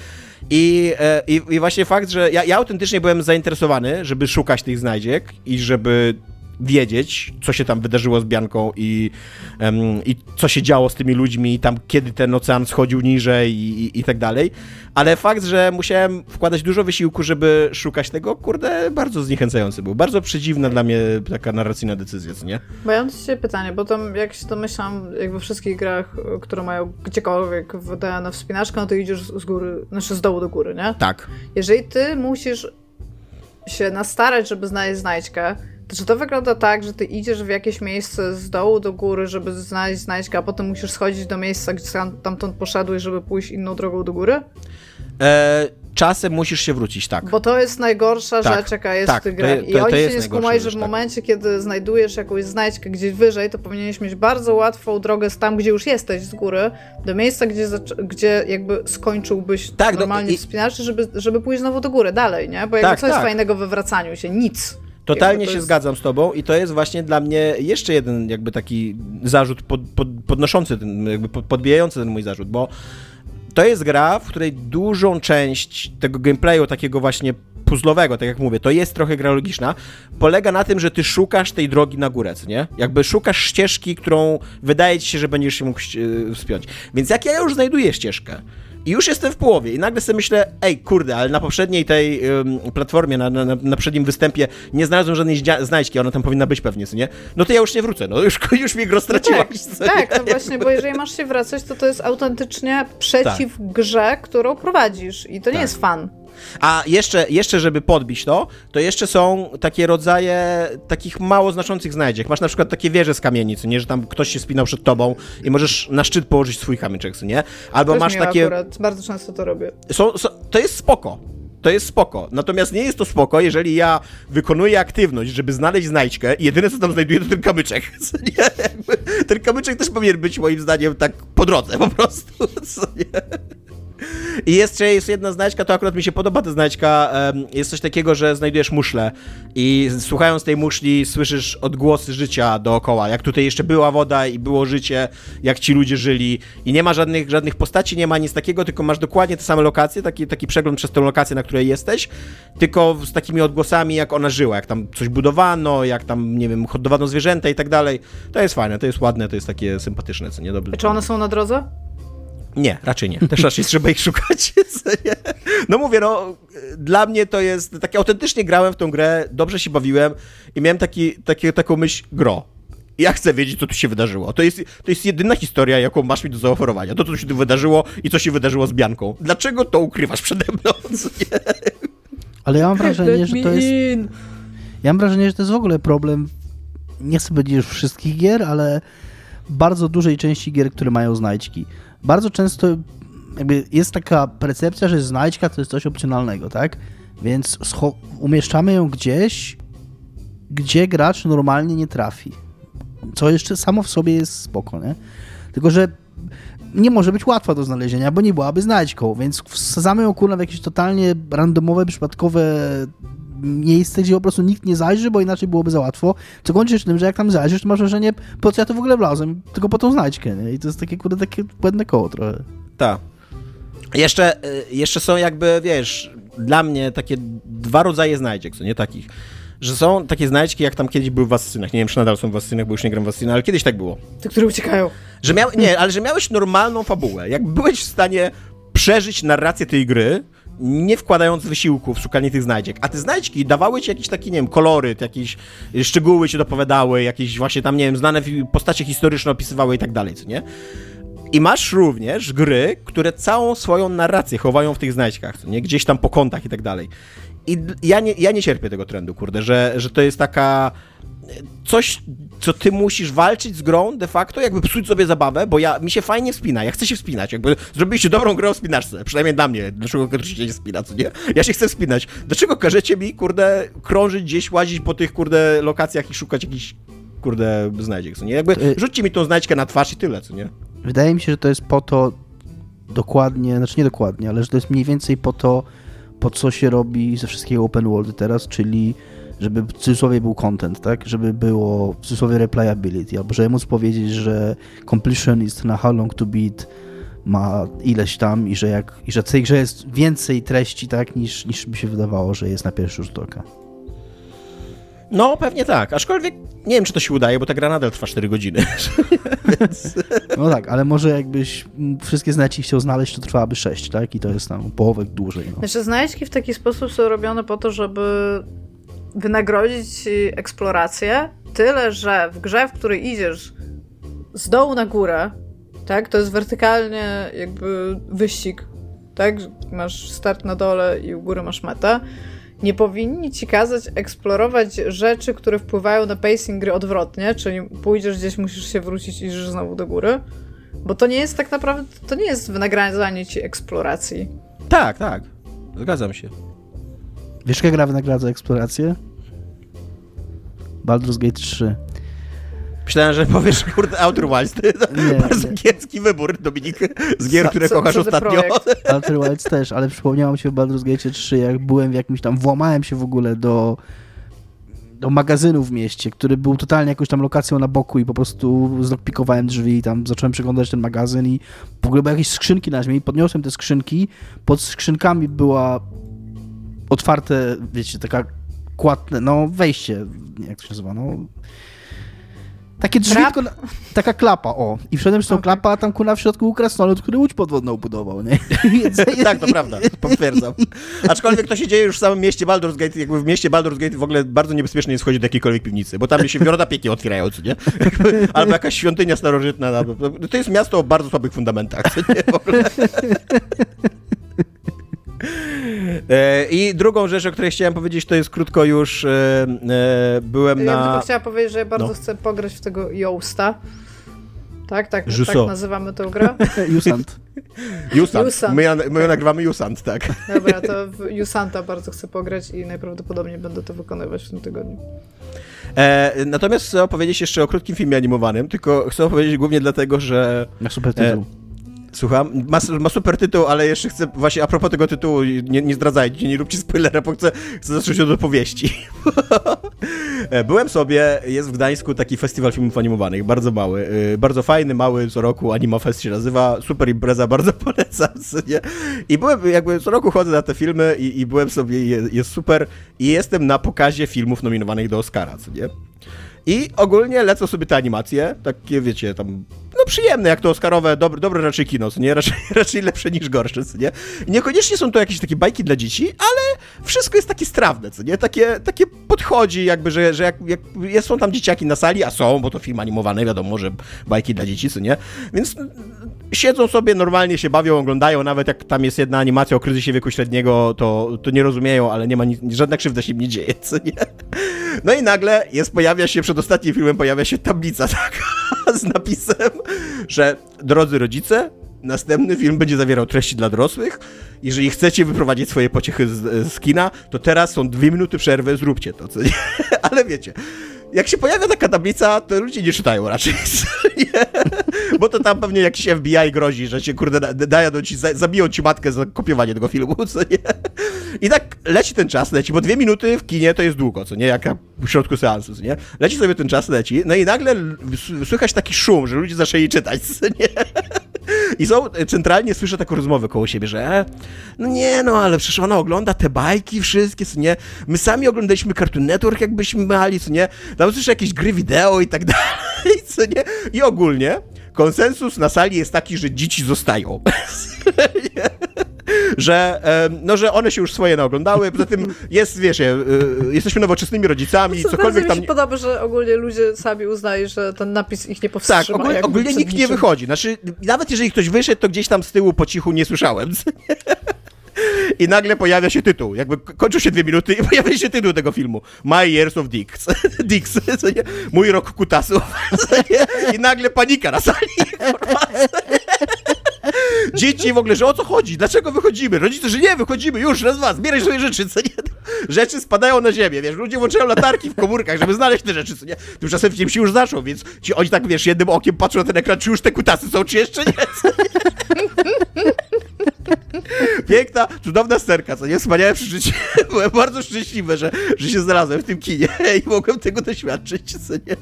I, e, i, i właśnie fakt, że ja, ja autentycznie byłem zainteresowany, żeby szukać tych znajdziek i żeby wiedzieć, co się tam wydarzyło z Bianką i, um, i co się działo z tymi ludźmi, i tam kiedy ten ocean schodził niżej i, i, i, tak dalej. Ale fakt, że musiałem wkładać dużo wysiłku, żeby szukać tego, kurde, bardzo zniechęcający był. Bardzo przedziwna dla mnie taka narracyjna decyzja, co nie? Mam dzisiaj pytanie, bo tam jak się domyślam, jak we wszystkich grach, które mają gdziekolwiek na wspinaczkę, no to idziesz z góry, znaczy z dołu do góry, nie? Tak. Jeżeli ty musisz się nastarać, żeby znaleźć znajdźkę, czy to wygląda tak, że ty idziesz w jakieś miejsce z dołu do góry, żeby znaleźć znajdźkę, a potem musisz schodzić do miejsca, gdzie tamtąd poszedłeś, żeby pójść inną drogą do góry? E, czasem musisz się wrócić, tak. Bo to jest najgorsza tak, rzecz, jaka jest tak, w tych grach. I oni się nie skumali, że w tak. momencie, kiedy znajdujesz jakąś znajdźkę gdzieś wyżej, to powinieneś mieć bardzo łatwą drogę z tam, gdzie już jesteś z góry, do miejsca, gdzie, gdzie jakby skończyłbyś tak, normalnie no, żeby, żeby pójść znowu do góry, dalej, nie? Bo jakby tak, co jest tak. fajnego we wracaniu się? Nic. Totalnie się jest... zgadzam z tobą i to jest właśnie dla mnie jeszcze jeden jakby taki zarzut pod, pod, podnoszący, ten, jakby podbijający ten mój zarzut, bo to jest gra, w której dużą część tego gameplayu takiego właśnie puzzlowego, tak jak mówię, to jest trochę gra logiczna, polega na tym, że ty szukasz tej drogi na górę, nie? Jakby szukasz ścieżki, którą wydaje ci się, że będziesz się mógł e, wspiąć. Więc jak ja już znajduję ścieżkę, i już jestem w połowie i nagle sobie myślę, ej, kurde, ale na poprzedniej tej ym, platformie, na, na, na przednim występie nie znalazłem żadnej znajdźki, ona tam powinna być pewnie, co nie? No to ja już nie wrócę, no już, już mi go straciłaś. No tak, tak no właśnie, bo jeżeli masz się wracać, to to jest autentycznie przeciw tak. grze, którą prowadzisz i to nie tak. jest fan. A jeszcze, jeszcze, żeby podbić to, to jeszcze są takie rodzaje takich mało znaczących znajdziek. Masz na przykład takie wieże z kamienic, nie, że tam ktoś się spinał przed tobą i możesz na szczyt położyć swój kamyczek, nie? Albo Też masz takie... Akurat. Bardzo często to robię. Są, są, to jest spoko. To jest spoko. Natomiast nie jest to spoko, jeżeli ja wykonuję aktywność, żeby znaleźć znajdźkę i jedyne co tam znajduję to ten kamyczek. Ten kamyczek też powinien być moim zdaniem tak po drodze po prostu. I jeszcze jest jedna znajdźka, to akurat mi się podoba ta znajdźka. Jest coś takiego, że znajdujesz muszlę i słuchając tej muszli słyszysz odgłosy życia dookoła. Jak tutaj jeszcze była woda i było życie, jak ci ludzie żyli. I nie ma żadnych, żadnych postaci, nie ma nic takiego, tylko masz dokładnie te same lokacje, taki, taki przegląd przez tę lokację, na której jesteś, tylko z takimi odgłosami, jak ona żyła, jak tam coś budowano, jak tam, nie wiem, hodowano zwierzęta i tak dalej. To jest fajne, to jest ładne, to jest takie sympatyczne, co nie? Dobrze. Czy one są na drodze? Nie, raczej nie. Też raczej trzeba ich szukać. No mówię, no, dla mnie to jest, takie autentycznie grałem w tą grę, dobrze się bawiłem i miałem taki, taki, taką myśl, gro. Ja chcę wiedzieć, co tu się wydarzyło. To jest, to jest jedyna historia, jaką masz mi do zaoferowania. To, co się tu wydarzyło i co się wydarzyło z Bianką. Dlaczego to ukrywasz przede mną? Ale ja mam wrażenie, że to jest... Ja mam wrażenie, że to jest w ogóle problem, nie chcę powiedzieć już wszystkich gier, ale bardzo dużej części gier, które mają znajdźki bardzo często jakby jest taka percepcja, że znajdźka to jest coś opcjonalnego, tak? Więc umieszczamy ją gdzieś, gdzie gracz normalnie nie trafi. Co jeszcze samo w sobie jest spoko, nie? Tylko, że nie może być łatwa do znalezienia, bo nie byłaby znajdźką, więc wsadzamy ją kurna w jakieś totalnie randomowe, przypadkowe miejsce, gdzie po prostu nikt nie zajrzy, bo inaczej byłoby za łatwo. Co kończy się tym, że jak tam zajrzysz, to masz wrażenie, po co ja to w ogóle wlazłem, tylko po tą znajdźkę, nie? I to jest takie, kurde, takie błędne koło trochę. Tak. Jeszcze, y, jeszcze są jakby, wiesz, dla mnie takie dwa rodzaje znajdziek, co nie takich. Że są takie znajdźki, jak tam kiedyś były w Asysynach. Nie wiem, czy nadal są w Asysynach, bo już nie gram w Asysyny, ale kiedyś tak było. Te, które uciekają. Że miał, nie, ale że miałeś normalną fabułę. Jak byłeś w stanie przeżyć narrację tej gry, nie wkładając wysiłku w szukanie tych znajdziek. A te znajdźki dawały ci jakiś taki, nie wiem, koloryt, jakieś szczegóły ci dopowiadały, jakieś właśnie tam, nie wiem, znane postacie historyczne opisywały i tak dalej, co nie? I masz również gry, które całą swoją narrację chowają w tych znajdźkach, nie? Gdzieś tam po kątach i tak dalej. I ja nie, ja nie cierpię tego trendu, kurde, że, że to jest taka coś, co ty musisz walczyć z grą de facto, jakby psuć sobie zabawę, bo ja, mi się fajnie wspina, ja chcę się wspinać, jakby zrobiliście dobrą grę o spinaczce, przynajmniej dla mnie, dlaczego każecie się wspina, co nie? Ja się chcę wspinać. Dlaczego każecie mi, kurde, krążyć gdzieś, łazić po tych, kurde, lokacjach i szukać jakichś, kurde, znajdziek, co nie? Jakby rzućcie mi tą znajdźkę na twarz i tyle, co nie? Wydaje mi się, że to jest po to dokładnie, znaczy nie dokładnie, ale że to jest mniej więcej po to, po co się robi ze wszystkiego open world teraz, czyli żeby w cudzysłowie był content, tak? Żeby było w cudzysłowie replayability, albo żeby móc powiedzieć, że completionist na How Long to Beat ma ileś tam i że, jak, i że tej grze jest więcej treści, tak, niż, niż by się wydawało, że jest na pierwszy rzut oka. No, pewnie tak. Aczkolwiek nie wiem, czy to się udaje, bo ta gra nadal trwa 4 godziny. Więc... No tak, ale może jakbyś wszystkie znajdźki chciał znaleźć, to trwałaby 6, tak? I to jest tam połowę dłużej. No. Znaczy, znajdźki w taki sposób są robione po to, żeby wynagrodzić eksplorację, tyle że w grze, w której idziesz z dołu na górę, tak, to jest wertykalnie jakby wyścig, tak, masz start na dole i u góry masz metę, nie powinni ci kazać eksplorować rzeczy, które wpływają na pacing gry odwrotnie, czyli pójdziesz gdzieś, musisz się wrócić i idziesz znowu do góry, bo to nie jest tak naprawdę, to nie jest wynagradzanie ci eksploracji. Tak, tak, zgadzam się. Wiesz, jaka gra wynagradza eksplorację? Baldur's Gate 3. Myślałem, że powiesz, kurde, Outer Wilds. To bardzo kiepski wybór, Dominik, z gier, które co, kochasz co ostatnio. Outer Wilds też, ale przypomniało mi się w Baldur's Gate 3, jak byłem w jakimś tam, włamałem się w ogóle do do magazynu w mieście, który był totalnie jakąś tam lokacją na boku i po prostu zlockpikowałem drzwi i tam zacząłem przeglądać ten magazyn i w ogóle były jakieś skrzynki na ziemi i podniosłem te skrzynki. Pod skrzynkami była otwarte, wiecie, taka kładne, no wejście, jak to się nazywa, no takie drzwi, tylko, taka klapa, o. I wszedłem z tą okay. klapą, a tam kuna w środku był krasnolud, który łódź podwodną budował, nie? tak, to prawda, potwierdzam. Aczkolwiek to się dzieje już w samym mieście Baldur's Gate, jakby w mieście Baldur's Gate w ogóle bardzo niebezpiecznie jest wchodzić do jakiejkolwiek piwnicy, bo tam się wioroda pieki otwierają, nie? Albo jakaś świątynia starożytna. To jest miasto o bardzo słabych fundamentach, nie? W ogóle. E, I drugą rzecz, o której chciałem powiedzieć, to jest krótko już e, e, byłem ja na... Ja tylko chciałam powiedzieć, że ja bardzo no. chcę pograć w tego Yoasta. Tak, tak, tak nazywamy tę grę. Jusant. Jusant. My, my nagrywamy Jusant, tak. Dobra, to w Jusanta bardzo chcę pograć i najprawdopodobniej będę to wykonywać w tym tygodniu. E, natomiast chcę opowiedzieć jeszcze o krótkim filmie animowanym, tylko chcę opowiedzieć głównie dlatego, że... Na super tytuł. E, Słucham? Ma, ma, super tytuł, ale jeszcze chcę, właśnie a propos tego tytułu, nie, nie zdradzajcie, nie róbcie spoilera, bo chcę, chcę zacząć od opowieści. E, byłem sobie, jest w Gdańsku taki festiwal filmów animowanych, bardzo mały, yy, bardzo fajny, mały, co roku Animafest się nazywa, super impreza, bardzo polecam, nie? I byłem, jakby co roku chodzę na te filmy i, i byłem sobie, jest, jest super i jestem na pokazie filmów nominowanych do Oscara, co nie? I ogólnie lecą sobie te animacje, takie wiecie, tam, no przyjemne, jak to Oscarowe, dobre, dobre raczej kino, nie? Raczej, raczej lepsze niż gorsze, co nie? Niekoniecznie są to jakieś takie bajki dla dzieci, ale wszystko jest takie strawne, co nie? Takie, takie podchodzi jakby, że, że jak, jak są tam dzieciaki na sali, a są, bo to film animowany, wiadomo, że bajki dla dzieci, co nie? Więc siedzą sobie, normalnie się bawią, oglądają, nawet jak tam jest jedna animacja o kryzysie wieku średniego, to, to nie rozumieją, ale nie ma, ni- żadna krzywda się im nie dzieje, co nie? No i nagle jest, pojawia się, przed ostatnim filmem pojawia się tablica taka z napisem, że drodzy rodzice, następny film będzie zawierał treści dla dorosłych. Jeżeli chcecie wyprowadzić swoje pociechy z, z kina, to teraz są dwie minuty przerwy, zróbcie to, co nie? Ale wiecie, jak się pojawia taka tablica, to ludzie nie czytają raczej. Bo to tam pewnie jakiś FBI grozi, że się kurde dają ci, zabiją ci matkę za kopiowanie tego filmu, co nie? I tak leci ten czas, leci, bo dwie minuty w kinie to jest długo, co nie? Jak w środku seansu, co nie? Leci sobie ten czas, leci, no i nagle słychać taki szum, że ludzie zaczęli czytać, co nie? I są, centralnie słyszę taką rozmowę koło siebie, że e, no nie, no ale przecież ona ogląda te bajki wszystkie, co nie? My sami oglądaliśmy Cartoon Network, jakbyśmy mali, co nie? Tam słyszę jakieś gry wideo i tak dalej, co nie? I ogólnie konsensus na sali jest taki, że dzieci zostają. że, no, że one się już swoje naoglądały, poza tym jest, wiesz, e, jesteśmy nowoczesnymi rodzicami, Co, cokolwiek tam... mi się podoba, że ogólnie ludzie sami uznali, że ten napis ich nie powstrzyma. Tak, ogólnie, ogólnie nikt nie wychodzi, znaczy, nawet jeżeli ktoś wyszedł, to gdzieś tam z tyłu po cichu nie słyszałem. I nagle pojawia się tytuł. Jakby kończą się dwie minuty i pojawia się tytuł tego filmu. My Years of Dicks. Dicks, co nie? Mój rok kutasów. I nagle panika na sali. Dzieci w ogóle, że o co chodzi? Dlaczego wychodzimy? Rodzice, że nie, wychodzimy, już, raz, dwa, zbieraj swoje rzeczy, co nie? Rzeczy spadają na ziemię, wiesz, ludzie włączają latarki w komórkach, żeby znaleźć te rzeczy, co nie? Tymczasem w się już zaczął, więc ci oni tak, wiesz, jednym okiem patrzą na ten ekran, czy już te kutasy są, czy jeszcze nie? Piękna, cudowna sterka, co nie? Wspaniałe przeżycie. Byłem bardzo szczęśliwy, że, że się znalazłem w tym kinie i mogłem tego doświadczyć, co nie?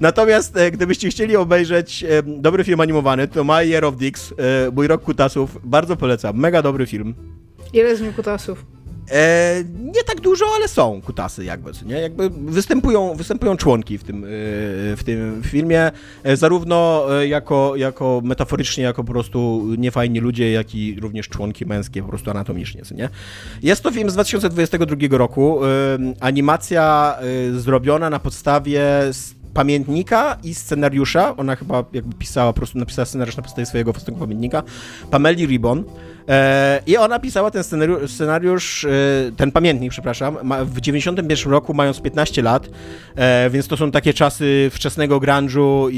Natomiast e, gdybyście chcieli obejrzeć e, dobry film animowany, to My Year of Dicks, e, Mój Rok Kutasów, bardzo polecam. Mega dobry film. Ile z nim kutasów? E, nie tak dużo, ale są kutasy jakby, nie? Jakby występują, występują członki w tym, e, w tym filmie, e, zarówno e, jako, jako metaforycznie, jako po prostu niefajni ludzie, jak i również członki męskie po prostu anatomicznie, nie? Jest to film z 2022 roku, animacja zrobiona na podstawie pamiętnika i scenariusza. Ona chyba jakby pisała, po prostu napisała scenariusz na podstawie swojego własnego pamiętnika. Pameli Ribbon. E, I ona pisała ten scenariusz, scenariusz ten pamiętnik, przepraszam, w 91 roku, mając 15 lat, e, więc to są takie czasy wczesnego grunge'u i,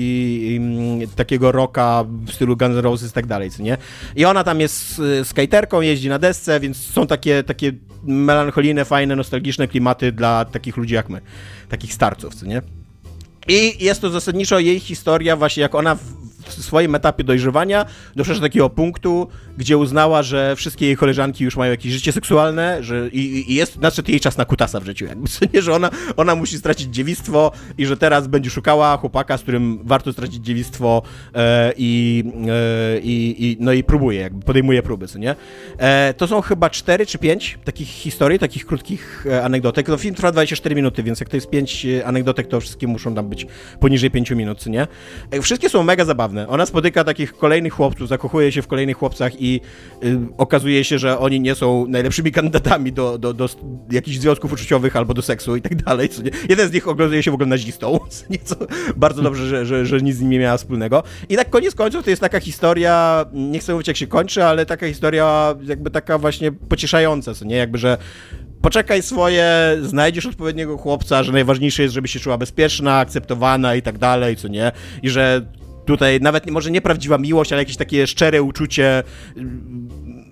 i mm, takiego rocka w stylu Guns N' Roses i tak dalej, co nie? I ona tam jest skaterką, jeździ na desce, więc są takie, takie melancholijne, fajne, nostalgiczne klimaty dla takich ludzi jak my, takich starców, co nie? I jest to zasadniczo jej historia, właśnie jak ona swoim etapie dojrzewania doszła do takiego punktu, gdzie uznała, że wszystkie jej koleżanki już mają jakieś życie seksualne, że i, i jest, nadszedł jej czas na kutasa w życiu, jakby, nie, że ona, ona musi stracić dziewictwo i że teraz będzie szukała chłopaka, z którym warto stracić dziewictwo e, i, e, i, no i próbuje, jakby podejmuje próby, co nie? E, to są chyba cztery czy pięć takich historii, takich krótkich e, anegdotek. No, film trwa 24 minuty, więc jak to jest pięć e, anegdotek, to wszystkie muszą tam być poniżej 5 minut, co nie? E, wszystkie są mega zabawne. Ona spotyka takich kolejnych chłopców, zakochuje się w kolejnych chłopcach i y, okazuje się, że oni nie są najlepszymi kandydatami do, do, do jakichś związków uczuciowych albo do seksu i tak dalej. Jeden z nich okazuje się w ogóle nazistą, co bardzo dobrze, że, że, że nic z nim nie miała wspólnego. I tak koniec końców to jest taka historia, nie chcę mówić jak się kończy, ale taka historia jakby taka właśnie pocieszająca, co nie? Jakby, że poczekaj swoje, znajdziesz odpowiedniego chłopca, że najważniejsze jest, żeby się czuła bezpieczna, akceptowana i tak dalej, co nie? I że tutaj nawet może nie prawdziwa miłość, ale jakieś takie szczere uczucie mm,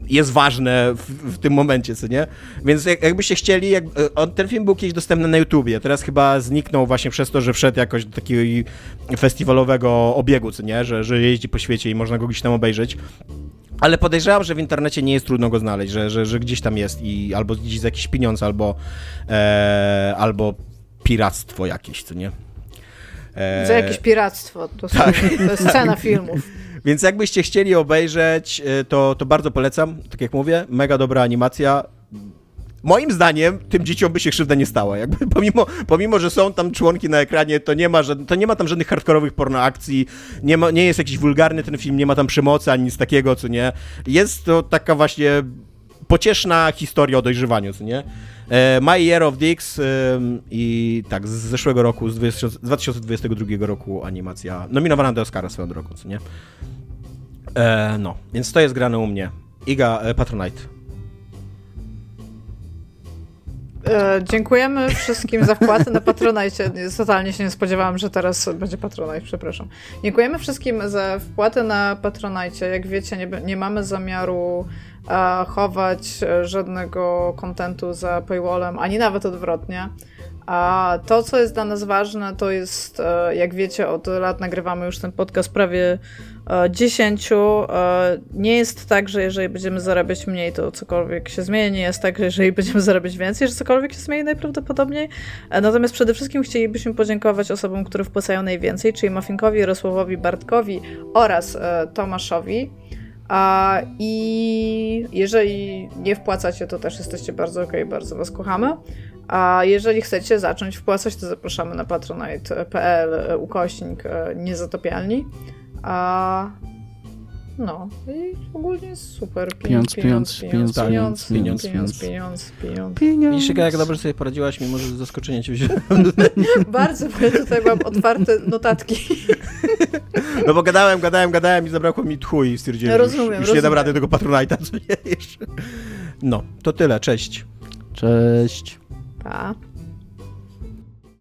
jest ważne w, w, tym momencie, co nie? Więc jak, jakbyście chcieli, jak, on, ten film był kiedyś dostępny na YouTubie, teraz chyba zniknął właśnie przez to, że wszedł jakoś do takiego festiwalowego obiegu, co nie? Że, że jeździ po świecie i można go gdzieś tam obejrzeć. Ale podejrzewam, że w internecie nie jest trudno go znaleźć, że, że, że gdzieś tam jest i albo gdzieś za jakiś pieniądz, albo, e, albo piractwo jakieś, co nie? E... Za jakieś piractwo, to, tak. to jest scena filmów. Więc jakbyście chcieli obejrzeć, e, to, to bardzo polecam, tak jak mówię, mega dobra animacja, moim zdaniem tym dzieciom by się krzywda nie stała. Jakby pomimo, pomimo, że są tam członki na ekranie, to nie ma, to nie ma tam żadnych hardkorowych pornoakcji, nie, ma, nie jest jakiś wulgarny ten film, nie ma tam przemocy ani nic takiego, co nie. Jest to taka właśnie pocieszna historia o dojrzewaniu, co nie. E, My Year of Dicks i tak, z zeszłego roku, z 2022 roku animacja nominowana do Oscara swoją drogą, co nie? E, no, więc to jest grane u mnie. Iga e, Patronite. E, dziękujemy wszystkim za wpłatę na Patronite. Totalnie się nie spodziewałam, że teraz będzie Patronite, przepraszam. Dziękujemy wszystkim za wpłatę na Patronite. Jak wiecie, nie, nie mamy zamiaru chować żadnego kontentu za paywallem, ani nawet odwrotnie. A to, co jest dla nas ważne, to jest, e, jak wiecie, od lat nagrywamy już ten podcast prawie e, 10. E, Nie jest tak, że jeżeli będziemy zarabiać mniej, to cokolwiek się zmieni. Nie jest tak, że jeżeli będziemy zarabiać więcej, że cokolwiek się zmieni najprawdopodobniej. E, Natomiast przede wszystkim chcielibyśmy podziękować osobom, które wpłacają najwięcej, czyli Mafinkowi, Jarosławowi, Bartkowi oraz e, Tomaszowi. A, I jeżeli nie wpłacacie, to też jesteście bardzo okej, bardzo Was kochamy. A jeżeli chcecie zacząć wpłacać, to zapraszamy na patronite.pl e, ukośnik e, niezatopialni. A no i ogólnie jest super. Pieniądz, pieniądz, pieniądz, pieniądz, pieniądz, pieniądz, pieniądz. pieniądz. Widzisz, jak dobrze sobie poradziłaś, mimo że z zaskoczenia cię wziąłem. Bardzo, bo ja tutaj mam otwarte notatki. No bo gadałem, gadałem, gadałem i zabrakło mi tchu i stwierdziłem, że Rozumiem, już, już nie dam rady tego Patronite'a, co nie jeszcze. No, to tyle, cześć. Cześć. Pa.